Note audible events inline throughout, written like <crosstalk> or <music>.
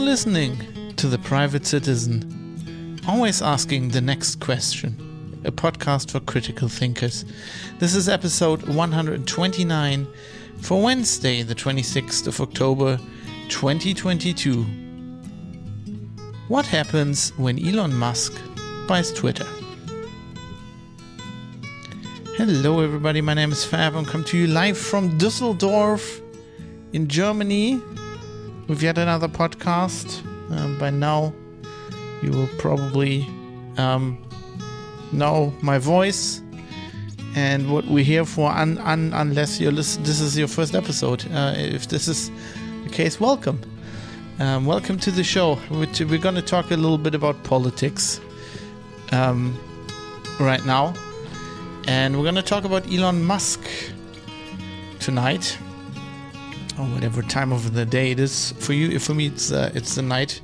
You're listening to The Private Citizen, always asking the next question, a podcast for critical thinkers. This is episode 129 for Wednesday, the 26th of October 2022. What happens when Elon Musk buys Twitter? Hello, everybody. My name is Fab. I'm coming to you live from Düsseldorf in Germany with yet another podcast. Um, by now, you will probably um, know my voice and what we're here for, un- un- unless you're this is your first episode. Uh, if this is the case, welcome. Um, welcome to the show. Which we're going to talk a little bit about politics um, right now. And we're going to talk about Elon Musk tonight, or whatever time of the day it is for you. For me, it's uh, it's the night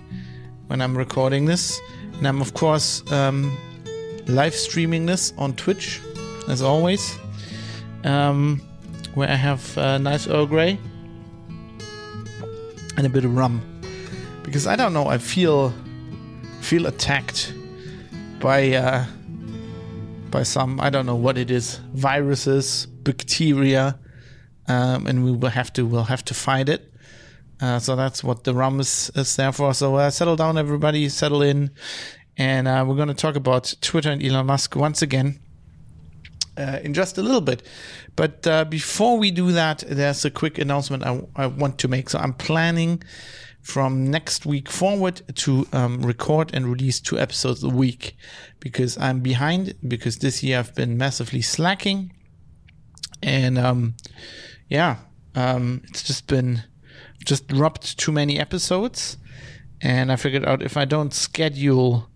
when I'm recording this, and I'm of course um, live streaming this on Twitch, as always, um, where I have uh, nice Earl Grey and a bit of rum, because I don't know, I feel feel attacked by. Uh, by some I don't know what it is viruses bacteria um, and we will have to we'll have to fight it. Uh, so that's what the rum is, is there for. So uh, settle down everybody. Settle in. And uh, we're going to talk about Twitter and Elon Musk once again uh, in just a little bit. But uh, before we do that there's a quick announcement I, I want to make. So I'm planning from next week forward to um, record and release two episodes a week because I'm behind because this year I've been massively slacking. And um, yeah um, it's just been just dropped too many episodes and I figured out if I don't schedule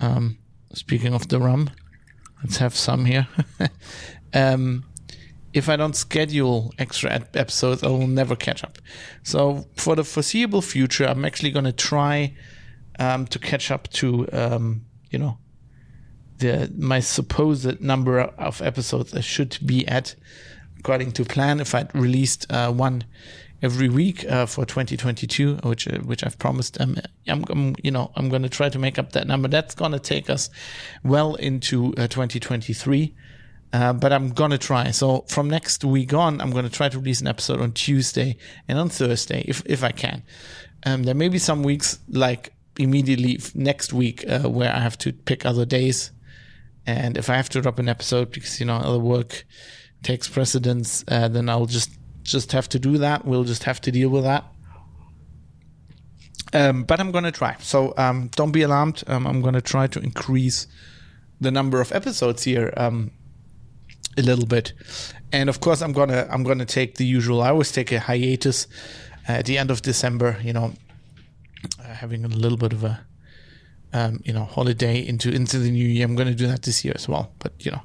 um, speaking of the rum let's have some here <laughs> um, if I don't schedule extra episodes, I will never catch up. So for the foreseeable future, I'm actually going to try um, to catch up to, um, you know, the my supposed number of episodes I should be at according to plan. If I'd released uh, one every week uh, for 2022, which uh, which I've promised, um, I'm, I'm you know I'm going to try to make up that number. That's going to take us well into 2023. Uh, but I'm gonna try. So from next week on, I'm gonna try to release an episode on Tuesday and on Thursday, if if I can. Um, there may be some weeks like immediately next week uh, where I have to pick other days, and if I have to drop an episode because you know other work takes precedence, uh, then I'll just just have to do that. We'll just have to deal with that. Um, but I'm gonna try. So um, don't be alarmed. Um, I'm gonna try to increase the number of episodes here um, a little bit. And of course, I'm gonna I'm gonna take the usual. I always take a hiatus at the end of December. You know, uh, having a little bit of a um, you know holiday into into the new year. I'm gonna do that this year as well. But you know,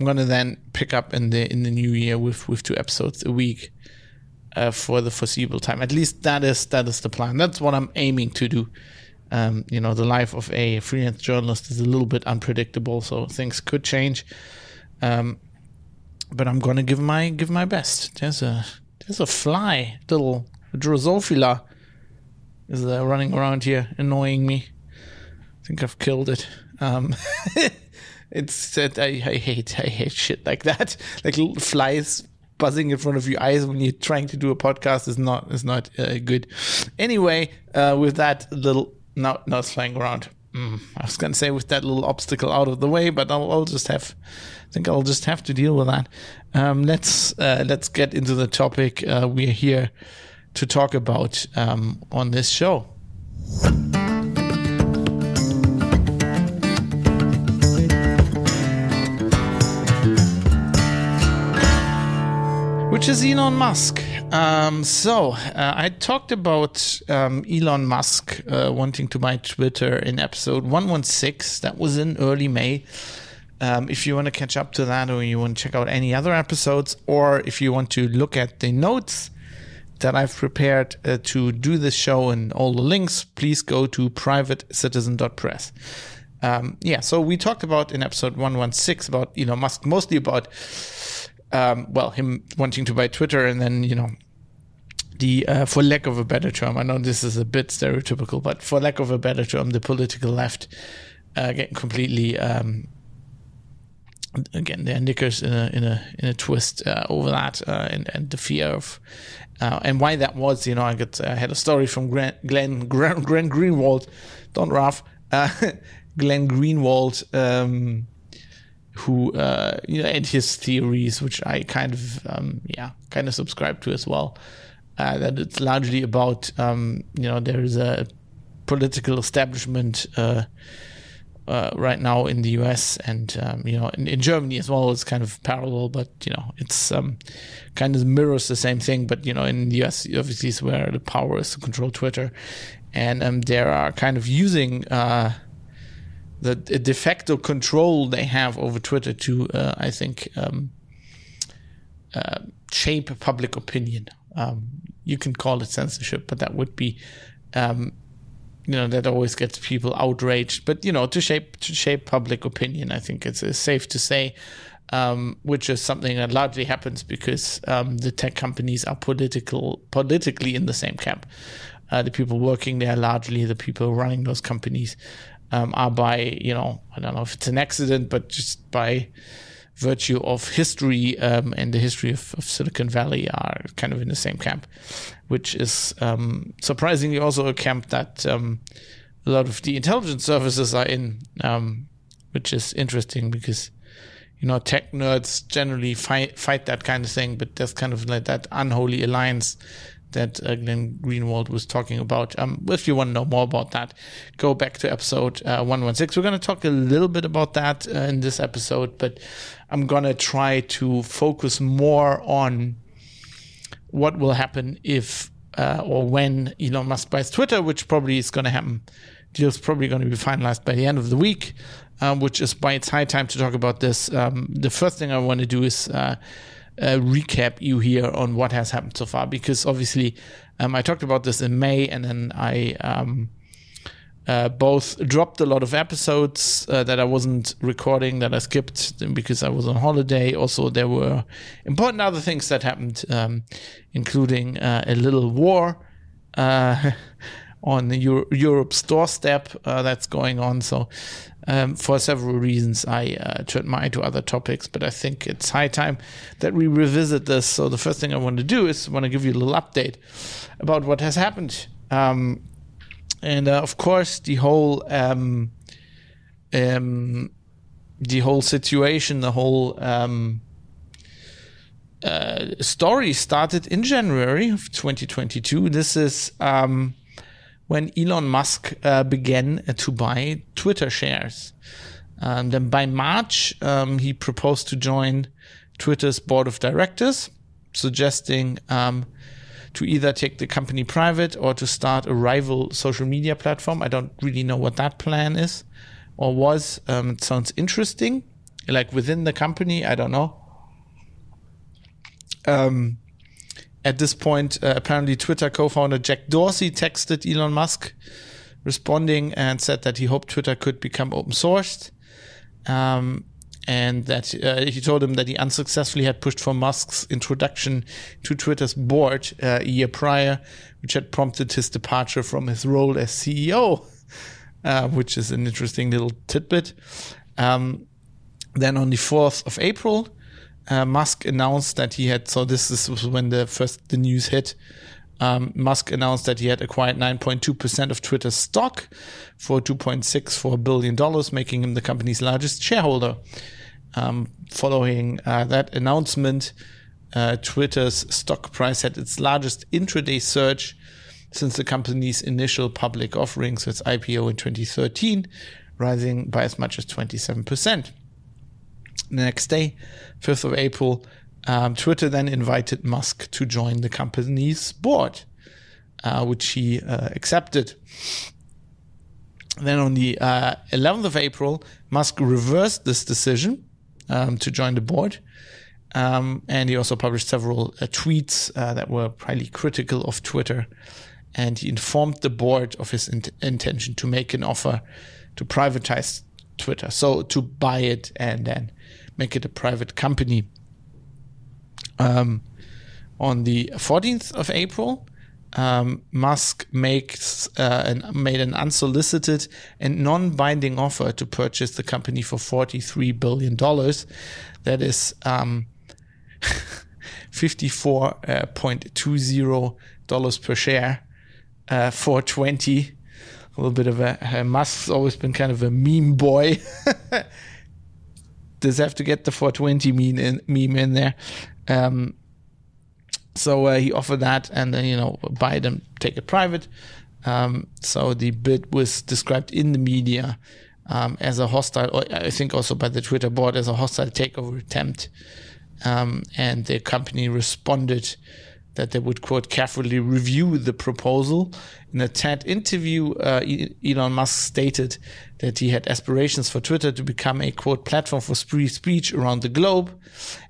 I'm gonna then pick up in the in the new year with with two episodes a week. Uh, for the foreseeable time, at least that is that is the plan. That's what I'm aiming to do. Um, you know, the life of a freelance journalist is a little bit unpredictable, so things could change. Um, but I'm gonna give my give my best. There's a there's a fly, little Drosophila, is uh, running around here annoying me. I think I've killed it. Um, <laughs> it's that I, I hate I hate shit like that. <laughs> Like flies buzzing in front of your eyes when you're trying to do a podcast is not is not uh, good. Anyway, uh, with that little now it's flying around. Mm, I was gonna say with that little obstacle out of the way, but I'll, I'll just have. I think I'll just have to deal with that. Um, let's uh, let's get into the topic uh, we're here to talk about um, on this show. Which is Elon Musk. Um, so uh, I talked about um, Elon Musk uh, wanting to buy Twitter in episode 116. That was in early May. Um, if you want to catch up to that, or you want to check out any other episodes, or if you want to look at the notes that I've prepared uh, to do this show and all the links, please go to privatecitizen.press. Um, yeah, so we talked about in episode 116 about Elon Musk, mostly about, um, well, him wanting to buy Twitter and then, you know, the, uh, for lack of a better term, I know this is a bit stereotypical, but for lack of a better term, the political left uh, getting completely um, again their knickers in a in a in a twist uh, over that uh, and and the fear of uh, and why that was you know I got I had a story from Glenn Glenn, Glenn Greenwald. Don't laugh. Uh, <laughs> Glenn Greenwald um, who uh, you know and his theories which I kind of um, yeah kind of subscribe to as well uh, that it's largely about um, you know there is a political establishment uh, right now in the US and um, you know in, in, Germany as well. It's kind of parallel, but you know it's um, kind of mirrors the same thing. But you know in the US, obviously, is where the power is to control Twitter, and um, are kind of using uh, the, de facto control they have over Twitter to, uh, I think, um, uh, shape public opinion. Um, you can call it censorship, but that would be um, you know that always gets people outraged. But you know, to shape to shape public opinion, I think it's, it's safe to say, um, which is something that largely happens because um, the tech companies are political politically in the same camp. Uh, the people working there, largely the people running those companies, um, are by you know I don't know if it's an accident, but just by virtue of history um, and the history of, of, Silicon Valley are kind of in the same camp, which is um, surprisingly also a camp that um, a lot of the intelligence services are in, um, which is interesting because you know tech nerds generally fight fight that kind of thing, but there's kind of like that unholy alliance that uh, Glenn Greenwald was talking about. Um, if you want to know more about that, go back to episode uh, 116. We're going to talk a little bit about that uh, in this episode, but I'm going to try to focus more on what will happen if uh, or when Elon Musk buys Twitter, which probably is going to happen. Deal's probably going to be finalized by the end of the week, um, which is why it's high time to talk about this. Um, the first thing I want to do is uh, recap you here on what has happened so far because obviously um, I talked about this in May and then I um, uh, both dropped a lot of episodes uh, that I wasn't recording that I skipped because I was on holiday. Also, there were important other things that happened, um, including uh, a little war uh, <laughs> on Euro- Europe's doorstep uh, that's going on. So um, for several reasons, I uh, turned my eye to other topics, but I think it's high time that we revisit this. So the first thing I want to do is want to give you a little update about what has happened, um, and uh, of course the whole um, um the whole situation, the whole um, uh, story started in January of 2022. This is um, when Elon Musk uh, began to buy Twitter shares. Um, then by March, um, he proposed to join Twitter's board of directors, suggesting um, to either take the company private or to start a rival social media platform. I don't really know what that plan is or was. Um, it sounds interesting. Like within the company, I don't know. Um, at this point, uh, apparently Twitter co-founder Jack Dorsey texted Elon Musk, responding and said that he hoped Twitter could become open sourced, um, and that uh, he told him that he unsuccessfully had pushed for Musk's introduction to Twitter's board uh, a year prior, which had prompted his departure from his role as CEO, uh, which is an interesting little tidbit. Um, then on the 4th of April, uh, Musk announced that he had. So this, was when the first the news hit. Um, Musk announced that he had acquired 9.2% of Twitter's stock for 2.64 billion dollars, making him the company's largest shareholder. Um, following uh, that announcement, uh, Twitter's stock price had its largest intraday surge since the company's initial public offering, so its IPO in 2013, rising by as much as 27%. The next day, 5th of April, um, Twitter then invited Musk to join the company's board, uh, which he uh, accepted. Then on the uh, 11th of April, Musk reversed this decision um, to join the board. Um, and he also published several uh, tweets uh, that were highly critical of Twitter. And he informed the board of his int- intention to make an offer to privatize Twitter. So to buy it and then make it a private company. Um, On the 14th of April, um, Musk makes uh, an, made an unsolicited and non-binding offer to purchase the company for 43 billion dollars. That is um, <laughs> 54.20 dollars per share uh, for 20. A little bit of a, a Musk's always been kind of a meme boy. <laughs> Does have to get the 420 meme in, meme in there. Um, so uh, he offered that, and then you know buy and take it private. Um, so the bid was described in the media um, as a hostile, or I think also by the Twitter board as a hostile takeover attempt. Um, and the company responded that they would quote carefully review the proposal. In a TED interview, uh, Elon Musk stated that he had aspirations for Twitter to become a quote platform for free speech around the globe,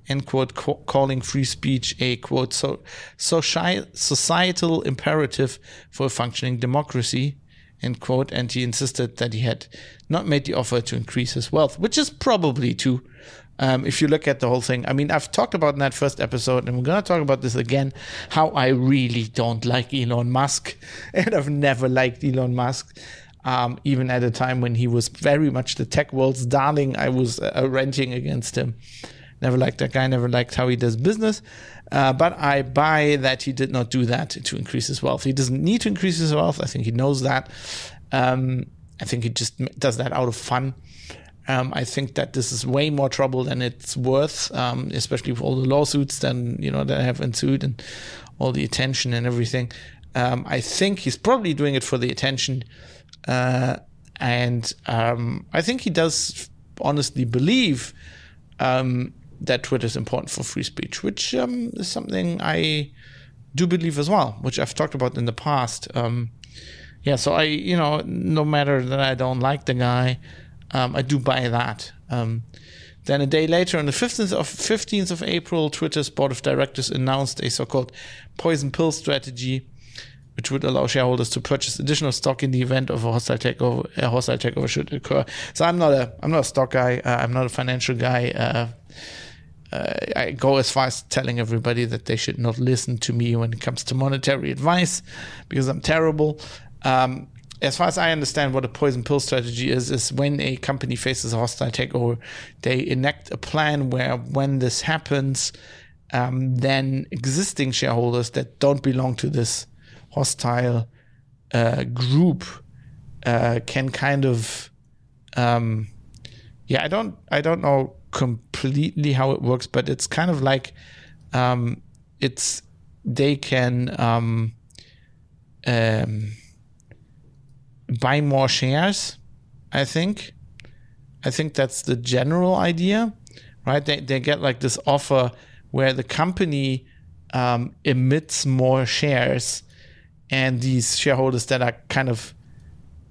and quote calling free speech a quote so, societal imperative for a functioning democracy. End quote. And he insisted that he had not made the offer to increase his wealth, which is probably too um, if you look at the whole thing. I mean, I've talked about in that first episode, and we're going to talk about this again how I really don't like Elon Musk. <laughs> And I've never liked Elon Musk. Um, even at a time when he was very much the tech world's darling, I was uh, ranting against him. Never liked that guy, never liked how he does business. Uh, but I buy that he did not do that to increase his wealth. He doesn't need to increase his wealth. I think he knows that. Um, I think he just does that out of fun. Um, I think that this is way more trouble than it's worth, um, especially with all the lawsuits then you know that have ensued and all the attention and everything. Um, I think he's probably doing it for the attention, uh, and um, I think he does honestly believe um, that Twitter is important for free speech, which um, is something I do believe as well, which I've talked about in the past. yeah, so I, you know, no matter that I don't like the guy. Um, I do buy that. Um, then a day later, on the 15th of, 15th of April, Twitter's board of directors announced a so-called poison pill strategy, which would allow shareholders to purchase additional stock in the event of a hostile takeover. A hostile takeover should occur. So I'm not a I'm not a stock guy. Uh, I'm not a financial guy. Uh, uh, I go as far as telling everybody that they should not listen to me when it comes to monetary advice because I'm terrible. Um, as far as I understand what a poison pill strategy is, is when a company faces a hostile takeover, they enact a plan where when this happens, um, then existing shareholders that don't belong to this hostile uh, group uh, can kind of, um, yeah, I don't, I don't know completely how it works, but it's kind of like, um, it's they can, um, um buy more shares. I think. I think that's the general idea, right? They they get like this offer where the company um, emits more shares, and these shareholders that are kind of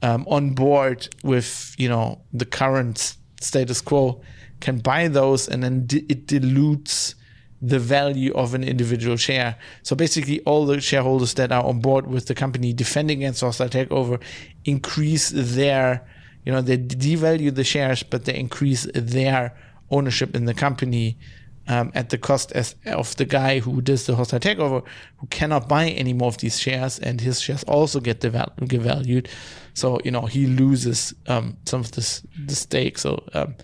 um, on board with you know the current status quo can buy those, and then it dilutes the value of an individual share. So basically, all the shareholders that are on board with the company defending against hostile takeover increase their, you know, they devalue the shares, but they increase their ownership in the company um, at the cost as, of the guy who does the hostile takeover, who cannot buy any more of these shares, and his shares also get devalued. So you know he loses um, some of this the stake. So um,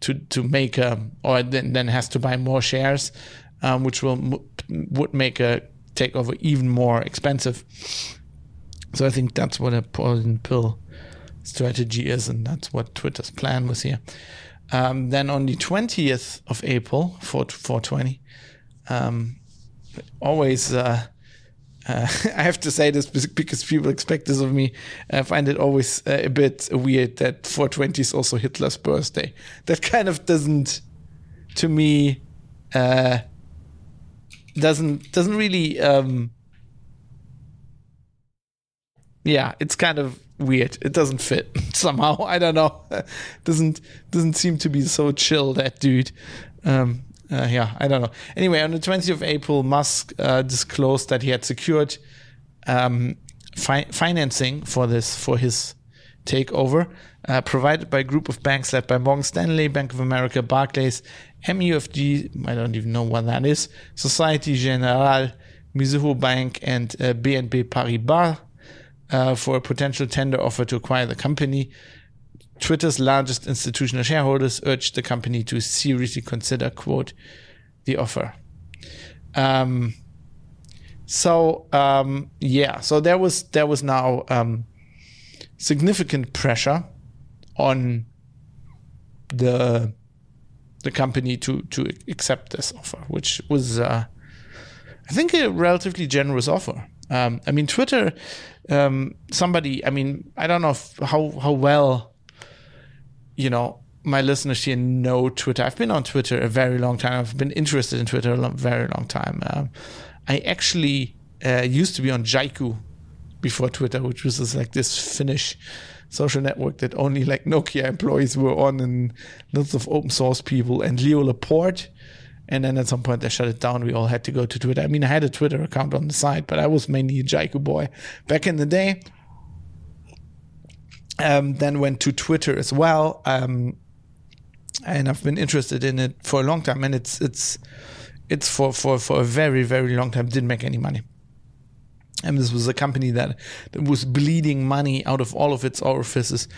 to to make a or then then has to buy more shares, um, which will would make a takeover even more expensive. So I think that's what a poison pill strategy is, and that's what Twitter's plan was here. Um, then on the twentieth of April, four four twenty, um, always. Uh, uh, <laughs> I have to say this because people expect this of me. I find it always uh, a bit weird that 420 is also Hitler's birthday. That kind of doesn't, to me, uh, doesn't doesn't really. Um, yeah, it's kind of weird. It doesn't fit <laughs> somehow. I don't know. <laughs> doesn't doesn't seem to be so chill that dude. Um, uh, yeah, I don't know. Anyway, on the 20th of April, Musk uh, disclosed that he had secured um, fi- financing for this for his takeover, uh, provided by a group of banks led by Morgan Stanley, Bank of America, Barclays, MUFG, I don't even know what that is, Society Generale, Mizuho Bank, and uh, BNP Paribas uh, for a potential tender offer to acquire the company. Twitter's largest institutional shareholders urged the company to seriously consider, quote, the offer. Um, so um, yeah, so there was there was now um, significant pressure on the the company to to accept this offer, which was uh, I think a relatively generous offer. Um, I mean, Twitter. Um, somebody, I mean, I don't know if, how how well, you know, my listeners here know Twitter. I've been on Twitter a very long time. I've been interested in Twitter a long, very long time. Um, I actually uh, used to be on Jaiku before Twitter, which was like this Finnish social network that only like Nokia employees were on and lots of open source people and Leo Laporte. And then at some point they shut it down. We all had to go to Twitter. I mean, I had a Twitter account on the side, but I was mainly a Jaiku boy back in the day. Um, then went to Twitter as well. Um, and I've been interested in it for a long time. And it's, it's, it's for, for, for a very, very long time. Didn't make any money. And this was a company that, that was bleeding money out of all of its orifices.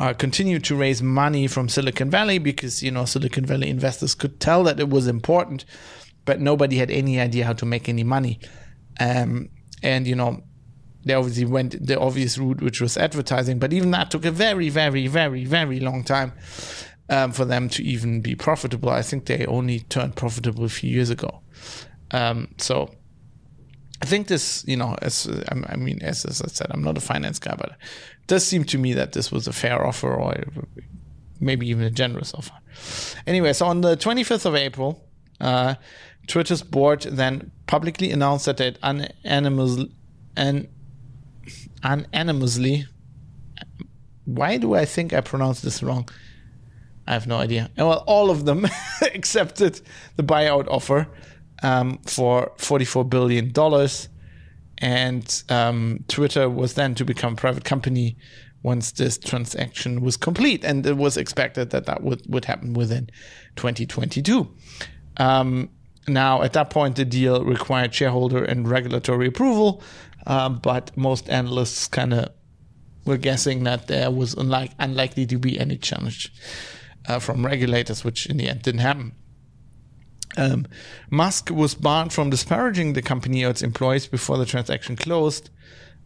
Uh, continued to raise money from Silicon Valley because you know Silicon Valley investors could tell that it was important, but nobody had any idea how to make any money. Um, and you know, they obviously went the obvious route, which was advertising. But even that took a very, very, very, very long time um, for them to even be profitable. I think they only turned profitable a few years ago. Um, so I think this, you know, as I mean, as, as I said, I'm not a finance guy, but it does seem to me that this was a fair offer or maybe even a generous offer. Anyway, so on the 25th of April, uh, Twitter's board then publicly announced that it unanimously, un, unanimously, why do I think I pronounced this wrong? I have no idea. Well, all of them <laughs> accepted the buyout offer um, for $44 billion. And um, Twitter was then to become a private company once this transaction was complete. And it was expected that that would, would happen within 2022. Um, now, at that point, the deal required shareholder and regulatory approval, um, but most analysts kind of were guessing that there was unlike, unlikely to be any challenge uh, from regulators, which in the end didn't happen. Um, Musk was barred from disparaging the company or its employees before the transaction closed,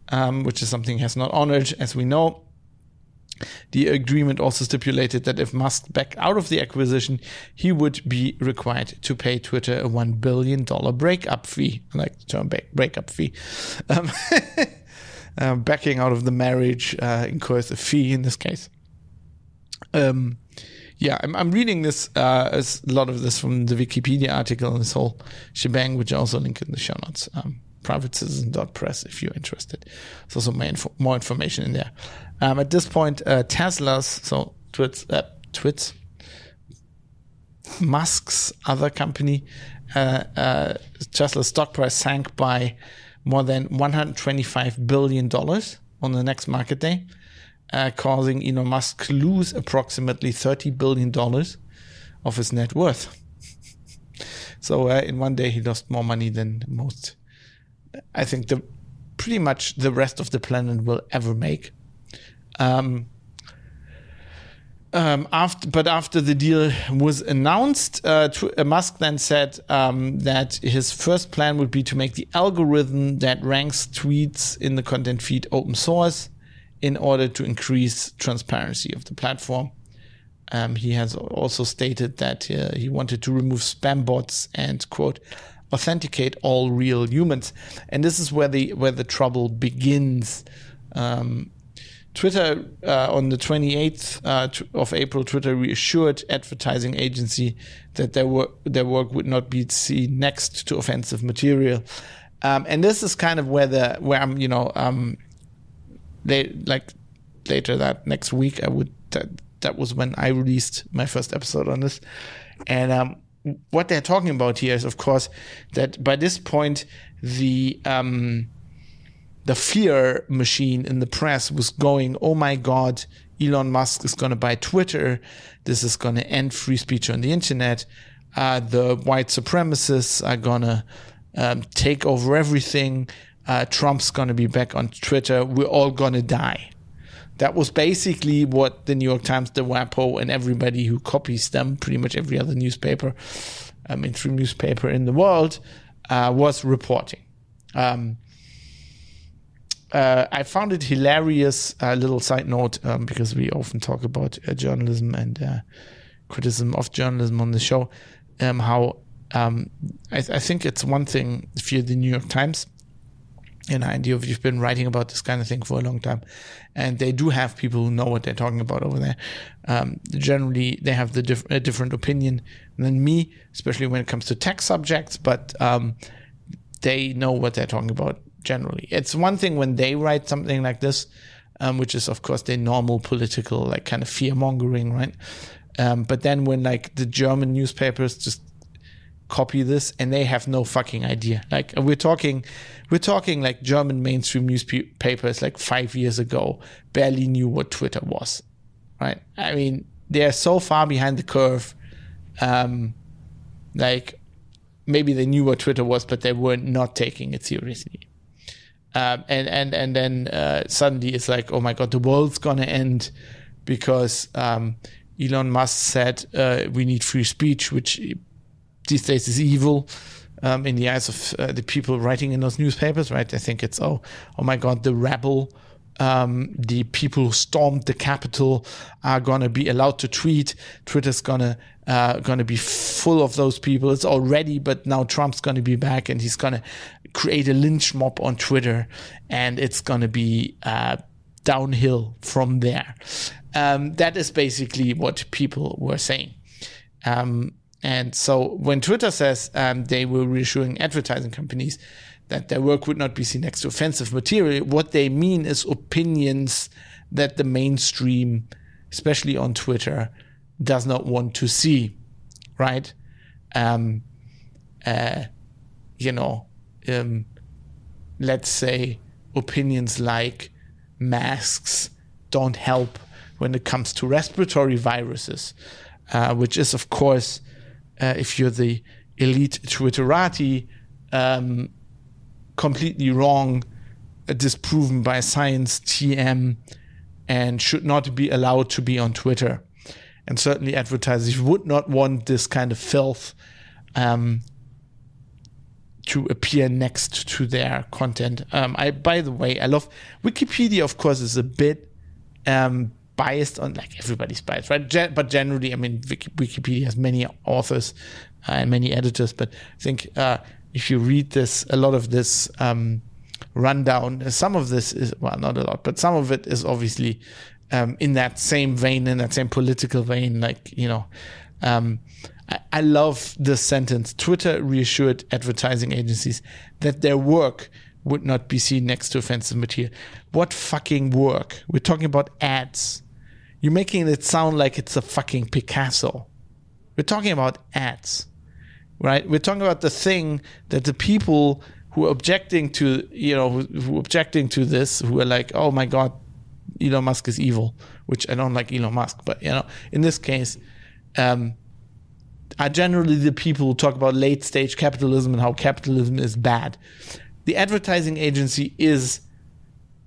um, which is something he has not honored, as we know. The agreement also stipulated that if Musk backed out of the acquisition, he would be required to pay Twitter a $1 billion breakup fee. I like the term breakup fee. Um, <laughs> uh, backing out of the marriage uh, incurs a fee in this case. Um, yeah, I'm, I'm reading this, uh, as a lot of this from the Wikipedia article and this whole shebang, which I also link in the show notes. Um, privatecitizen.press if you're interested. There's also info, more information in there. Um, at this point, uh, Tesla's, so Twits, uh, Twits, Musk's other company, uh, uh, Tesla's stock price sank by more than $125 billion on the next market day uh, causing Elon Musk lose approximately $30 billion of his net worth. so uh, in one day, he lost more money than most, I think, the pretty much the rest of the planet will ever make. Um, um, after, but after the deal was announced, uh, uh, Musk then said um, that his first plan would be to make the algorithm that ranks tweets in the content feed open source in order to increase transparency of the platform. Um, he has also stated that uh, he wanted to remove spam bots and quote authenticate all real humans. And this is where the where the trouble begins. Um, Twitter uh, on the 28th uh, of April, Twitter reassured advertising agency that their work their work would not be seen next to offensive material. Um, and this is kind of where the where I'm you know um, they like later that next week I would that, that was when I released my first episode on this. And um, what they're talking about here is, of course, that by this point the um, the fear machine in the press was going, oh my God, Elon Musk is going to buy Twitter. This is going to end free speech on the internet. Uh, the white supremacists are going to um, take over everything. Uh, Trump's going to be back on Twitter. We're all going to die. That was basically what the New York Times, the WAPO, and everybody who copies them, pretty much every other newspaper, uh, mainstream newspaper in the world, uh, was reporting. Um, uh, I found it hilarious. A little side note um, because we often talk about uh, journalism and uh, criticism of journalism on the show. Um, how um, I, I, think it's one thing if you're the New York Times, and I know you've been writing about this kind of thing for a long time, and they do have people who know what they're talking about over there. Um, generally, they have the diff- a different opinion than me, especially when it comes to tech subjects. But um, they know what they're talking about generally. It's one thing when they write something like this, um, which is of course the normal political like kind of fear mongering, right? Um, but then when like the German newspapers just copy this and they have no fucking idea. Like we're talking, we're talking like German mainstream newspapers like five years ago barely knew what Twitter was, right? I mean, they are so far behind the curve. Um, like maybe they knew what Twitter was, but they were not taking it seriously. Um, and and and then uh, suddenly it's like, oh my god, the world's gonna end because um, Elon Musk said uh, we need free speech, which these days is evil. Um, in the eyes of uh, the people writing in those newspapers, right? I think it's oh, oh my God, the rabble. um, the people who stormed the Capitol are gonna be allowed to tweet. Twitter's gonna uh, gonna be full of those people. It's already, but now Trump's gonna be back and he's gonna create a lynch mob on Twitter, and it's gonna be uh, downhill from there. Um, that is basically what people were saying. Um, and so when Twitter says um, they were reassuring advertising companies that their work would not be seen next to offensive material. What they mean is opinions that the mainstream, especially on Twitter, does not want to see, right? Um, uh, you know, um, let's say opinions like masks don't help when it comes to respiratory viruses, uh, which is, of course, uh, if you're the elite Twitterati, um, completely wrong, uh, disproven by science, TM, and should not be allowed to be on Twitter. And certainly advertisers would not want this kind of filth um, to appear next to their content. Um, I, by the way, I love Wikipedia. Of course, is a bit um, biased on like everybody's biased, right? Gen- but generally, I mean, Wikipedia has many authors uh, and many editors. But I think uh, if you read this, a lot of this um, rundown, some of this is, well, not a lot, but some of it is obviously um, in that same vein, in that same political vein. Like, you know, um, I, I love this sentence Twitter reassured advertising agencies that their work would not be seen next to offensive material. What fucking work? We're talking about ads. You're making it sound like it's a fucking Picasso. We're talking about ads right? We're talking about the thing that the people who are objecting to, you know, who, who objecting to this, who are like, oh my God, Elon Musk is evil, which I don't like Elon Musk, but you know, in this case, um, are generally the people who talk about late stage capitalism and how capitalism is bad. The advertising agency is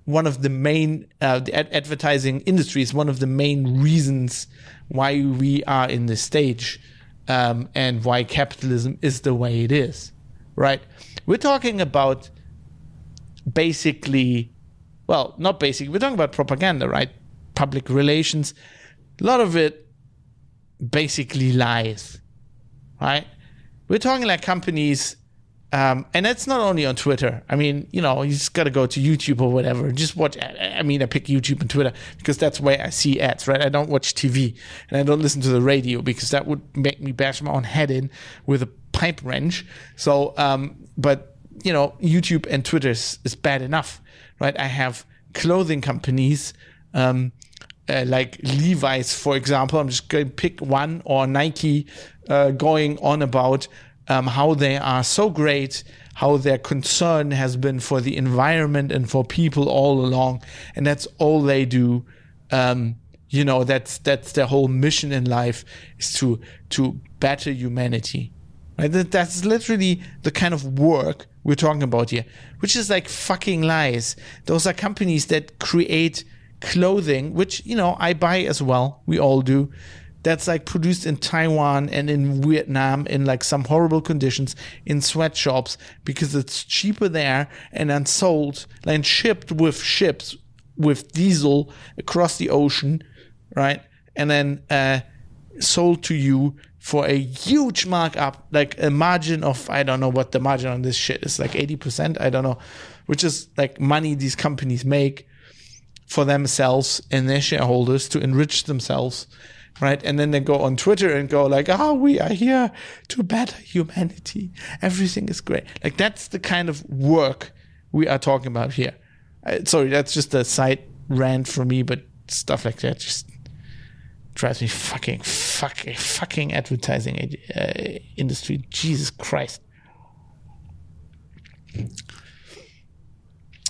one of the main, uh, the ad- advertising industry is one of the main reasons why we are in this stage um, and why capitalism is the way it is, right? We're talking about basically, well, not basically, we're talking about propaganda, right? Public relations. A lot of it basically lies, right? We're talking like companies um, and that's not only on Twitter. I mean, you know, you just got to go to YouTube or whatever. Just watch. I mean, I pick YouTube and Twitter because that's where I see ads, right? I don't watch TV and I don't listen to the radio because that would make me bash my own head in with a pipe wrench. So, um, but you know, YouTube and Twitter is, is, bad enough, right? I have clothing companies, um, uh, like Levi's, for example. I'm just going to pick one or Nike, uh, going on about um, how they are so great, how their concern has been for the environment and for people all along, and that's all they do. Um, you know, that's that's their whole mission in life is to to better humanity. Right? That, that's literally the kind of work we're talking about here, which is like fucking lies. Those are companies that create clothing, which you know I buy as well. We all do that's like produced in Taiwan and in Vietnam in like some horrible conditions in sweatshops because it's cheaper there and then sold and shipped with ships with diesel across the ocean, right? And then uh, sold to you for a huge markup, like a margin of I don't know what the margin on this shit is, like eighty percent. I don't know, which is like money these companies make for themselves and their shareholders to enrich themselves right? And then they go on Twitter and go like, "Oh, we are here to better humanity. Everything is great." Like that's the kind of work we are talking about here. Uh, sorry, that's just a side rant for me, but stuff like that just drives me fucking, fucking, fucking advertising uh, industry. Jesus Christ.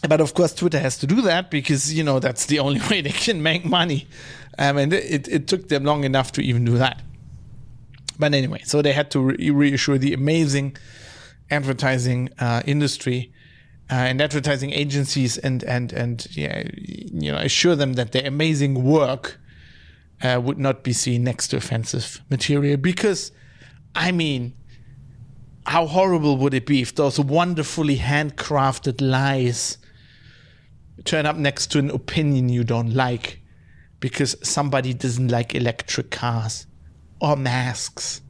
But of course, Twitter has to do that because you know that's the only <laughs> way they can make money. Um, and it, it took them long enough to even do that. But anyway, so they had to re- reassure the amazing advertising uh, industry uh, and advertising agencies and and and yeah, you know, assure them that their amazing work uh, would not be seen next to offensive material because, I mean, how horrible would it be if those wonderfully handcrafted lies turn up next to an opinion you don't like because somebody doesn't like electric cars or masks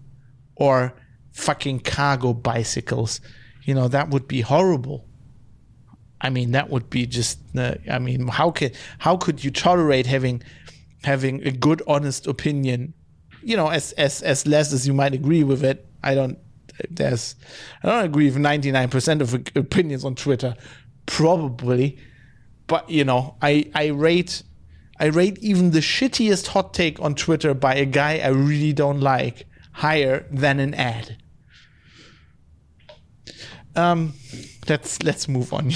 or fucking cargo bicycles. You know, that would be horrible. I mean, that would be just. Uh, I mean, how could how could you tolerate having having a good, honest opinion? You know, as as as less as you might agree with it. I don't. There's. I don't agree with ninety nine percent of opinions on Twitter, probably, but you know, I I rate I rate even the shittiest hot take on Twitter by a guy I really don't like higher than an ad. Um, let's let's move on.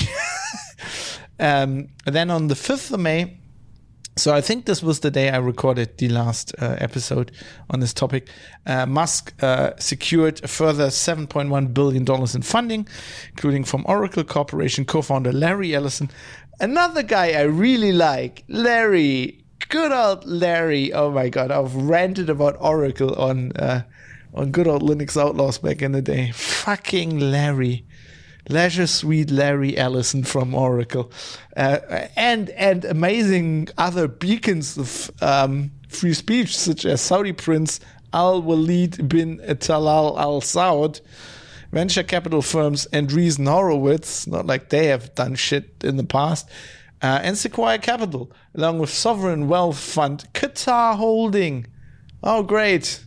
<laughs> um, then on the fifth of May, so I think this was the day I recorded the last uh, episode on this topic. Uh, Musk uh, secured a further 7.1 billion dollars in funding, including from Oracle Corporation co-founder Larry Ellison, Another guy I really like, Larry. Good old Larry. Oh my god, I've ranted about Oracle on uh, on good old Linux Outlaws back in the day. Fucking Larry. Leisure Suite Larry Ellison from Oracle, uh, and and amazing other beacons of um, free speech, such as Saudi Prince Al Walid bin Talal Al Saud, venture capital firms Andreessen Horowitz, not like they have done shit in the past, uh, and Sequoia Capital, along with sovereign wealth fund Qatar Holding. Oh, great!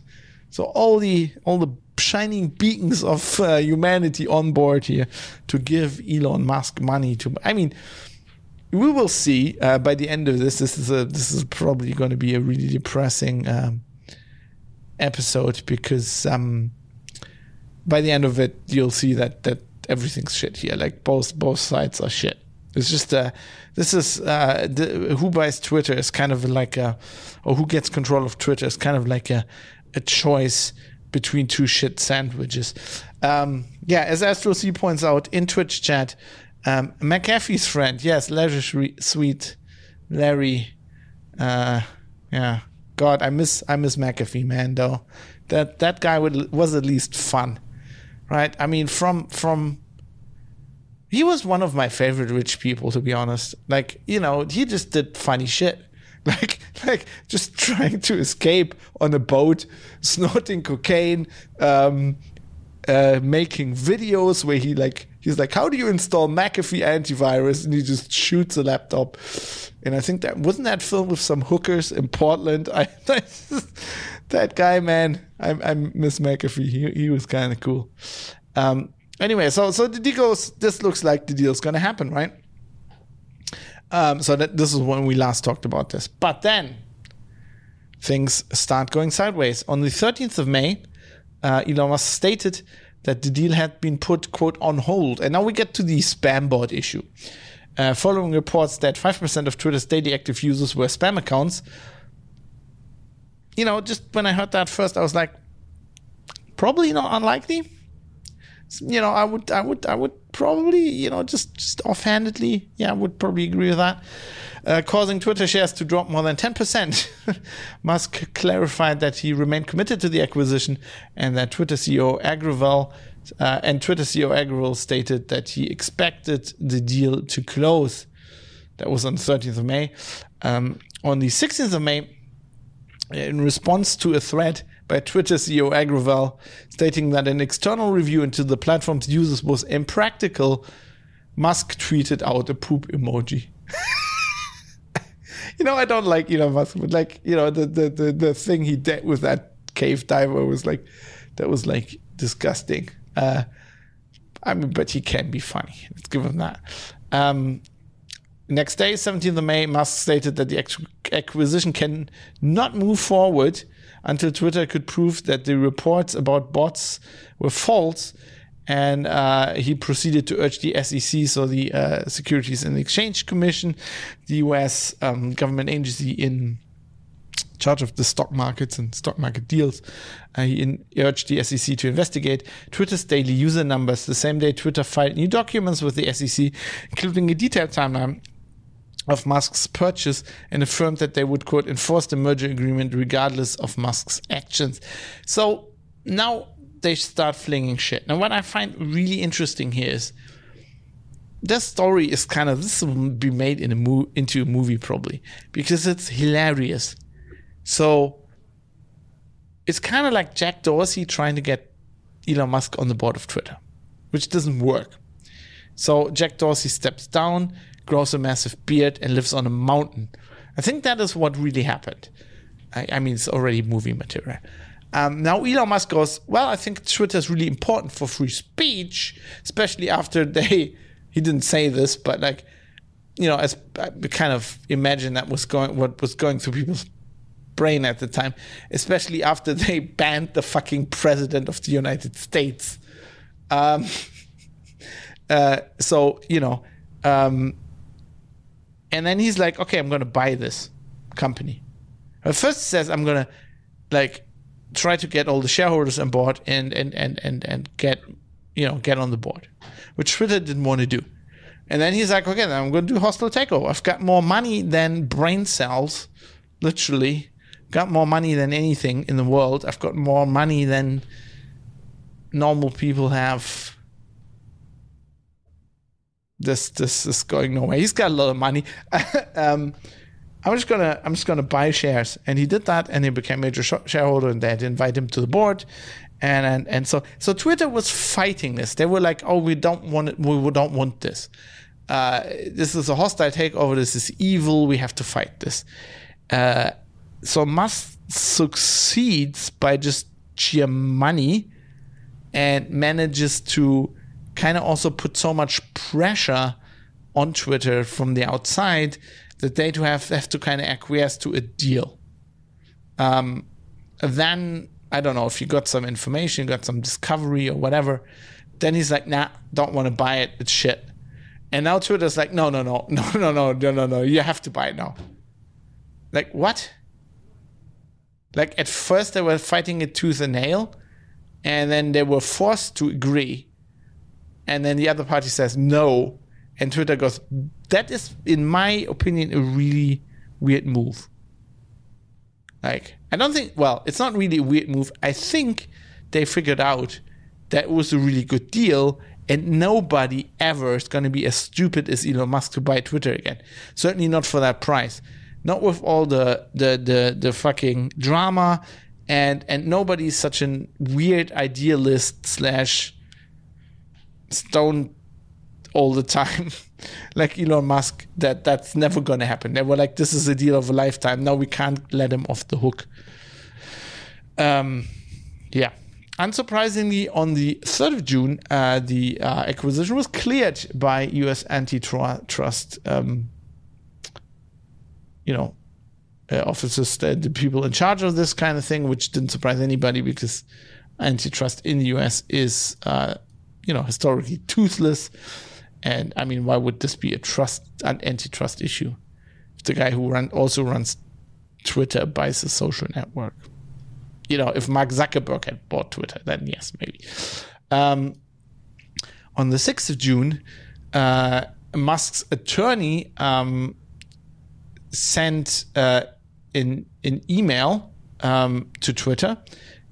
So all the all the shining beacons of uh, humanity on board here to give Elon Musk money to. I mean, we will see uh, by the end of this. This is a this is probably going to be a really depressing um, episode because um, by the end of it, you'll see that that everything's shit here. Like both both sides are shit. It's just uh, this is uh, the, who buys Twitter is kind of like a, or who gets control of Twitter is kind of like a a choice between two shit sandwiches. Um, yeah, as Astro C points out in Twitch chat, um, McAfee's friend, yes, Leisure Sweet Larry. Uh, yeah, God, I miss I miss McAfee, man. Though that that guy would, was at least fun right? I mean, from from he was one of my favorite rich people, to be honest. Like, you know, he just did funny shit. <laughs> Like, like just trying to escape on a boat, <laughs> snorting cocaine, um, uh, making videos where he like he's like, how do you install McAfee antivirus? And he just shoots a laptop. And I think that wasn't that film with some hookers in Portland. <laughs> I, that guy, man, I, I miss McAfee. He, he was kind of cool. Um, anyway, so so the deal goes. This looks like the deal's going to happen, right? Um, so that this is when we last talked about this. But then things start going sideways. On the 13th of May, uh, Elon Musk stated that the deal had been put, quote, on hold. And now we get to the spam bot issue. Uh, following reports that 5% of Twitter's daily active users were spam accounts. You know, just when I heard that first, I was like, probably not unlikely. You know, I would, I would, I would probably, you know, just, just offhandedly, yeah, I would probably agree with that. Uh, causing Twitter shares to drop more than 10%. <laughs> Musk clarified that he remained committed to the acquisition and that Twitter CEO Agrawal uh, and Twitter CEO Agrawal stated that he expected the deal to close. That was on the 13th of May. Um, on the 16th of May, in response to a threat by Twitter CEO Agrawal stating that an external review into the platform's users was impractical, Musk tweeted out a poop emoji. <laughs> you know, I don't like Elon Musk, but like, you know, the, the, the, the thing he did with that cave diver was like, that was like disgusting. Uh, I mean, but he can be funny. Let's give him that. Um, next day, 17th of May, Musk stated that the acquisition can not move forward until Twitter could prove that the reports about bots were false. And uh, he proceeded to urge the SEC, so the uh, Securities and Exchange Commission, the US um, government agency in charge of the stock markets and stock market deals. Uh, he in, urged the SEC to investigate Twitter's daily user numbers. The same day, Twitter filed new documents with the SEC, including a detailed timeline of Musk's purchase and affirmed that they would, quote, enforce the merger agreement regardless of Musk's actions. So now they start flinging shit. Now, what I find really interesting here is this story is kind of this will be made in a mo- into a movie probably because it's hilarious. So it's kind of like Jack Dorsey trying to get Elon Musk on the board of Twitter, which doesn't work. So Jack Dorsey steps down, grows a massive beard, and lives on a mountain. I think that is what really happened. I, I mean, it's already movie material. Um, now Elon Musk goes, well, I think Twitter is really important for free speech, especially after they, <laughs> he didn't say this, but like, you know, as I kind of imagine that was going, what was going through people's brain at the time, especially after they banned the fucking president of the United States. Um, <laughs> uh, so, you know, um, and then he's like, okay, I'm going to buy this company. At first, he says, I'm going to like try to get all the shareholders on board and, and, and, and, and get, you know, get on the board, which Twitter didn't want to do. And then he's like, okay, then I'm going to do hostile takeover. I've got more money than brain cells, literally got more money than anything in the world. I've got more money than normal people have. This this is going nowhere. He's got a lot of money. <laughs> um, I'm just gonna I'm just gonna buy shares, and he did that, and he became major sh- shareholder, and they had to invite him to the board, and and and so so Twitter was fighting this. They were like, oh, we don't want it, we don't want this. Uh, this is a hostile takeover. This is evil. We have to fight this. Uh, so Musk succeeds by just sheer money and manages to kind of also put so much pressure on Twitter from the outside that they to have, have to kind of acquiesce to a deal. Um, then I don't know if you got some information, got some discovery or whatever. Then he's like, nah, don't want to buy it. It's shit. And now Twitter's like, no, no, no, <laughs> no, no, no, no, no, no. You have to buy it now. Like what? Like at first they were fighting it tooth and nail, and then they were forced to agree. And then the other party says no, and Twitter goes, that is, in my opinion, a really weird move. Like, I don't think, well, it's not really a weird move. I think they figured out that was a really good deal, and nobody ever is going to be as stupid as Elon Musk to buy Twitter again. Certainly not for that price not with all the the the, the fucking drama and and nobody's such a weird idealist slash stone all the time <laughs> like Elon Musk that that's never going to happen. They were like this is a deal of a lifetime. Now we can't let him off the hook. Um yeah. Unsurprisingly, on the 3rd of June, uh, the uh, acquisition was cleared by US antitrust um, you know, uh, officers, the, the people in charge of this kind of thing, which didn't surprise anybody because antitrust in the US is, uh, you know, historically toothless. And I mean, why would this be a trust, an antitrust issue? If the guy who run also runs Twitter buys a social network, you know, if Mark Zuckerberg had bought Twitter, then yes, maybe. Um, on the 6th of June, uh, Musk's attorney um, sent uh, an, an email um, to Twitter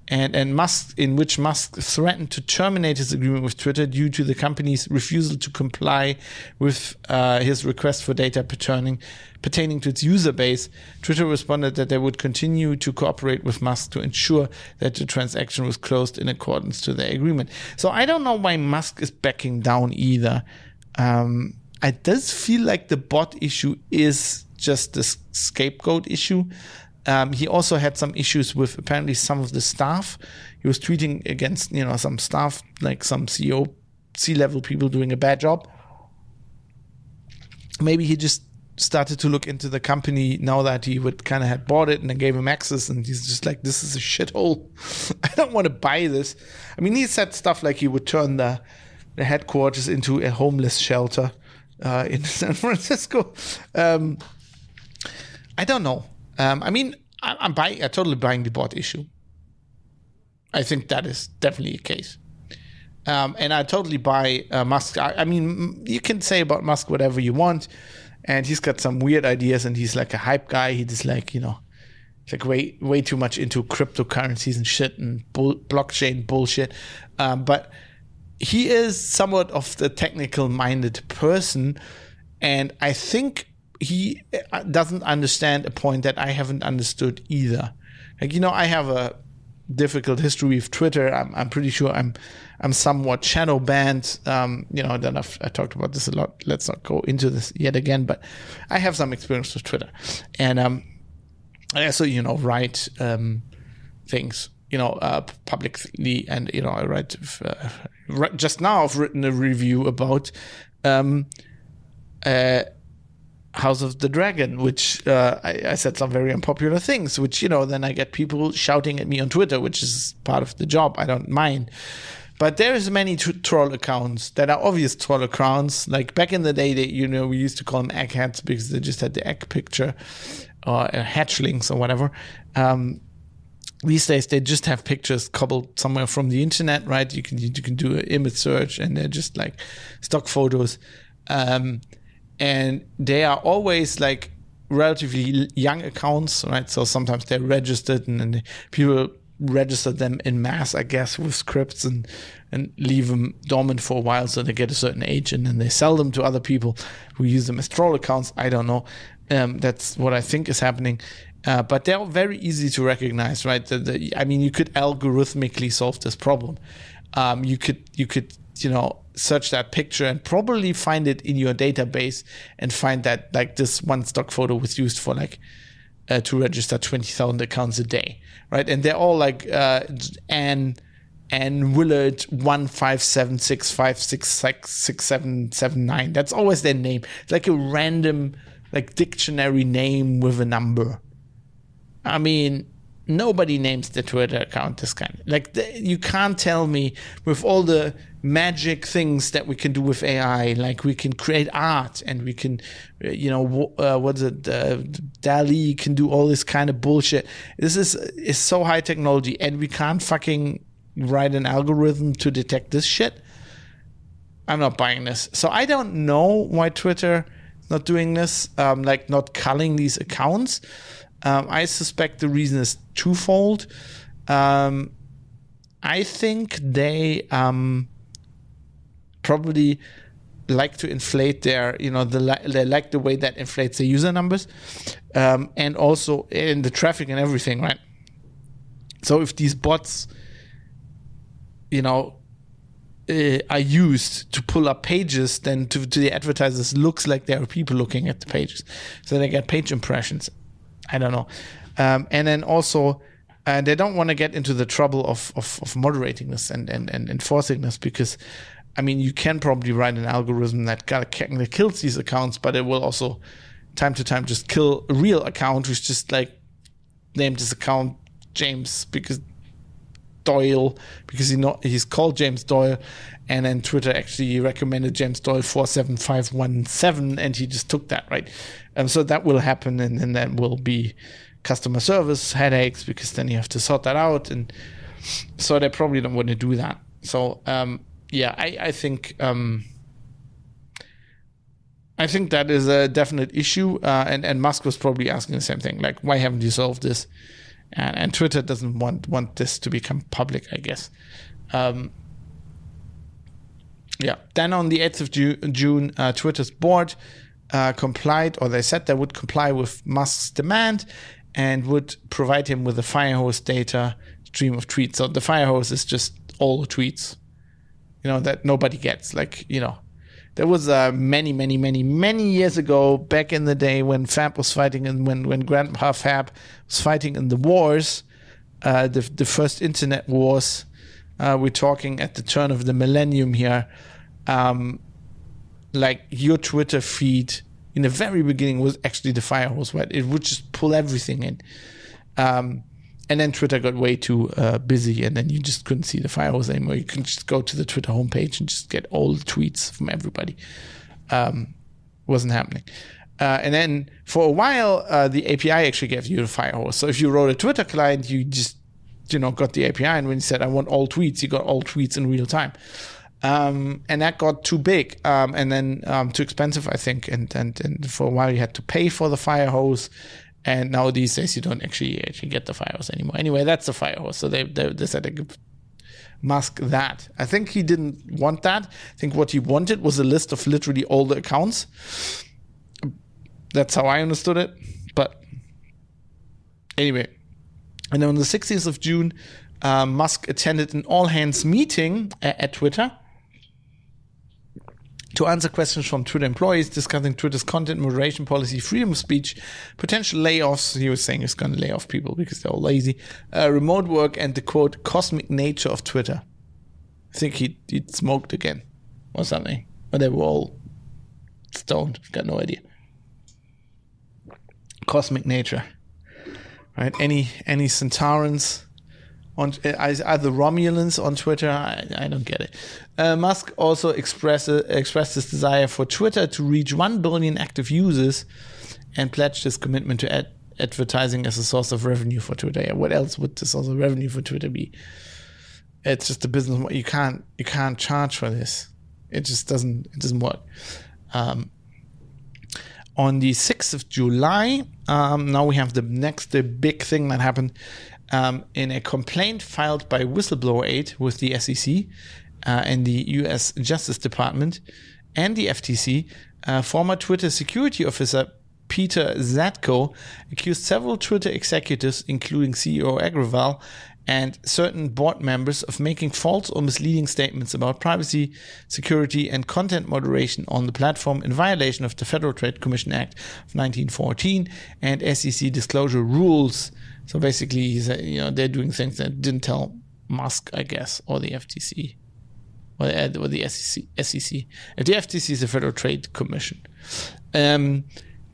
and and Musk in which Musk threatened to terminate his agreement with Twitter due to the company's refusal to comply with uh, his request for data pertaining pertaining to its user base. Twitter responded that they would continue to cooperate with Musk to ensure that the transaction was closed in accordance to their agreement. So I don't know why Musk is backing down either. Um, it does feel like the bot issue is just the scapegoat issue. Um, he also had some issues with apparently some of the staff. He was tweeting against you know some staff, like some CEO, C level people doing a bad job. Maybe he just started to look into the company now that he would kind of had bought it and then gave him access, and he's just like, "This is a shithole. <laughs> I don't want to buy this." I mean, he said stuff like he would turn the the headquarters into a homeless shelter uh, <laughs> in San Francisco. Um, I don't know. Um, I mean, I, I'm buying, I'm totally buying the bot issue. I think that is definitely a case. Um, and I totally buy uh, Musk. I, I, mean, you can say about Musk whatever you want, and he's got some weird ideas, and he's like a hype guy. He just like you know, like way way too much into cryptocurrencies and shit and bull, blockchain bullshit. Um, but he is somewhat of the technical minded person, and I think he uh, doesn't understand a point that I haven't understood either. Like you know, I have a difficult history with Twitter. I'm, I'm pretty sure I'm I'm somewhat shadow banned. Um, you know, then I've I talked about this a lot. Let's not go into this yet again. But I have some experience with Twitter, and um, I also you know write um, things you know uh, publicly, and you know I write uh, just now. I've written a review about. Um, uh, House of the Dragon, which uh, I, I, said some very unpopular things, which, you know, then I get people shouting at me on Twitter, which is part of the job. I don't mind. But there's many t- troll accounts that are obvious troll accounts. Like back in the day, they, you know, we used to call them eggheads because they just had the egg picture or uh, hatchlings or whatever. Um, these days they just have pictures cobbled somewhere from the internet, right? You can you can do an image search and they're just like stock photos. Um, and they are always like relatively young accounts, right? So sometimes they're registered and, people register them in mass, I guess, with scripts and and leave them dormant for a while so they get a certain age and then they sell them to other people who use them as troll accounts. I don't know. Um, that's what I think is happening. Uh, but they're very easy to recognize, right? The, the, I mean, you could algorithmically solve this problem. Um, you could you could you know search that picture and probably find it in your database and find that like this one stock photo was used for like uh, to register 20,000 accounts a day, right? And they're all like uh, Anne Anne Willard one five seven six five six six six seven seven nine. That's always their name. It's like a random like dictionary name with a number. I mean, nobody names the Twitter account this kind. Like the, you can't tell me with all the magic things that we can do with AI, like we can create art and we can, uh, you know, uh, what's it? Uh, DALL-E can do all this kind of bullshit. This is is so high technology, and we can't fucking write an algorithm to detect this shit. I'm not buying this. So I don't know why Twitter not doing this, um, like not culling these accounts. Um, I suspect the reason is twofold. Um, I think they um, probably like to inflate their, you know, the, they like the way that inflates the user numbers, um, and also in the traffic and everything, right? So if these bots, you know, uh, are used to pull up pages, then to, to the advertisers looks like there are people looking at the pages, so they get page impressions. I don't know. Um, and then also, uh, they don't want to get into the trouble of, of, of moderating this and, and, and enforcing this because, I mean, you can probably write an algorithm that, that kills these accounts, but it will also, time to time, just kill a real account who's just like named this account James because Doyle because he not he's called James Doyle, and then Twitter actually recommended James Doyle four seven five one seven, and he just took that right. So that will happen, and then that will be customer service headaches because then you have to sort that out, and so they probably don't want to do that. So um, yeah, I I think. Um, I think that is a definite issue, uh, and and Musk was probably asking the same thing, like, why haven't you solved this? And, and Twitter doesn't want want this to become public, I guess. Um, yeah. Then on the eighth of June, June uh, Twitter's board uh, complied, or they said they would comply with Musk's demand, and would provide him with a Firehose data stream of tweets. So the Firehose is just all the tweets, you know, that nobody gets. Like you know there was uh, many, many, many, many years ago, back in the day when Fab was fighting and when when Grandpa Fab was fighting in the wars, uh, the the first internet wars. Uh, we're talking at the turn of the millennium here. Um, like your Twitter feed in the very beginning was actually the firehose, right? It would just pull everything in. Um, and then Twitter got way too uh, busy, and then you just couldn't see the firehose anymore. You can just go to the Twitter homepage and just get all the tweets from everybody. Um, wasn't happening. Uh, and then for a while, uh, the API actually gave you the firehose. So if you wrote a Twitter client, you just you know got the API, and when he said I want all tweets, you got all tweets in real time. Um, and that got too big um, and then um, too expensive, I think. And, and and for a while, you had to pay for the firehose, and now these days you don't actually actually get the Firehose anymore. Anyway, that's the Firehose. So they they, they said they mask that. I think he didn't want that. I think what he wanted was a list of literally all the accounts. That's how I understood it. But anyway, and on the 16th of June, uh, Musk attended an all hands meeting at, at Twitter to answer questions from Twitter employees discussing Twitter's content moderation policy, freedom of speech, potential layoffs. He was saying he's going to lay off people because they're all lazy, uh, remote work, and the quote cosmic nature of Twitter. I think he he smoked again or something, but they were all stoned. Got no idea. Cosmic nature, right? Any any Centaurans on are the Romulans on Twitter? I, I don't get it. Uh, Musk also expressed expressed his desire for Twitter to reach one billion active users, and pledged his commitment to ad- advertising as a source of revenue for Twitter. What else would the source of revenue for Twitter be? It's just a business. You can't you can't charge for this. It just doesn't it doesn't work. Um, on the 6th of July, um, now we have the next the big thing that happened um, in a complaint filed by Whistleblower Aid with the SEC uh, and the US Justice Department and the FTC, uh, former Twitter security officer Peter Zatko accused several Twitter executives, including CEO Agrawal and certain board members, of making false or misleading statements about privacy, security, and content moderation on the platform in violation of the Federal Trade Commission Act of 1914 and SEC disclosure rules so basically, you know, they're doing things that didn't tell Musk, I guess, or the FTC, or the, or the SEC, SEC. If the FTC is the Federal Trade Commission. Um,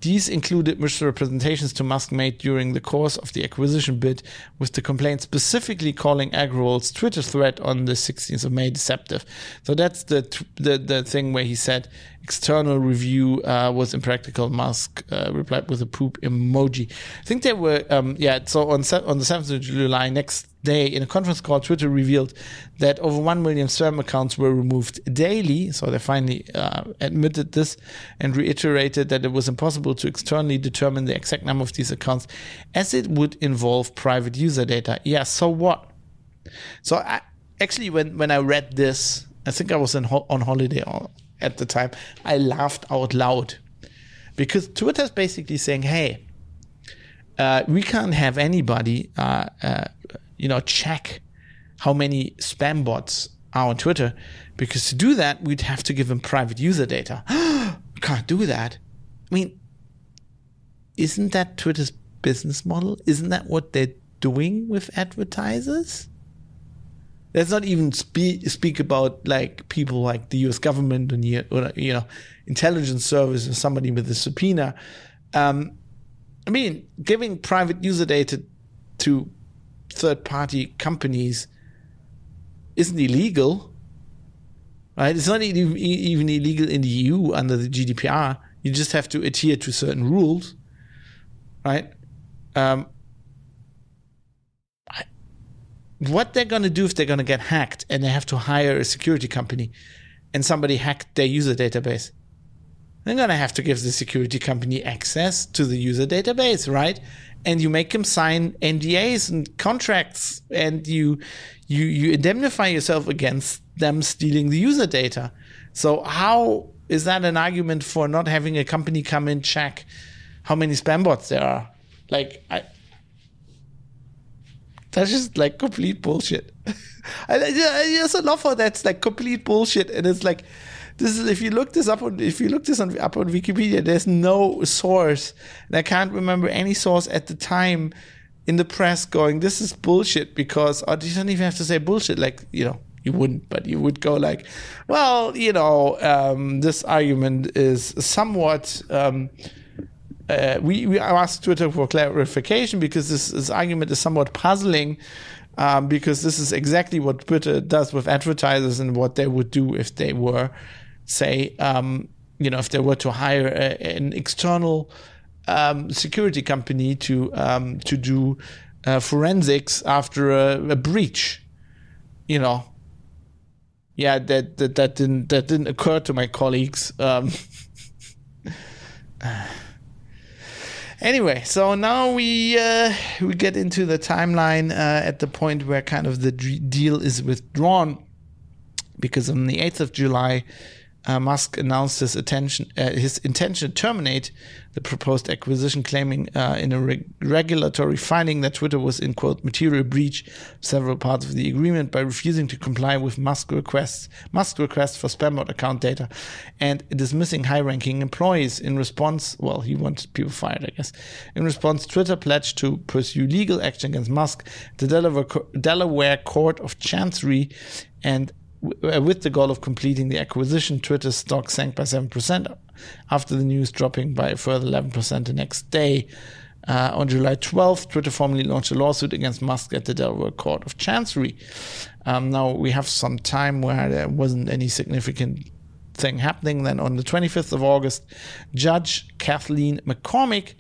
these included misrepresentations to Musk made during the course of the acquisition bid, with the complaint specifically calling Agrawal's Twitter thread on the 16th of May deceptive. So that's the the, the thing where he said external review uh, was impractical. Musk uh, replied with a poop emoji. I think they were, um, yeah. So on on the 7th of July, next day, in a conference call, Twitter revealed that over 1 million spam accounts were removed daily. So they finally uh, admitted this and reiterated that it was impossible to externally determine the exact number of these accounts as it would involve private user data. Yeah, so what? So I, actually, when, when I read this, I think I was ho- on holiday at the time, I laughed out loud because Twitter is basically saying, hey, uh, we can't have anybody uh, uh, you know, check how many spam bots are on Twitter because to do that, we'd have to give them private user data. <gasps> Can't do that. I mean, isn't that Twitter's business model? Isn't that what they're doing with advertisers? Let's not even speak speak about like people like the U.S. government and or, you know intelligence service or somebody with a subpoena. Um, I mean, giving private user data to third party companies isn't illegal, right? It's not even illegal in the EU under the GDPR. You just have to adhere to certain rules, right? Um, what they're going to do if they're going to get hacked and they have to hire a security company and somebody hacked their user database? They're going to have to give the security company access to the user database, right? And you make them sign NDAs and contracts and you you you indemnify yourself against them stealing the user data. So how is that an argument for not having a company come and check how many spam bots there are? Like I that's just like complete bullshit. I, I just love how that's like complete bullshit, and it's like this is if you look this up on if you look this on, up on Wikipedia, there's no source, and I can't remember any source at the time in the press going this is bullshit because or you don't even have to say bullshit like you know you wouldn't, but you would go like, well, you know, um, this argument is somewhat. Um, uh, we, we asked Twitter for clarification because this, this argument is somewhat puzzling. Um, because this is exactly what Twitter does with advertisers and what they would do if they were, say, um, you know, if they were to hire a, an external um, security company to um, to do uh, forensics after a, a, breach. You know, yeah, that, that that didn't that didn't occur to my colleagues. Um, <laughs> Anyway, so now we uh, we get into the timeline uh, at the point where kind of the deal is withdrawn, because on the eighth of July, uh, Musk announced his uh, his intention to terminate the proposed acquisition, claiming uh, in a re- regulatory finding that Twitter was in quote material breach several parts of the agreement by refusing to comply with Musk requests, Musk requests for spambot account data, and dismissing high-ranking employees. In response, well, he wanted people fired, I guess. In response, Twitter pledged to pursue legal action against Musk. The Delaware, Delaware Court of Chancery and with the goal of completing the acquisition, Twitter's stock sank by 7% after the news dropping by a further 11% the next day. Uh, on July 12th, Twitter formally launched a lawsuit against Musk at the Delaware Court of Chancery. Um, now, we have some time where there wasn't any significant thing happening. Then on the 25th of August, Judge Kathleen McCormick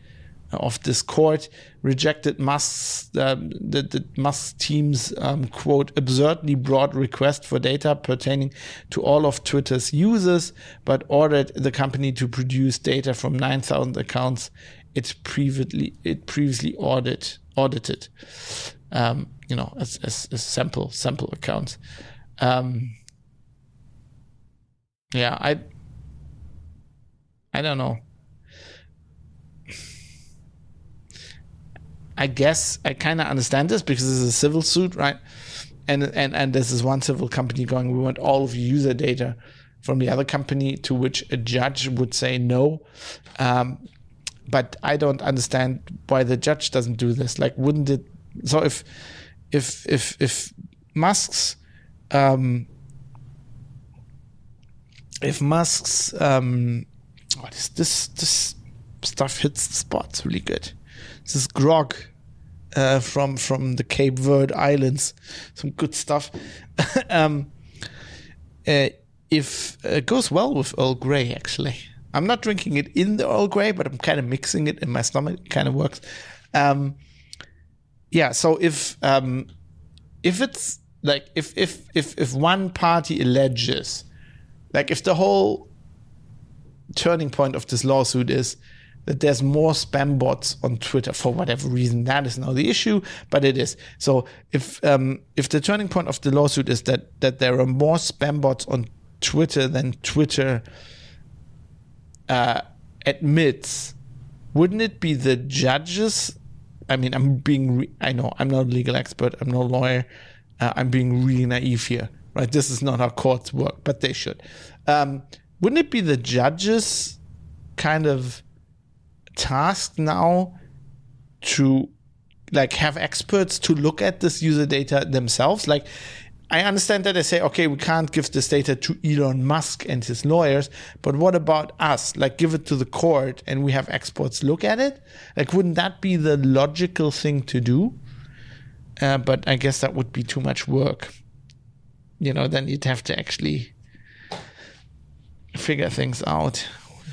of this court rejected Musk's uh, the, the Musk team's um, quote absurdly broad request for data pertaining to all of Twitter's users, but ordered the company to produce data from 9,000 accounts it previously it previously audit, audited. Um, you know, as, as, as, sample sample accounts. Um, yeah, I I don't know. I guess I kind of understand this because this is a civil suit, right? And and and this is one civil company going, we want all of your user data from the other company, to which a judge would say no. Um, but I don't understand why the judge doesn't do this. Like, wouldn't it? So if if if if Musk's um, if Musk's um, oh, this this this stuff hits the spots really good. This is grog uh, from from the Cape Verde Islands. Some good stuff. <laughs> um, uh, if uh, it goes well with Earl Grey, actually. I'm not drinking it in the Earl Grey, but I'm kind of mixing it in my stomach. It kind of works. Um, yeah. So if um, if it's like if if if if one party alleges, like if the whole turning point of this lawsuit is that there's more spam bots on Twitter for whatever reason. That is now the issue, but it is. So if um, if the turning point of the lawsuit is that that there are more spam bots on Twitter than Twitter uh, admits, wouldn't it be the judges? I mean, I'm being. Re- I know I'm not a legal expert. I'm no lawyer. Uh, I'm being really naive here, right? This is not how courts work, but they should. Um, wouldn't it be the judges kind of tasked now to like have experts to look at this user data themselves like I understand that they say, okay, we can't give this data to Elon Musk and his lawyers, but what about us? Like, give it to the court and we have experts look at it? Like, wouldn't that be the logical thing to do? Uh, but I guess that would be too much work. you know, then you'd have to actually figure things out.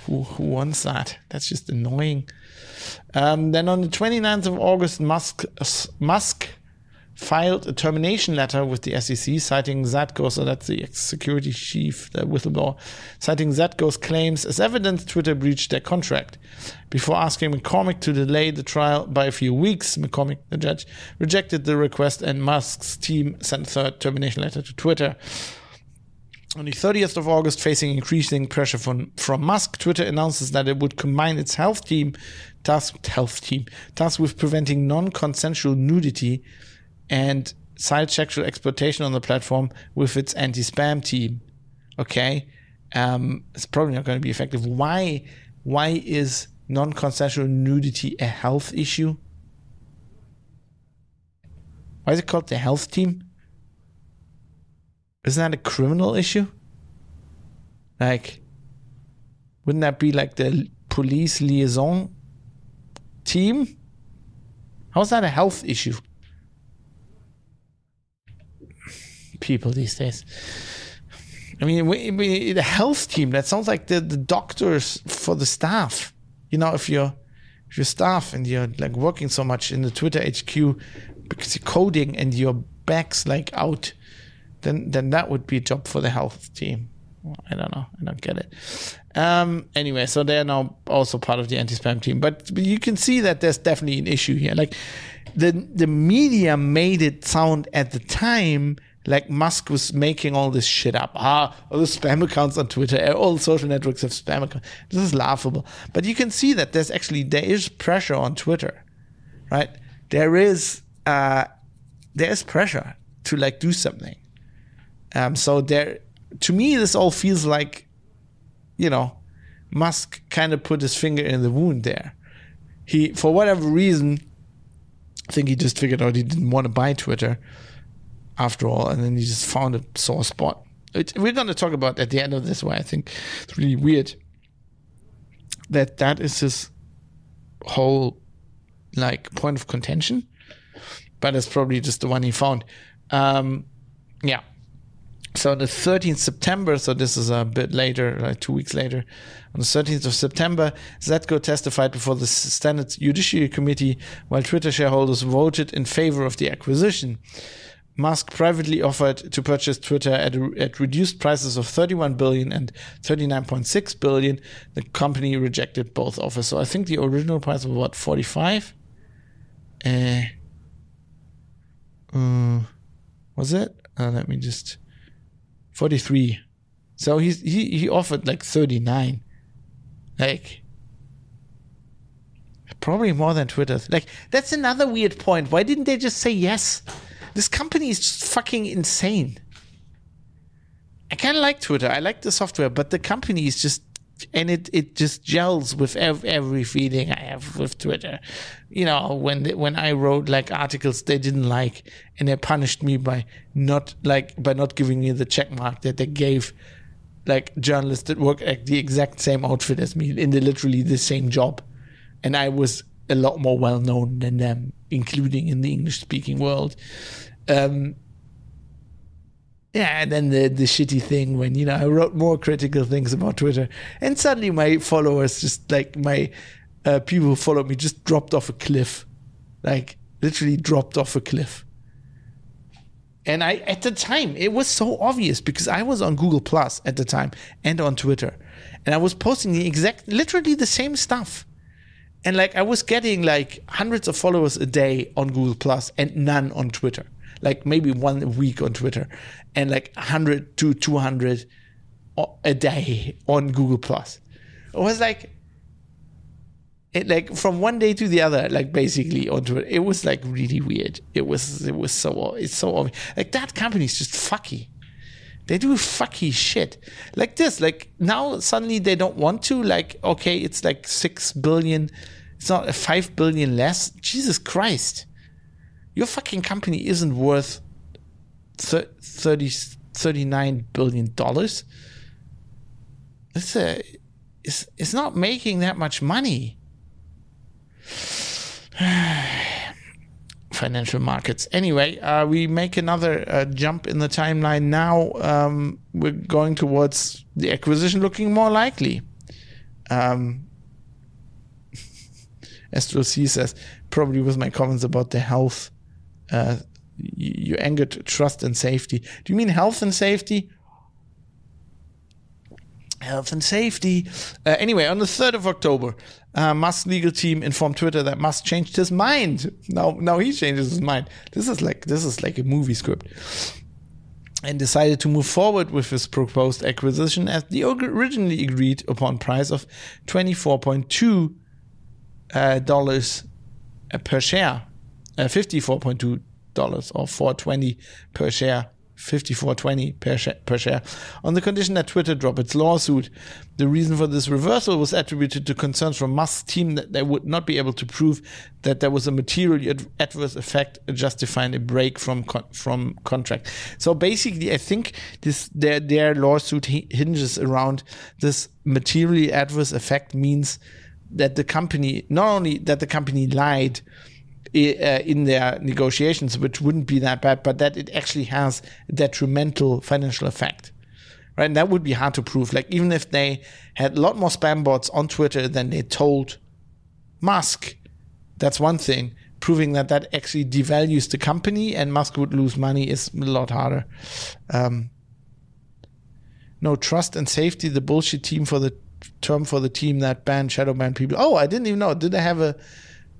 Who who wants that? That's just annoying. Um, then on the 29th of August, Musk Musk filed a termination letter with the SEC, citing Zatko, so that's the security chief, the whistleblower, citing Zatko's claims as evidence Twitter breached their contract. Before asking McCormick to delay the trial by a few weeks, McCormick, the judge, rejected the request, and Musk's team sent a third termination letter to Twitter. On the 30th of August, facing increasing pressure from, from Musk, Twitter announces that it would combine its health team tasked health team tasked with preventing non-consensual nudity and child sexual exploitation on the platform with its anti-spam team. Okay, um, it's probably not going to be effective. Why? Why is non-consensual nudity a health issue? Why is it called the health team? Isn't that a criminal issue? Like, wouldn't that be like the police liaison team? How's that a health issue? People these days. I mean, we, we, the health team, that sounds like the, the doctors for the staff. You know, if you're, if you're staff and you're like working so much in the Twitter HQ because you're coding and your back's like out then then that would be a job for the health team. I don't know. I don't get it. Um, anyway, so they're now also part of the anti-spam team, but, but you can see that there's definitely an issue here. Like the the media made it sound at the time like Musk was making all this shit up. Ah, all the spam accounts on Twitter, all social networks have spam accounts. This is laughable. But you can see that there's actually there is pressure on Twitter, right? There is uh, there is pressure to like do something. Um, so there, to me, this all feels like, you know, Musk kind of put his finger in the wound there. He, for whatever reason, I think he just figured out he didn't want to buy Twitter after all, and then he just found a sore spot. It, we're going to talk about at the end of this why I think it's really weird that that is his whole like point of contention, but it's probably just the one he found. Um, yeah, so on the 13th September, so this is a bit later, like two weeks later, on the 13th of September, Zatko testified before the Senate Judiciary Committee while Twitter shareholders voted in favor of the acquisition. Musk privately offered to purchase Twitter at, at reduced prices of 31 billion and 39.6 billion. The company rejected both offers. So I think the original price was what 45. Uh, uh, was it? Uh, let me just 43. So he's, he, he offered like 39. Like, probably more than Twitter. Like, that's another weird point. Why didn't they just say yes? This company is just fucking insane. I kind of like Twitter. I like the software, but the company is just and it it just gels with every, every feeling I have with Twitter. You know, when when I wrote like articles they didn't like, and they punished me by not like by not giving me the check mark that they gave like journalists that work at the exact same outfit as me in the literally the same job, and I was a lot more well known than them, including in the English speaking world. Um, yeah, and then the the shitty thing when you know I wrote more critical things about Twitter, and suddenly my followers just like my uh, people who followed me just dropped off a cliff, like literally dropped off a cliff. And I at the time it was so obvious because I was on Google Plus at the time and on Twitter, and I was posting the exact literally the same stuff. And like I was getting like hundreds of followers a day on Google Plus and none on Twitter like maybe one week on Twitter and like 100 to 200 a day on Google Plus. It was like it like from one day to the other, like basically on Twitter. It was like really weird. It was it was so it's so obvious. Like that company is just fucky. They do fucky shit like this. Like now suddenly they don't want to. Like okay, it's like six billion. It's not five billion less. Jesus Christ your fucking company isn't worth 30, 39 billion dollars. It's a, it's, it's not making that much money. <sighs> financial markets. Anyway, uh, we make another uh, jump in the timeline now. Um, we're going towards the acquisition looking more likely. Um, <laughs> Astro C says, probably with my comments about the health, uh, you, angered trust and safety. Do you mean health and safety? Health and safety. Uh, anyway, on the 3rd of October, uh, Musk's legal team informed Twitter that Musk changed his mind. Now, now he changes his mind. This is like this is like a movie script, and decided to move forward with his proposed acquisition at the originally agreed upon price of twenty four point two uh, dollars per share, uh, fifty four point two dollars or four twenty per share 54.20 per share, per share on the condition that Twitter drop its lawsuit. The reason for this reversal was attributed to concerns from Musk's team that they would not be able to prove that there was a materially ad- adverse effect justifying a break from con- from contract. So basically, I think this their their lawsuit hinges around this materially adverse effect means that the company not only that the company lied in their negotiations, which wouldn't be that bad, but that it actually has a detrimental financial effect. Right? And that would be hard to prove. Like, even if they had a lot more spam bots on Twitter than they told Musk, that's one thing. Proving that that actually devalues the company and Musk would lose money is a lot harder. Um, no trust and safety, the bullshit team for the term for the team that banned shadow ban people. Oh, I didn't even know. Did they have a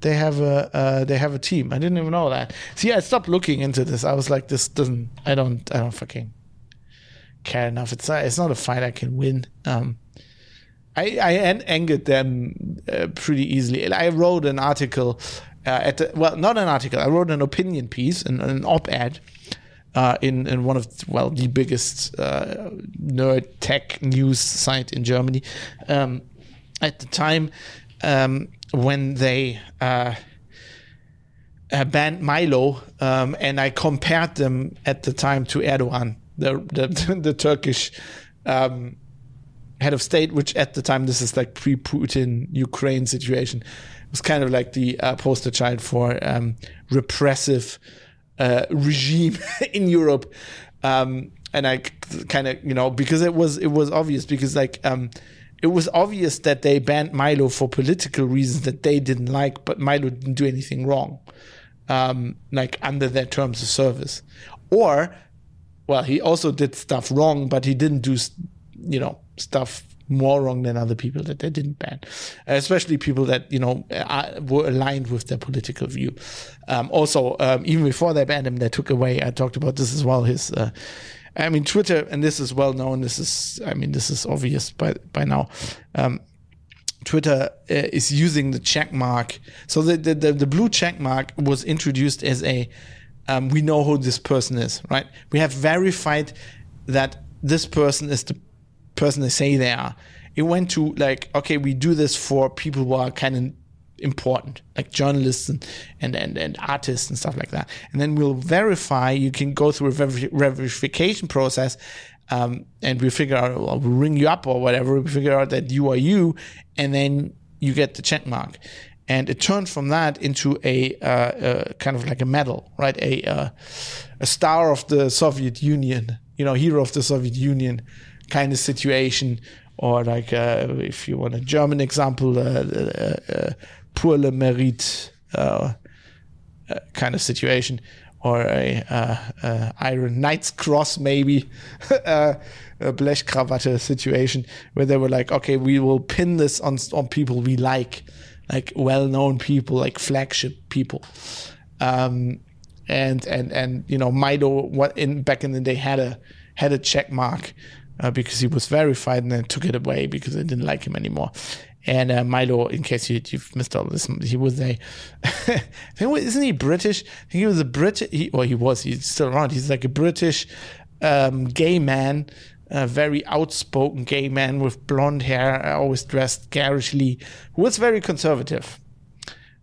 they have a uh, they have a team. I didn't even know that. See, I stopped looking into this. I was like, this doesn't. I don't. I don't fucking care enough. It's not. It's not a fight I can win. Um, I I angered them uh, pretty easily. I wrote an article uh, at the, well, not an article. I wrote an opinion piece and an op-ed. Uh, in in one of well the biggest uh, nerd tech news site in Germany um, at the time, um, when they uh, banned Milo, um, and I compared them at the time to Erdogan, the the, <laughs> the Turkish um, head of state, which at the time this is like pre-Putin Ukraine situation, it was kind of like the uh, poster child for um, repressive uh, regime <laughs> in Europe. Um, and I kind of you know because it was it was obvious because like um, it was obvious that they banned Milo for political reasons that they didn't like, but Milo didn't do anything wrong, um, like under their terms of service. Or, well, he also did stuff wrong, but he didn't do, you know, stuff more wrong than other people that they didn't ban, especially people that you know were aligned with their political view. Um, also, um, even before they banned him, they took away. I talked about this as well. His uh, I mean, Twitter, and this is well known. This is, I mean, this is obvious by by now. Um, Twitter uh, is using the check mark. So the, the, the, the, blue check mark was introduced as a, um, we know who this person is, right? We have verified that this person is the person they say they are. It went to like, okay, we do this for people who are kind of important, like journalists and, and, and, and, artists and stuff like that. And then we'll verify, you can go through a verification process um, and we figure out, we'll ring you up or whatever, we figure out that you are you, and then you get the check mark. And it turned from that into a, uh, kind of like a medal, right? A, uh, a star of the Soviet Union, you know, hero of the Soviet Union kind of situation. Or like, uh, if you want a German example, uh, uh, uh, pour le mérite uh, uh, kind of situation, or a uh, uh Iron Knight's Cross, maybe <laughs> a Blechkrawatte situation, where they were like, okay, we will pin this on on people we like, like well-known people, like flagship people. Um, and and and you know, Milo, what in back in the day had a had a check mark uh, because he was verified and then took it away because they didn't like him anymore. And uh, Milo, in case you, have missed all this, he was a, <laughs> isn't he British? he was a British, he, well, he was, he's still around. He's like a British um, gay man, a very outspoken gay man with blonde hair, always dressed garishly, who was very conservative,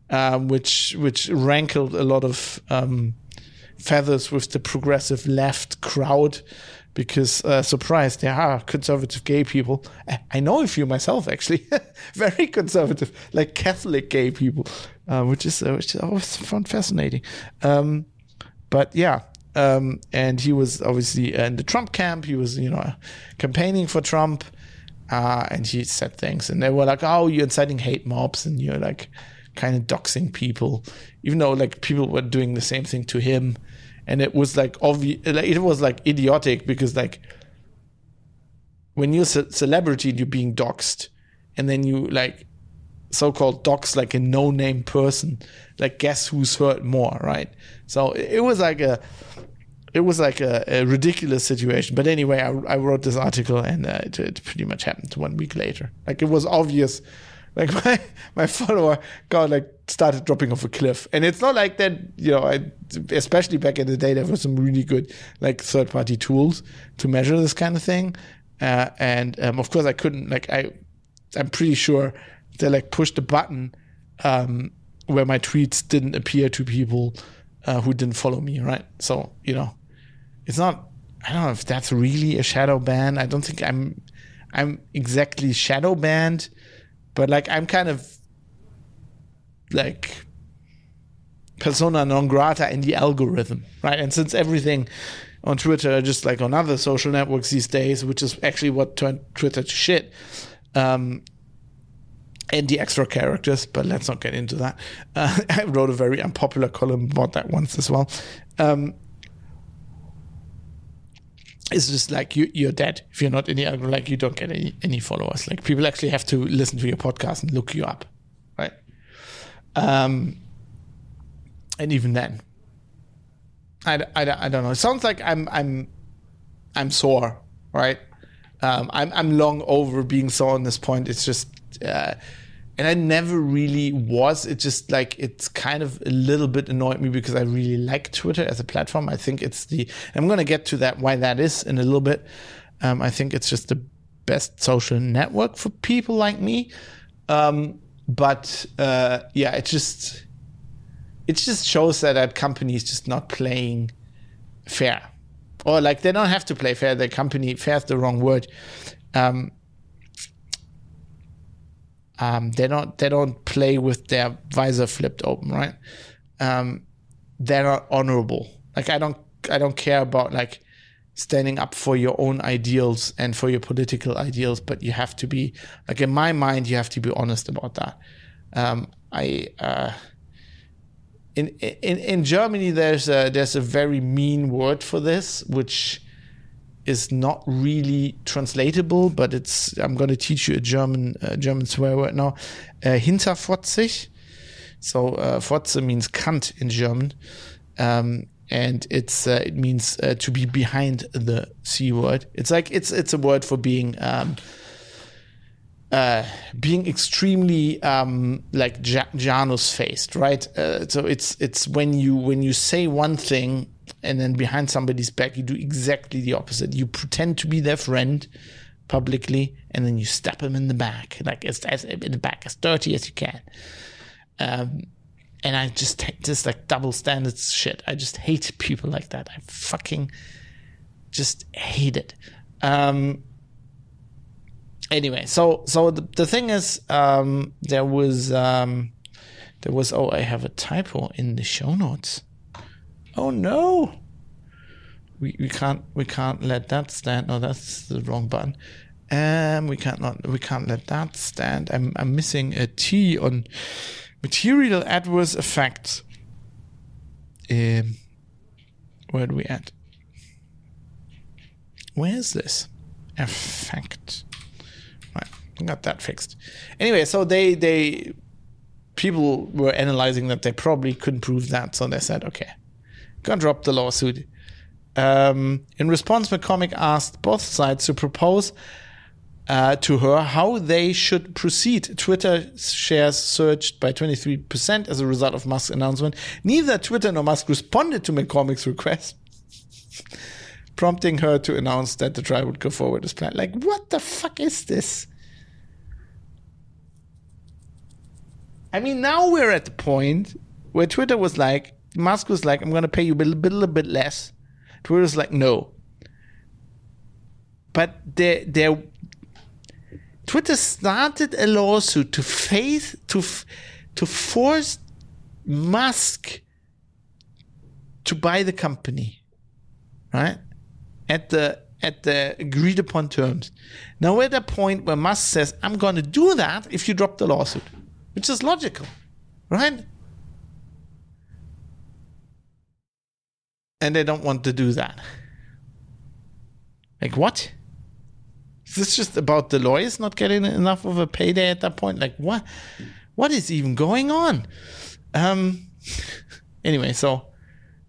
um, which which rankled a lot of um, feathers with the progressive left crowd because uh, surprised there are conservative gay people. I know a few myself actually, <laughs> very conservative, like Catholic gay people, uh, which is uh, which I always found fascinating. Um, but yeah, um, and he was obviously in the Trump camp. He was you know campaigning for Trump. Uh, and he said things, and they were like, "Oh, you're inciting hate mobs, and you're like kind of doxing people," even though like people were doing the same thing to him and it was like obvious it was like idiotic because like when you're a celebrity you're being doxed and then you like so-called dox like a no-name person. Like guess who's hurt more right? So it was like a it was like a, a ridiculous situation. But anyway I, I wrote this article and uh, it, it pretty much happened one week later. Like it was obvious like <laughs> my my follower got like started dropping off a cliff, and it's not like that. You know, I, especially back in the day, there were some really good like third party tools to measure this kind of thing, uh, and um, of course I couldn't like I I'm pretty sure they like pushed a button um, where my tweets didn't appear to people uh, who didn't follow me, right? So you know, it's not. I don't know if that's really a shadow ban. I don't think I'm I'm exactly shadow banned but like I'm kind of like persona non grata in the algorithm, right? And since everything on Twitter, just like on other social networks these days, which is actually what turned Twitter to shit, um, and the extra characters, but let's not get into that. Uh, <laughs> I wrote a very unpopular column about that once as well. Um, it's just like you, you're dead if you're not in the algorithm. Like you don't get any, any followers. Like people actually have to listen to your podcast and look you up, right? Um, and even then, I, I, I don't know. It sounds like I'm I'm I'm sore, right? Um, I'm I'm long over being sore on this point. It's just. Uh, and I never really was. It just like it's kind of a little bit annoyed me because I really like Twitter as a platform. I think it's the I'm to get to that why that is in a little bit. Um, I think it's just the best social network for people like me. Um, but uh, yeah, it just it just shows that that company is just not playing fair, or like they don't have to play fair. The company fair is the wrong word. Um, um, they don't they don't play with their visor flipped open, right? Um, they're not honorable. Like I don't I don't care about like standing up for your own ideals and for your political ideals, but you have to be like in my mind you have to be honest about that. Um, I uh, in in in Germany there's a there's a very mean word for this which is not really translatable, but it's I'm going to teach you a German uh, German swear word now. Uh, hinterfotzig. So uh, Fotze means cunt in German, um, and it's uh, it means uh, to be behind the c word. It's like it's it's a word for being. Um, uh, being extremely um, like Janus faced, right? Uh, so it's it's when you when you say one thing and then behind somebody's back you do exactly the opposite. You pretend to be their friend publicly and then you stab them in the back like as, as in the back as dirty as you can. Um, and i just just like double standards shit. I just hate <laughs> people like that. I fucking just hate it. Um, anyway so so the, the thing is um, there was um, there was oh i have a typo in the show notes Oh no! We, we can't we can't let that stand. No, that's the wrong button. Um, we can't not we can't let that stand. I'm I'm missing a T on material adverse effects. Um, where do we at? Where is this effect? Right, got that fixed. Anyway, so they they people were analyzing that they probably couldn't prove that, so they said, okay, gonna drop the lawsuit. Um, in response, McCormick asked both sides to propose uh, to her how they should proceed. Twitter shares surged by 23% as a result of Musk's announcement. Neither Twitter nor Musk responded to McCormick's request, <laughs> prompting her to announce that the trial would go forward as planned. Like, what the fuck is this? I mean, now we're at the point where Twitter was like, Musk was like, I'm going to pay you a little, little bit less. Twitter's like, no. but they they Twitter started a lawsuit to face to to force Musk to buy the company, right? At the at the agreed upon terms. Now we're at a point where Musk says, "I'm going to do that if you drop the lawsuit," which is logical, right? And they don't want to do that. Like what? Is this just about the lawyers not getting enough of a payday at that point? Like what? What is even going on? Um. <laughs> Anyway, so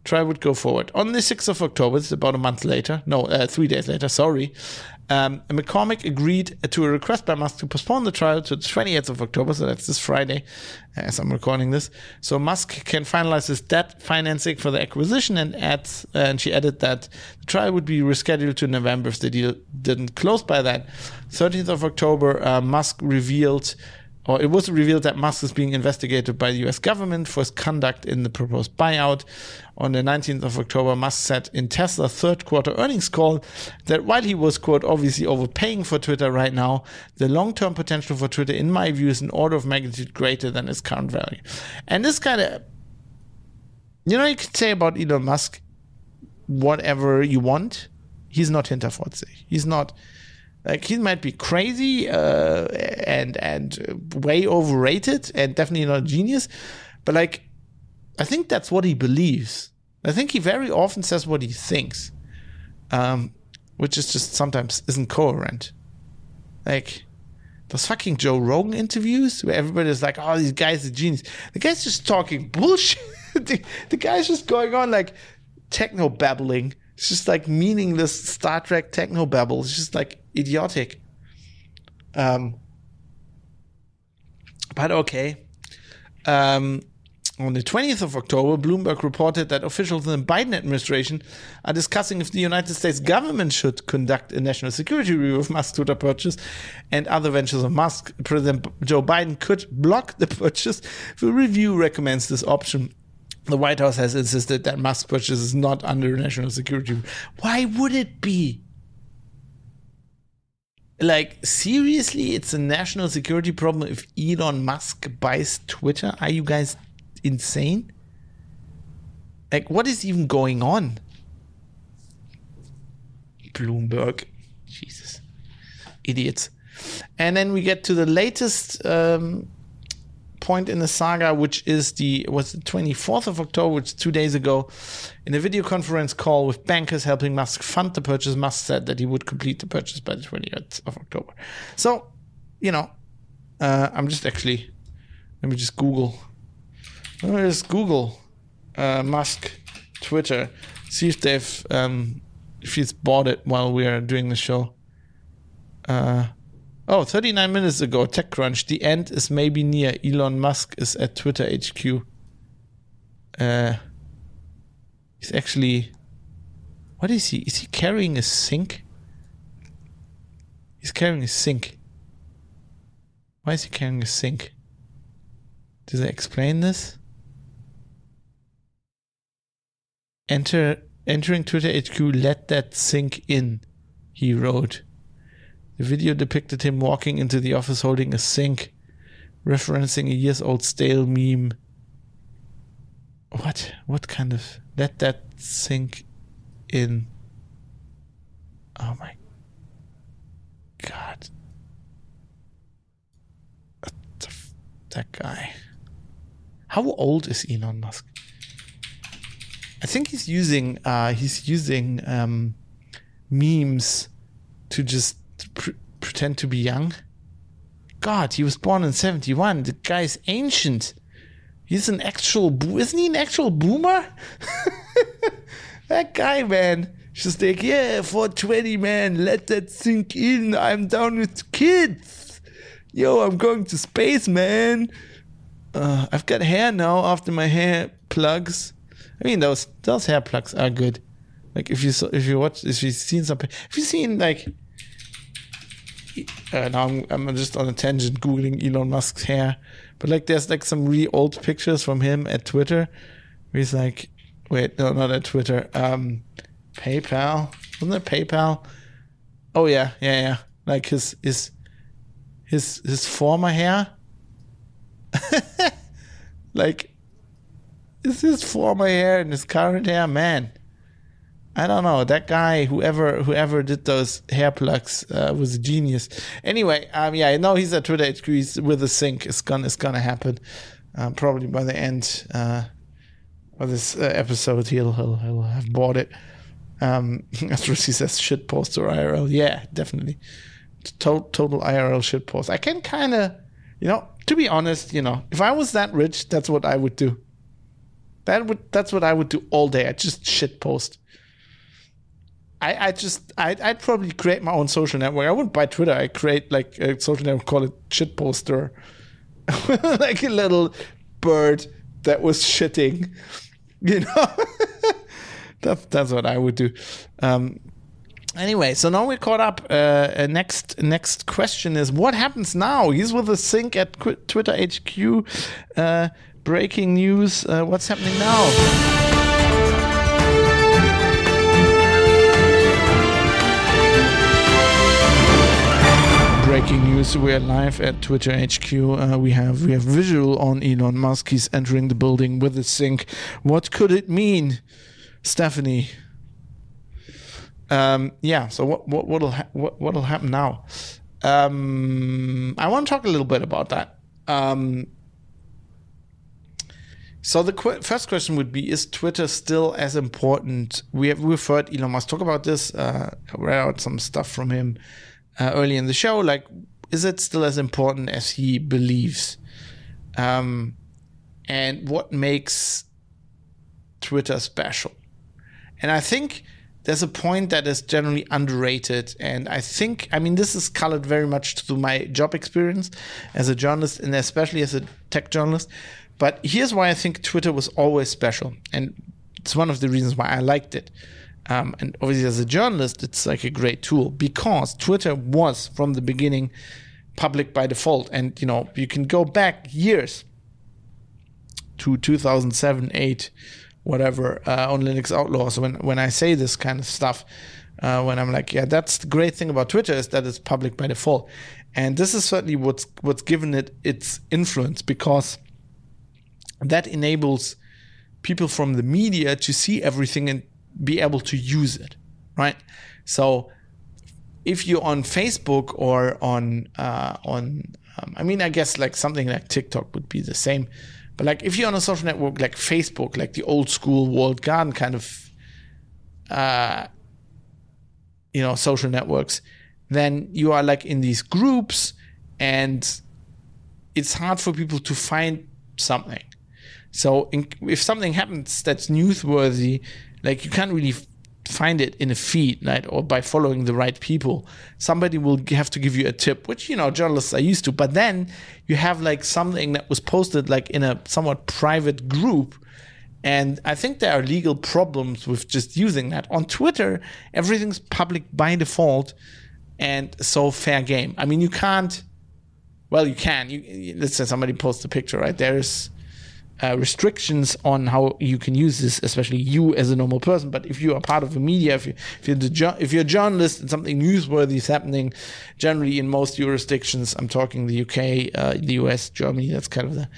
try would go forward on the 6th of October. It's about a month later. No, uh, three days later. Sorry. Um, McCormick agreed to a request by Musk to postpone the trial to the 28th of October, so that's this Friday, as I'm recording this. So Musk can finalize his debt financing for the acquisition, and adds, and she added that the trial would be rescheduled to November if the deal didn't close by that. 13th of October, uh, Musk revealed or it was revealed that Musk is being investigated by the US government for his conduct in the proposed buyout. On the 19th of October, Musk said in Tesla's third quarter earnings call that while he was, quote, obviously overpaying for Twitter right now, the long term potential for Twitter, in my view, is an order of magnitude greater than its current value. And this kind of, you know, you can say about Elon Musk whatever you want. He's not Hinterfotzig. He's not like he might be crazy uh, and and way overrated and definitely not a genius, but like I think that's what he believes. I think he very often says what he thinks, um, which is just sometimes isn't coherent. Like those fucking Joe Rogan interviews where everybody's like, "Oh, these guys are genius." The guy's just talking bullshit. <laughs> the, the guy's just going on like techno babbling it's just like meaningless Star Trek techno babble. It's just like idiotic. Um, but okay. Um, on the 20th of October, Bloomberg reported that officials in the Biden administration are discussing if the United States government should conduct a national security review of Musk's Twitter purchase and other ventures of Musk. President Joe Biden could block the purchase. The review recommends this option the White House has insisted that Musk purchase is not under national security. Why would it be? Like, seriously, it's a national security problem if Elon Musk buys Twitter? Are you guys insane? Like, what is even going on? Bloomberg. Jesus. Idiots. And then we get to the latest um, point in the saga, which is the was the 24th of October, which is two days ago, in a video conference call with bankers helping Musk fund the purchase. Musk said that he would complete the purchase by the 28th of October. So, you know, uh, I'm just actually let me just Google. Just Google uh, Musk Twitter, see if they've um, if he's bought it while we are doing the show. Uh, Oh, 39 minutes ago, TechCrunch. The end is maybe near. Elon Musk is at Twitter HQ. Uh, he's actually. What is he? Is he carrying a sink? He's carrying a sink. Why is he carrying a sink? Does it explain this? Enter entering Twitter HQ, let that sink in, he wrote. The video depicted him walking into the office holding a sink, referencing a years old stale meme. What? What kind of. Let that sink in. Oh my god. That guy. How old is Elon Musk? I think he's using uh, he's using um, memes to just pr- pretend to be young? God, he was born in 71. The guy's ancient. He's an actual, bo- isn't he an actual boomer? <laughs> that guy, man. Just like, yeah, 420, man, let that sink in. I'm down with kids. Yo, I'm going to space, man. Uh, I've got hair now after my hair plugs. I mean, those those hair plugs are good. Like if you saw, if you watch if you've seen some if you've seen like uh, now I'm, I'm just on a tangent googling Elon Musk's hair, but like there's like some really old pictures from him at Twitter. Where he's like, wait, no, not at Twitter. Um, PayPal, wasn't it PayPal? Oh yeah, yeah, yeah. Like his his his his former hair. <laughs> like is his former hair and his current hair, man. I don't know. That guy, whoever whoever did those hair plugs, uh, was a genius. Anyway, um, yeah, I know he's at Twitter HQ. He's with the sink. It's gonna it's gonna happen. Um, probably by the end uh, of this uh, episode, he'll, he'll he'll have bought it. Um, <laughs> as Russi says, shit post or IRL. Yeah, definitely. Total, total IRL shit post. I can kind of, you know, to be honest, you know, if I was that rich, that's what I would do. That would that's what I would do all day. I just shit post. I, I just I I'd probably create my own social network. I wouldn't buy Twitter. I create like a social network, call it shit poster, <laughs> like a little bird that was shitting. <laughs> You know, <laughs> that, that's what I would do. Um, anyway, so now we're caught up. Uh, uh, next next question is what happens now? He's with the sink at Twitter HQ. Uh, breaking news. Uh, what's happening now? breaking news. We're live at Twitter HQ. Uh, we have we have visual on Elon Musk. He's entering the building with a sink. What could it mean, Stephanie? Um, yeah. So what what what'll ha- what what'll happen now? Um, I want to talk a little bit about that. Um, so the qu- first question would be: Is Twitter still as important? We have we've heard Elon Musk talk about this. Uh, I read out some stuff from him uh, early in the show. Like, is it still as important as he believes? Um, and what makes Twitter special? And I think there's a point that is generally underrated. And I think, I mean, this is colored very much to my job experience as a journalist and especially as a tech journalist. But here's why I think Twitter was always special. And it's one of the reasons why I liked it. Um, and obviously, as a journalist, it's like a great tool because Twitter was from the beginning public by default. And, you know, you can go back years to 2007, 8, whatever, uh, on Linux Outlaws. When, when I say this kind of stuff, uh, when I'm like, yeah, that's the great thing about Twitter is that it's public by default. And this is certainly what's, what's given it its influence because that enables people from the media to see everything and be able to use it, right? So if you're on Facebook or on uh, on, um, I mean, I guess like something like TikTok would be the same, but like if you're on a social network like Facebook, like the old school walled garden kind of, uh, you know, social networks, then you are like in these groups, and it's hard for people to find something. So in, if something happens that's newsworthy, like you can't really find it in a feed, right? Or by following the right people. Somebody will have to give you a tip, which, you know, journalists are used to. But then you have like something that was posted like in a somewhat private group. And I think there are legal problems with just using that. On Twitter, everything's public by default. And so fair game. I mean, you can't, well, you can. You, let's say somebody posts a picture, right? There's, uh, restrictions on how you can use this, especially you as a normal person. But if you are part of the media, if, you, if you're the if you're a journalist and something newsworthy is happening, generally in most jurisdictions, I'm talking the UK, uh, the US, Germany. That's kind of the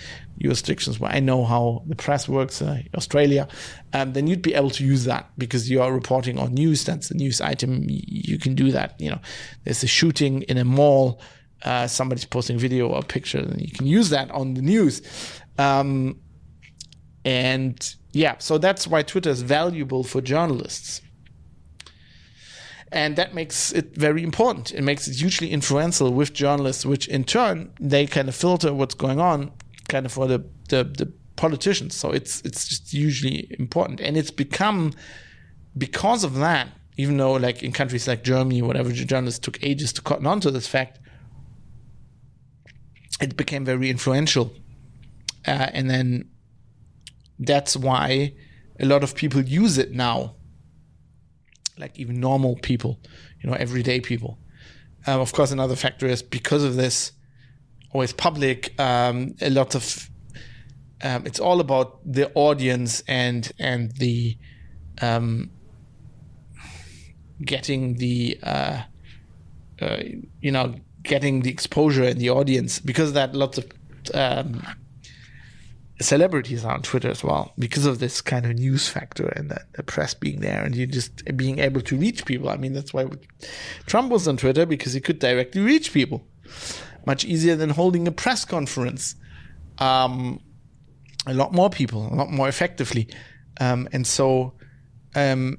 jurisdictions where I know how the press works. Uh, Australia, um, then you'd be able to use that because you are reporting on news. That's the news item. You can do that. You know, there's a shooting in a mall. Uh, somebody's posting video or picture, and you can use that on the news. Um, and yeah, so that's why Twitter is valuable for journalists. And that makes it very important. It makes it hugely influential with journalists, which in turn they kind of filter what's going on kind of for the, the, the politicians. So it's it's just hugely important. And it's become because of that, even though like in countries like Germany, whatever journalists took ages to cotton on to this fact, it became very influential. Uh, and then that's why a lot of people use it now like even normal people you know everyday people um, of course another factor is because of this always public um, a lot of um, it's all about the audience and and the um, getting the uh, uh, you know, getting the exposure and the audience because that. Lots of um, celebrities are on Twitter as well because of this kind of news factor and the, the press being there and you just being able to reach people. I mean, that's why Trump was on Twitter because he could directly reach people much easier than holding a press conference. Um, a lot more people, a lot more effectively. Um, and so um,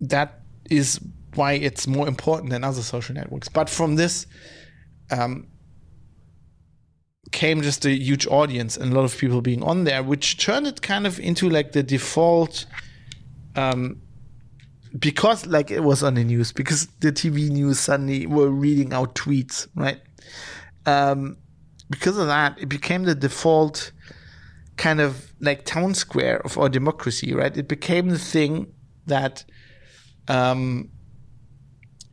that is why it's more important than other social networks. But from this um, came just a huge audience and a lot of people being on there, which turned it kind of into like the default. Um, because like it was on the news, because the TV news suddenly were reading out tweets, right? Um, because of that, it became the default kind of like town square of our democracy, right? It became the thing that um,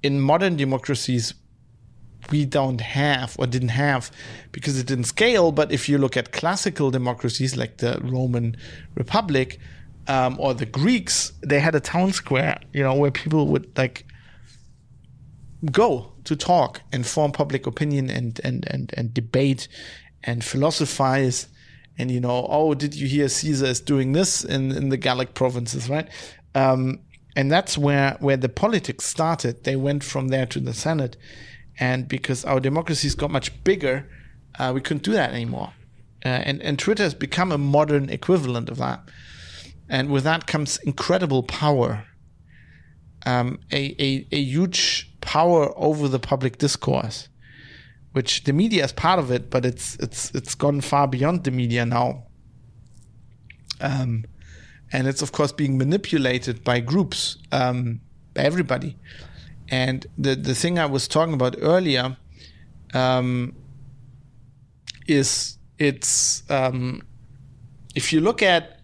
in modern democracies we don't have or didn't have because it didn't scale. But if you look at classical democracies like the Roman Republic um, or the Greeks, they had a town square, you know, where people would like go to talk and form public opinion and and and and debate and philosophize and you know oh did you hear caesar is doing this in in the gallic provinces right? Um, and that's where where the politics started. They went from there to the senate and because our democracies got much bigger uh, we couldn't do that anymore uh, and and twitter has become a modern equivalent of that and with that comes incredible power um, a, a, a huge power over the public discourse which the media is part of it, but it's it's it's gone far beyond the media now. Um, and it's of course being manipulated by groups, um, by everybody. And the the thing I was talking about earlier um, is it's um, if you look at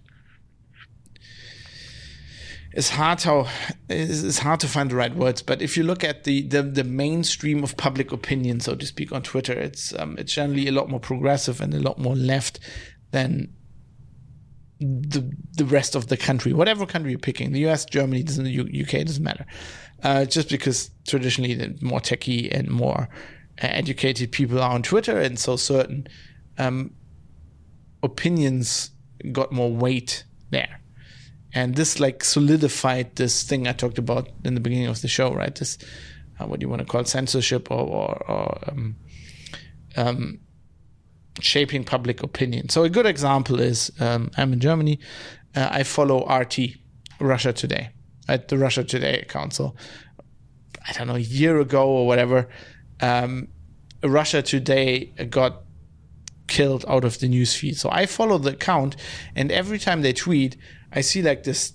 it's hard how it's hard to find the right words. But if you look at the the, the mainstream of public opinion, so to speak, on Twitter, it's um, it's generally a lot more progressive and a lot more left than the the rest of the country, whatever country you're picking, the U.S., Germany, doesn't the UK doesn't matter, uh, just because traditionally the more techie and more uh, educated people are on Twitter, and so certain um, opinions got more weight there and this like solidified this thing I talked about in the beginning of the show, right? This uh, what do you want to call it, censorship or, or, or um, um, shaping public opinion. So a good example is um, I'm in Germany. Uh, I follow RT, Russia Today, at the Russia Today account. So I don't know, a year ago or whatever, um, Russia Today got killed out of the newsfeed. So I follow the account, and every time they tweet, I see like this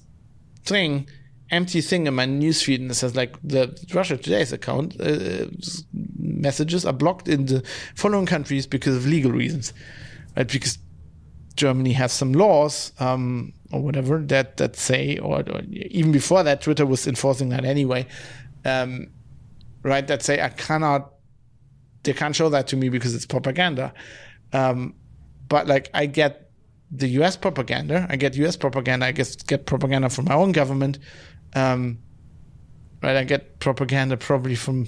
thing, empty thing in my newsfeed, and it says like the Russia Today's account uh, messages are blocked in the following countries because of legal reasons, right? Because Germany has some laws um, or whatever that that say, or, or, even before that, Twitter was enforcing that anyway, um, right? That say I cannot, they can't show that to me because it's propaganda. Um, but like I get the U.S. propaganda. I get U.S. propaganda. I guess get propaganda from my own government. Um, right. I get propaganda probably from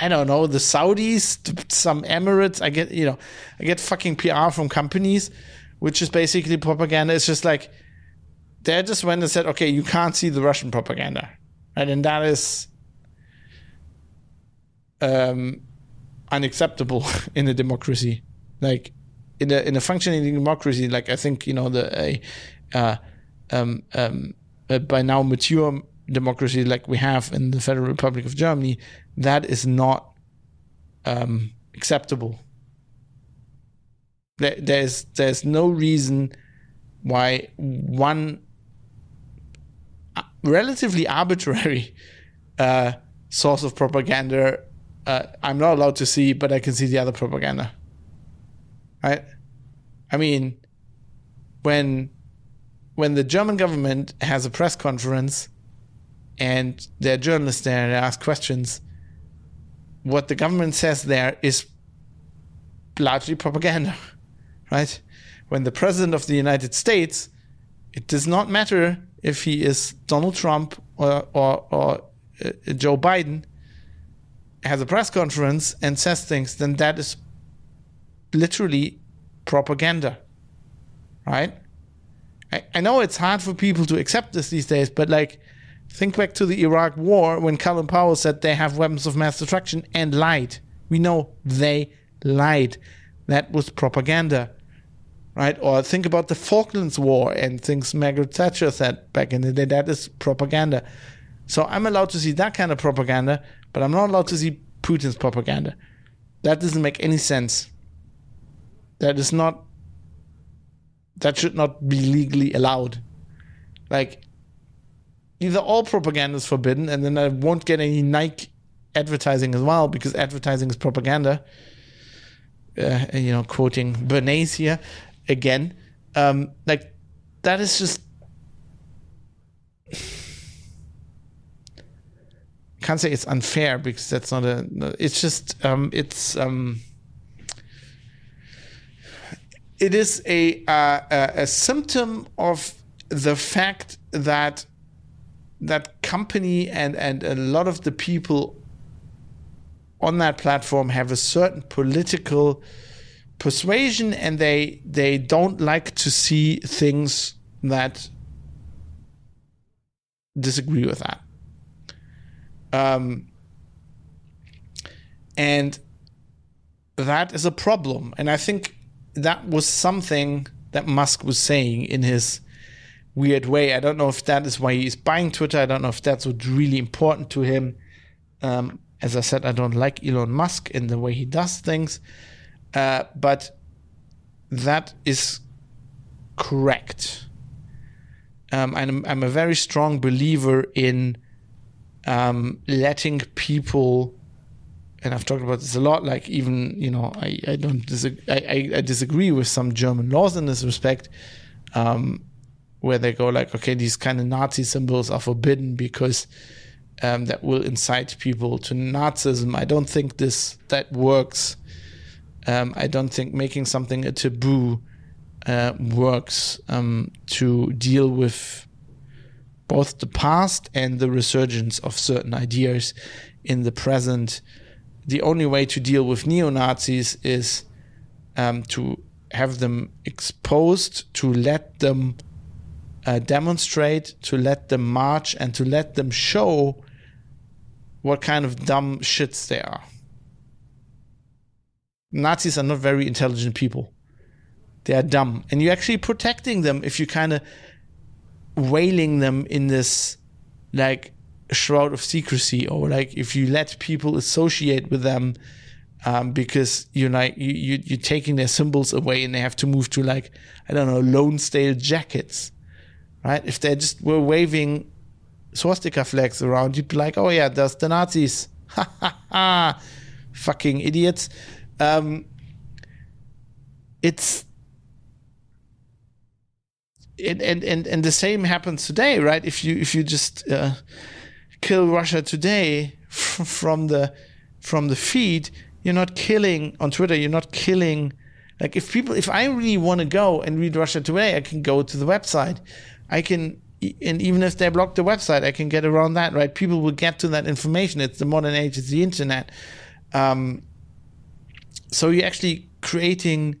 I don't know the Saudis, some Emirates. I get you know I get fucking PR from companies, which is basically propaganda. It's just like they just went and said, okay, you can't see the Russian propaganda, right? And that is um, unacceptable <laughs> in a democracy. Like in a in a functioning democracy, like I think you know the uh, um, um, by now mature democracy like we have in the Federal Republic of Germany, that is not um, acceptable. There, there's there's no reason why one uh, relatively arbitrary <laughs> uh, source of propaganda uh, I'm not allowed to see, but I can see the other propaganda. I, I mean, when when the German government has a press conference and there are journalists there and they ask questions, what the government says there is largely propaganda, <laughs> right? When the president of the United States, it does not matter if he is Donald Trump or or, or uh, Joe Biden has a press conference and says things, then that is literally propaganda, right? I, I know it's hard for people to accept this these days, but like, think back to the Iraq War when Colin Powell said they have weapons of mass destruction and lied. We know they lied. That was propaganda, right? Or think about the Falklands War and things Margaret Thatcher said back in the day. That is propaganda. So I'm allowed to see that kind of propaganda, but I'm not allowed to see Putin's propaganda. That doesn't make any sense. That is not. That should not be legally allowed. Like, either all propaganda is forbidden, and then I won't get any Nike advertising as well because advertising is propaganda. Uh, you know, quoting Bernays here again. Um, like, that is just. <sighs> can't say it's unfair because that's not a. It's just um, it's um, it is a, uh, a symptom of the fact that that company and and a lot of the people on that platform have a certain political persuasion and they they don't like to see things that disagree with that um, and that is a problem. And I think that was something that Musk was saying in his weird way. I don't know if that is why he's buying Twitter. I don't know if that's what's really important to him. Um, as I said, I don't like Elon Musk in the way he does things. Uh, but that is correct. Um, I'm, I'm a very strong believer in um, letting people and I've talked about this a lot. Like even you know, I, I don't disagree. I, I, disagree with some German laws in this respect, um, where they go like, okay, these kind of Nazi symbols are forbidden because um, that will incite people to Nazism. I don't think this that works. Um, I don't think making something a taboo uh, works um, to deal with both the past and the resurgence of certain ideas in the present. The only way to deal with neo Nazis is um, to have them exposed, to let them uh, demonstrate, to let them march, and to let them show what kind of dumb shits they are. Nazis are not very intelligent people. They are dumb. And you're actually protecting them if you kind of wailing them in this like shroud of secrecy or like if you let people associate with them um, because you're like you, you you're taking their symbols away and they have to move to like I don't know Lonsdale jackets, right? If they just were waving swastika flags around, you'd be like, oh yeah, there's the Nazis, <laughs> ha ha ha, fucking idiots. Um, it's and, and and and the same happens today, right? If you if you just uh, kill Russia today from the from the feed, you're not killing on Twitter. You're not killing. Like if people, if I really want to go and read Russia Today, I can go to the website. I can, and even if they block the website, I can get around that, right? People will get to that information. It's the modern age. It's the internet. Um, so you're actually creating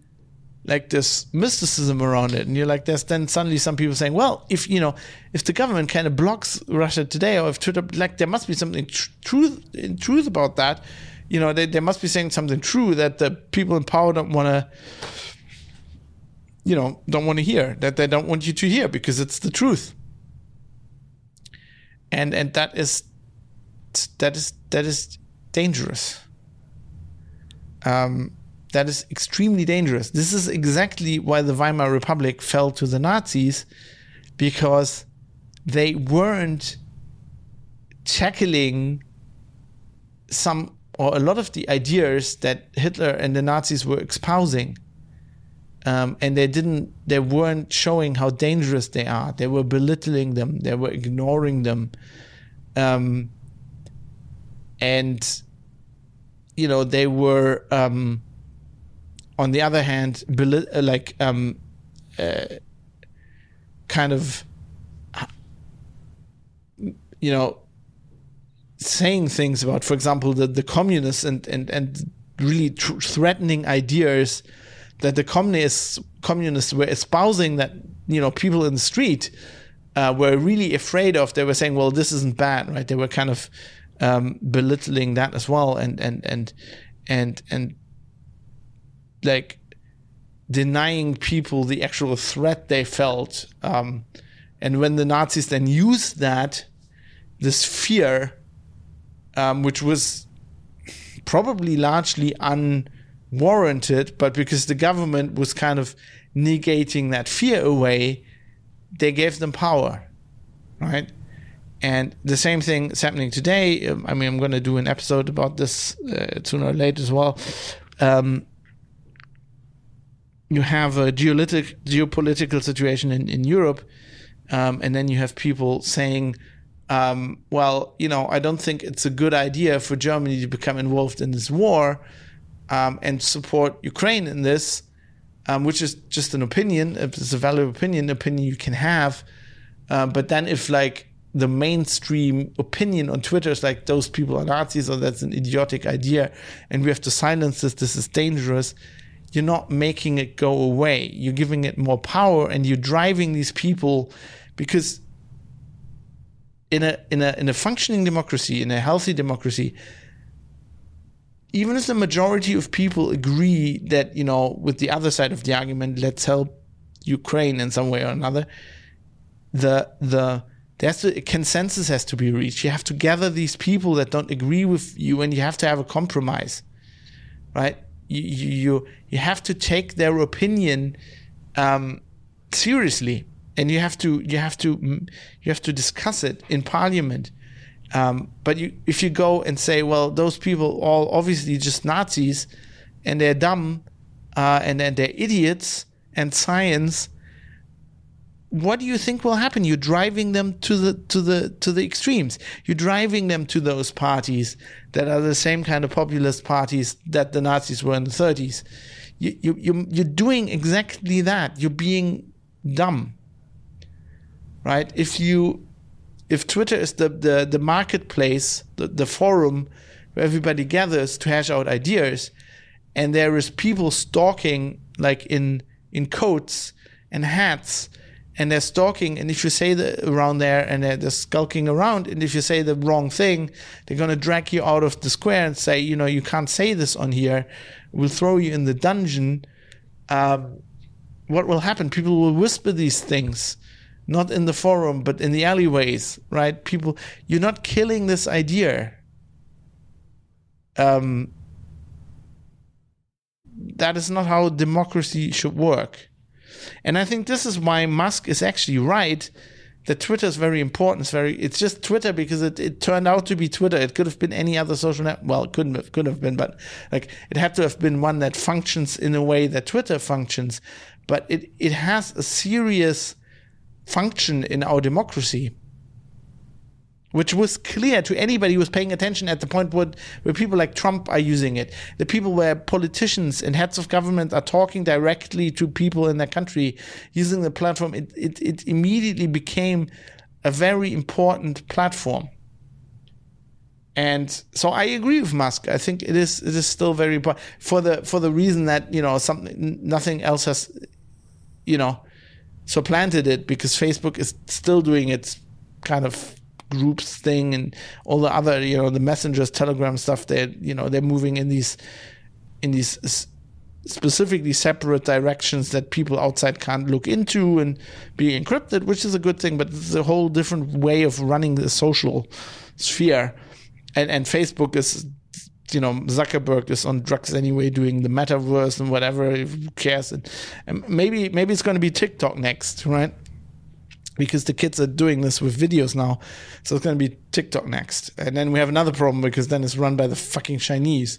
like this mysticism around it and you're like there's then suddenly some people saying well if you know if the government kind of blocks russia today or if twitter like there must be something tr- truth in truth about that you know they, they must be saying something true that the people in power don't want to you know don't want to hear that they don't want you to hear because it's the truth. And and that is that is that is dangerous um that is extremely dangerous. This is exactly why the Weimar Republic fell to the Nazis because they weren't tackling some or a lot of the ideas that Hitler and the Nazis were espousing. Um, and they didn't they weren't showing how dangerous they are they were belittling them they were ignoring them um, and you know they were um, on the other hand, like um, uh, kind of, you know, saying things about, for example, the, the communists and, and, and really tr- threatening ideas that the communists communists were espousing that you know people in the street uh, were really afraid of. They were saying, "Well, this isn't bad," right? They were kind of um, belittling that as well, and and and and and like denying people the actual threat they felt. Um, and when the Nazis then used that, this fear, um, which was probably largely unwarranted, but because the government was kind of negating that fear away, they gave them power, right? And the same thing is happening today. Um, I mean, I'm going to do an episode about this uh, sooner or later as well. Um, you have a geopolitical situation in, in Europe, um, and then you have people saying, um, well, you know, I don't think it's a good idea for Germany to become involved in this war um, and support Ukraine in this, um, which is just an opinion. It's a valid opinion, opinion you can have. Uh, but then if like the mainstream opinion on Twitter is like those people are Nazis or that's an idiotic idea and we have to silence this, this is dangerous, you're not making it go away. You're giving it more power and you're driving these people because in a in a in a functioning democracy, in a healthy democracy, even if the majority of people agree that, you know, with the other side of the argument, let's help Ukraine in some way or another, the the there's a consensus has to be reached. You have to gather these people that don't agree with you, and you have to have a compromise, right? You you you have to take their opinion um, seriously, and you have to you have to you have to discuss it in parliament. Um, but you, if you go and say, well, those people all obviously just Nazis, and they're dumb, uh, and and they're idiots, and science what do you think will happen? You're driving them to the to the to the extremes. You're driving them to those parties that are the same kind of populist parties that the Nazis were in the 30s. You you you you're doing exactly that. You're being dumb, right? If you if Twitter is the the the marketplace, the, the forum where everybody gathers to hash out ideas, and there is people stalking like in in coats and hats and they're stalking. And if you say the around there and they're, they're skulking around, and if you say the wrong thing, they're going to drag you out of the square and say, you know, you can't say this on here. We'll throw you in the dungeon. Um, what will happen? People will whisper these things, not in the forum, but in the alleyways, right? People, you're not killing this idea. Um, that is not how democracy should work. And I think this is why Musk is actually right that Twitter is very important. It's very it's just Twitter because it, it turned out to be Twitter. It could have been any other social net well, it couldn't have could have been, but like it had to have been one that functions in a way that Twitter functions. But it, it has a serious function in our democracy which was clear to anybody who was paying attention at the point where, where people like Trump are using it. The people where politicians and heads of government are talking directly to people in their country using the platform. It, it, it immediately became a very important platform. And so I agree with Musk. I think it is it is still very important for the for the reason that you know something nothing else has you know supplanted it because Facebook is still doing its kind of groups thing and all the other you know the messengers telegram stuff they're you know they're moving in these in these specifically separate directions that people outside can't look into and be encrypted which is a good thing but it's a whole different way of running the social sphere and and facebook is you know Zuckerberg is on drugs anyway, doing the metaverse and whatever. Who cares? And, and maybe maybe it's going to be TikTok next, right? Because the kids are doing this with videos now. So it's going to be TikTok next. And then we have another problem because then it's run by the fucking Chinese.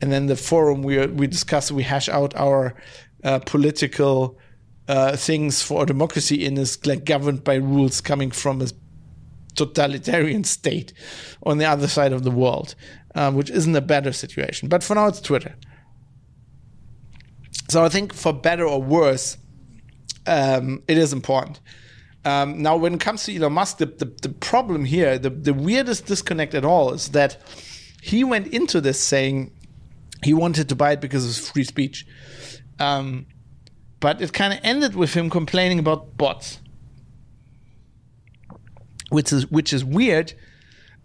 And then the forum we we discuss, we hash out our uh, political uh, things for democracy in is like governed by rules coming from a totalitarian <laughs> state on the other side of the world, um, which isn't a better situation. But for now, it's Twitter. So I think for better or worse, um, it is important. Um, now, when it comes to Elon Musk, the, the, the problem here, the, the weirdest disconnect at all is that he went into this saying he wanted to buy it because of free speech. Um, but it kind of ended with him complaining about bots, which is which is weird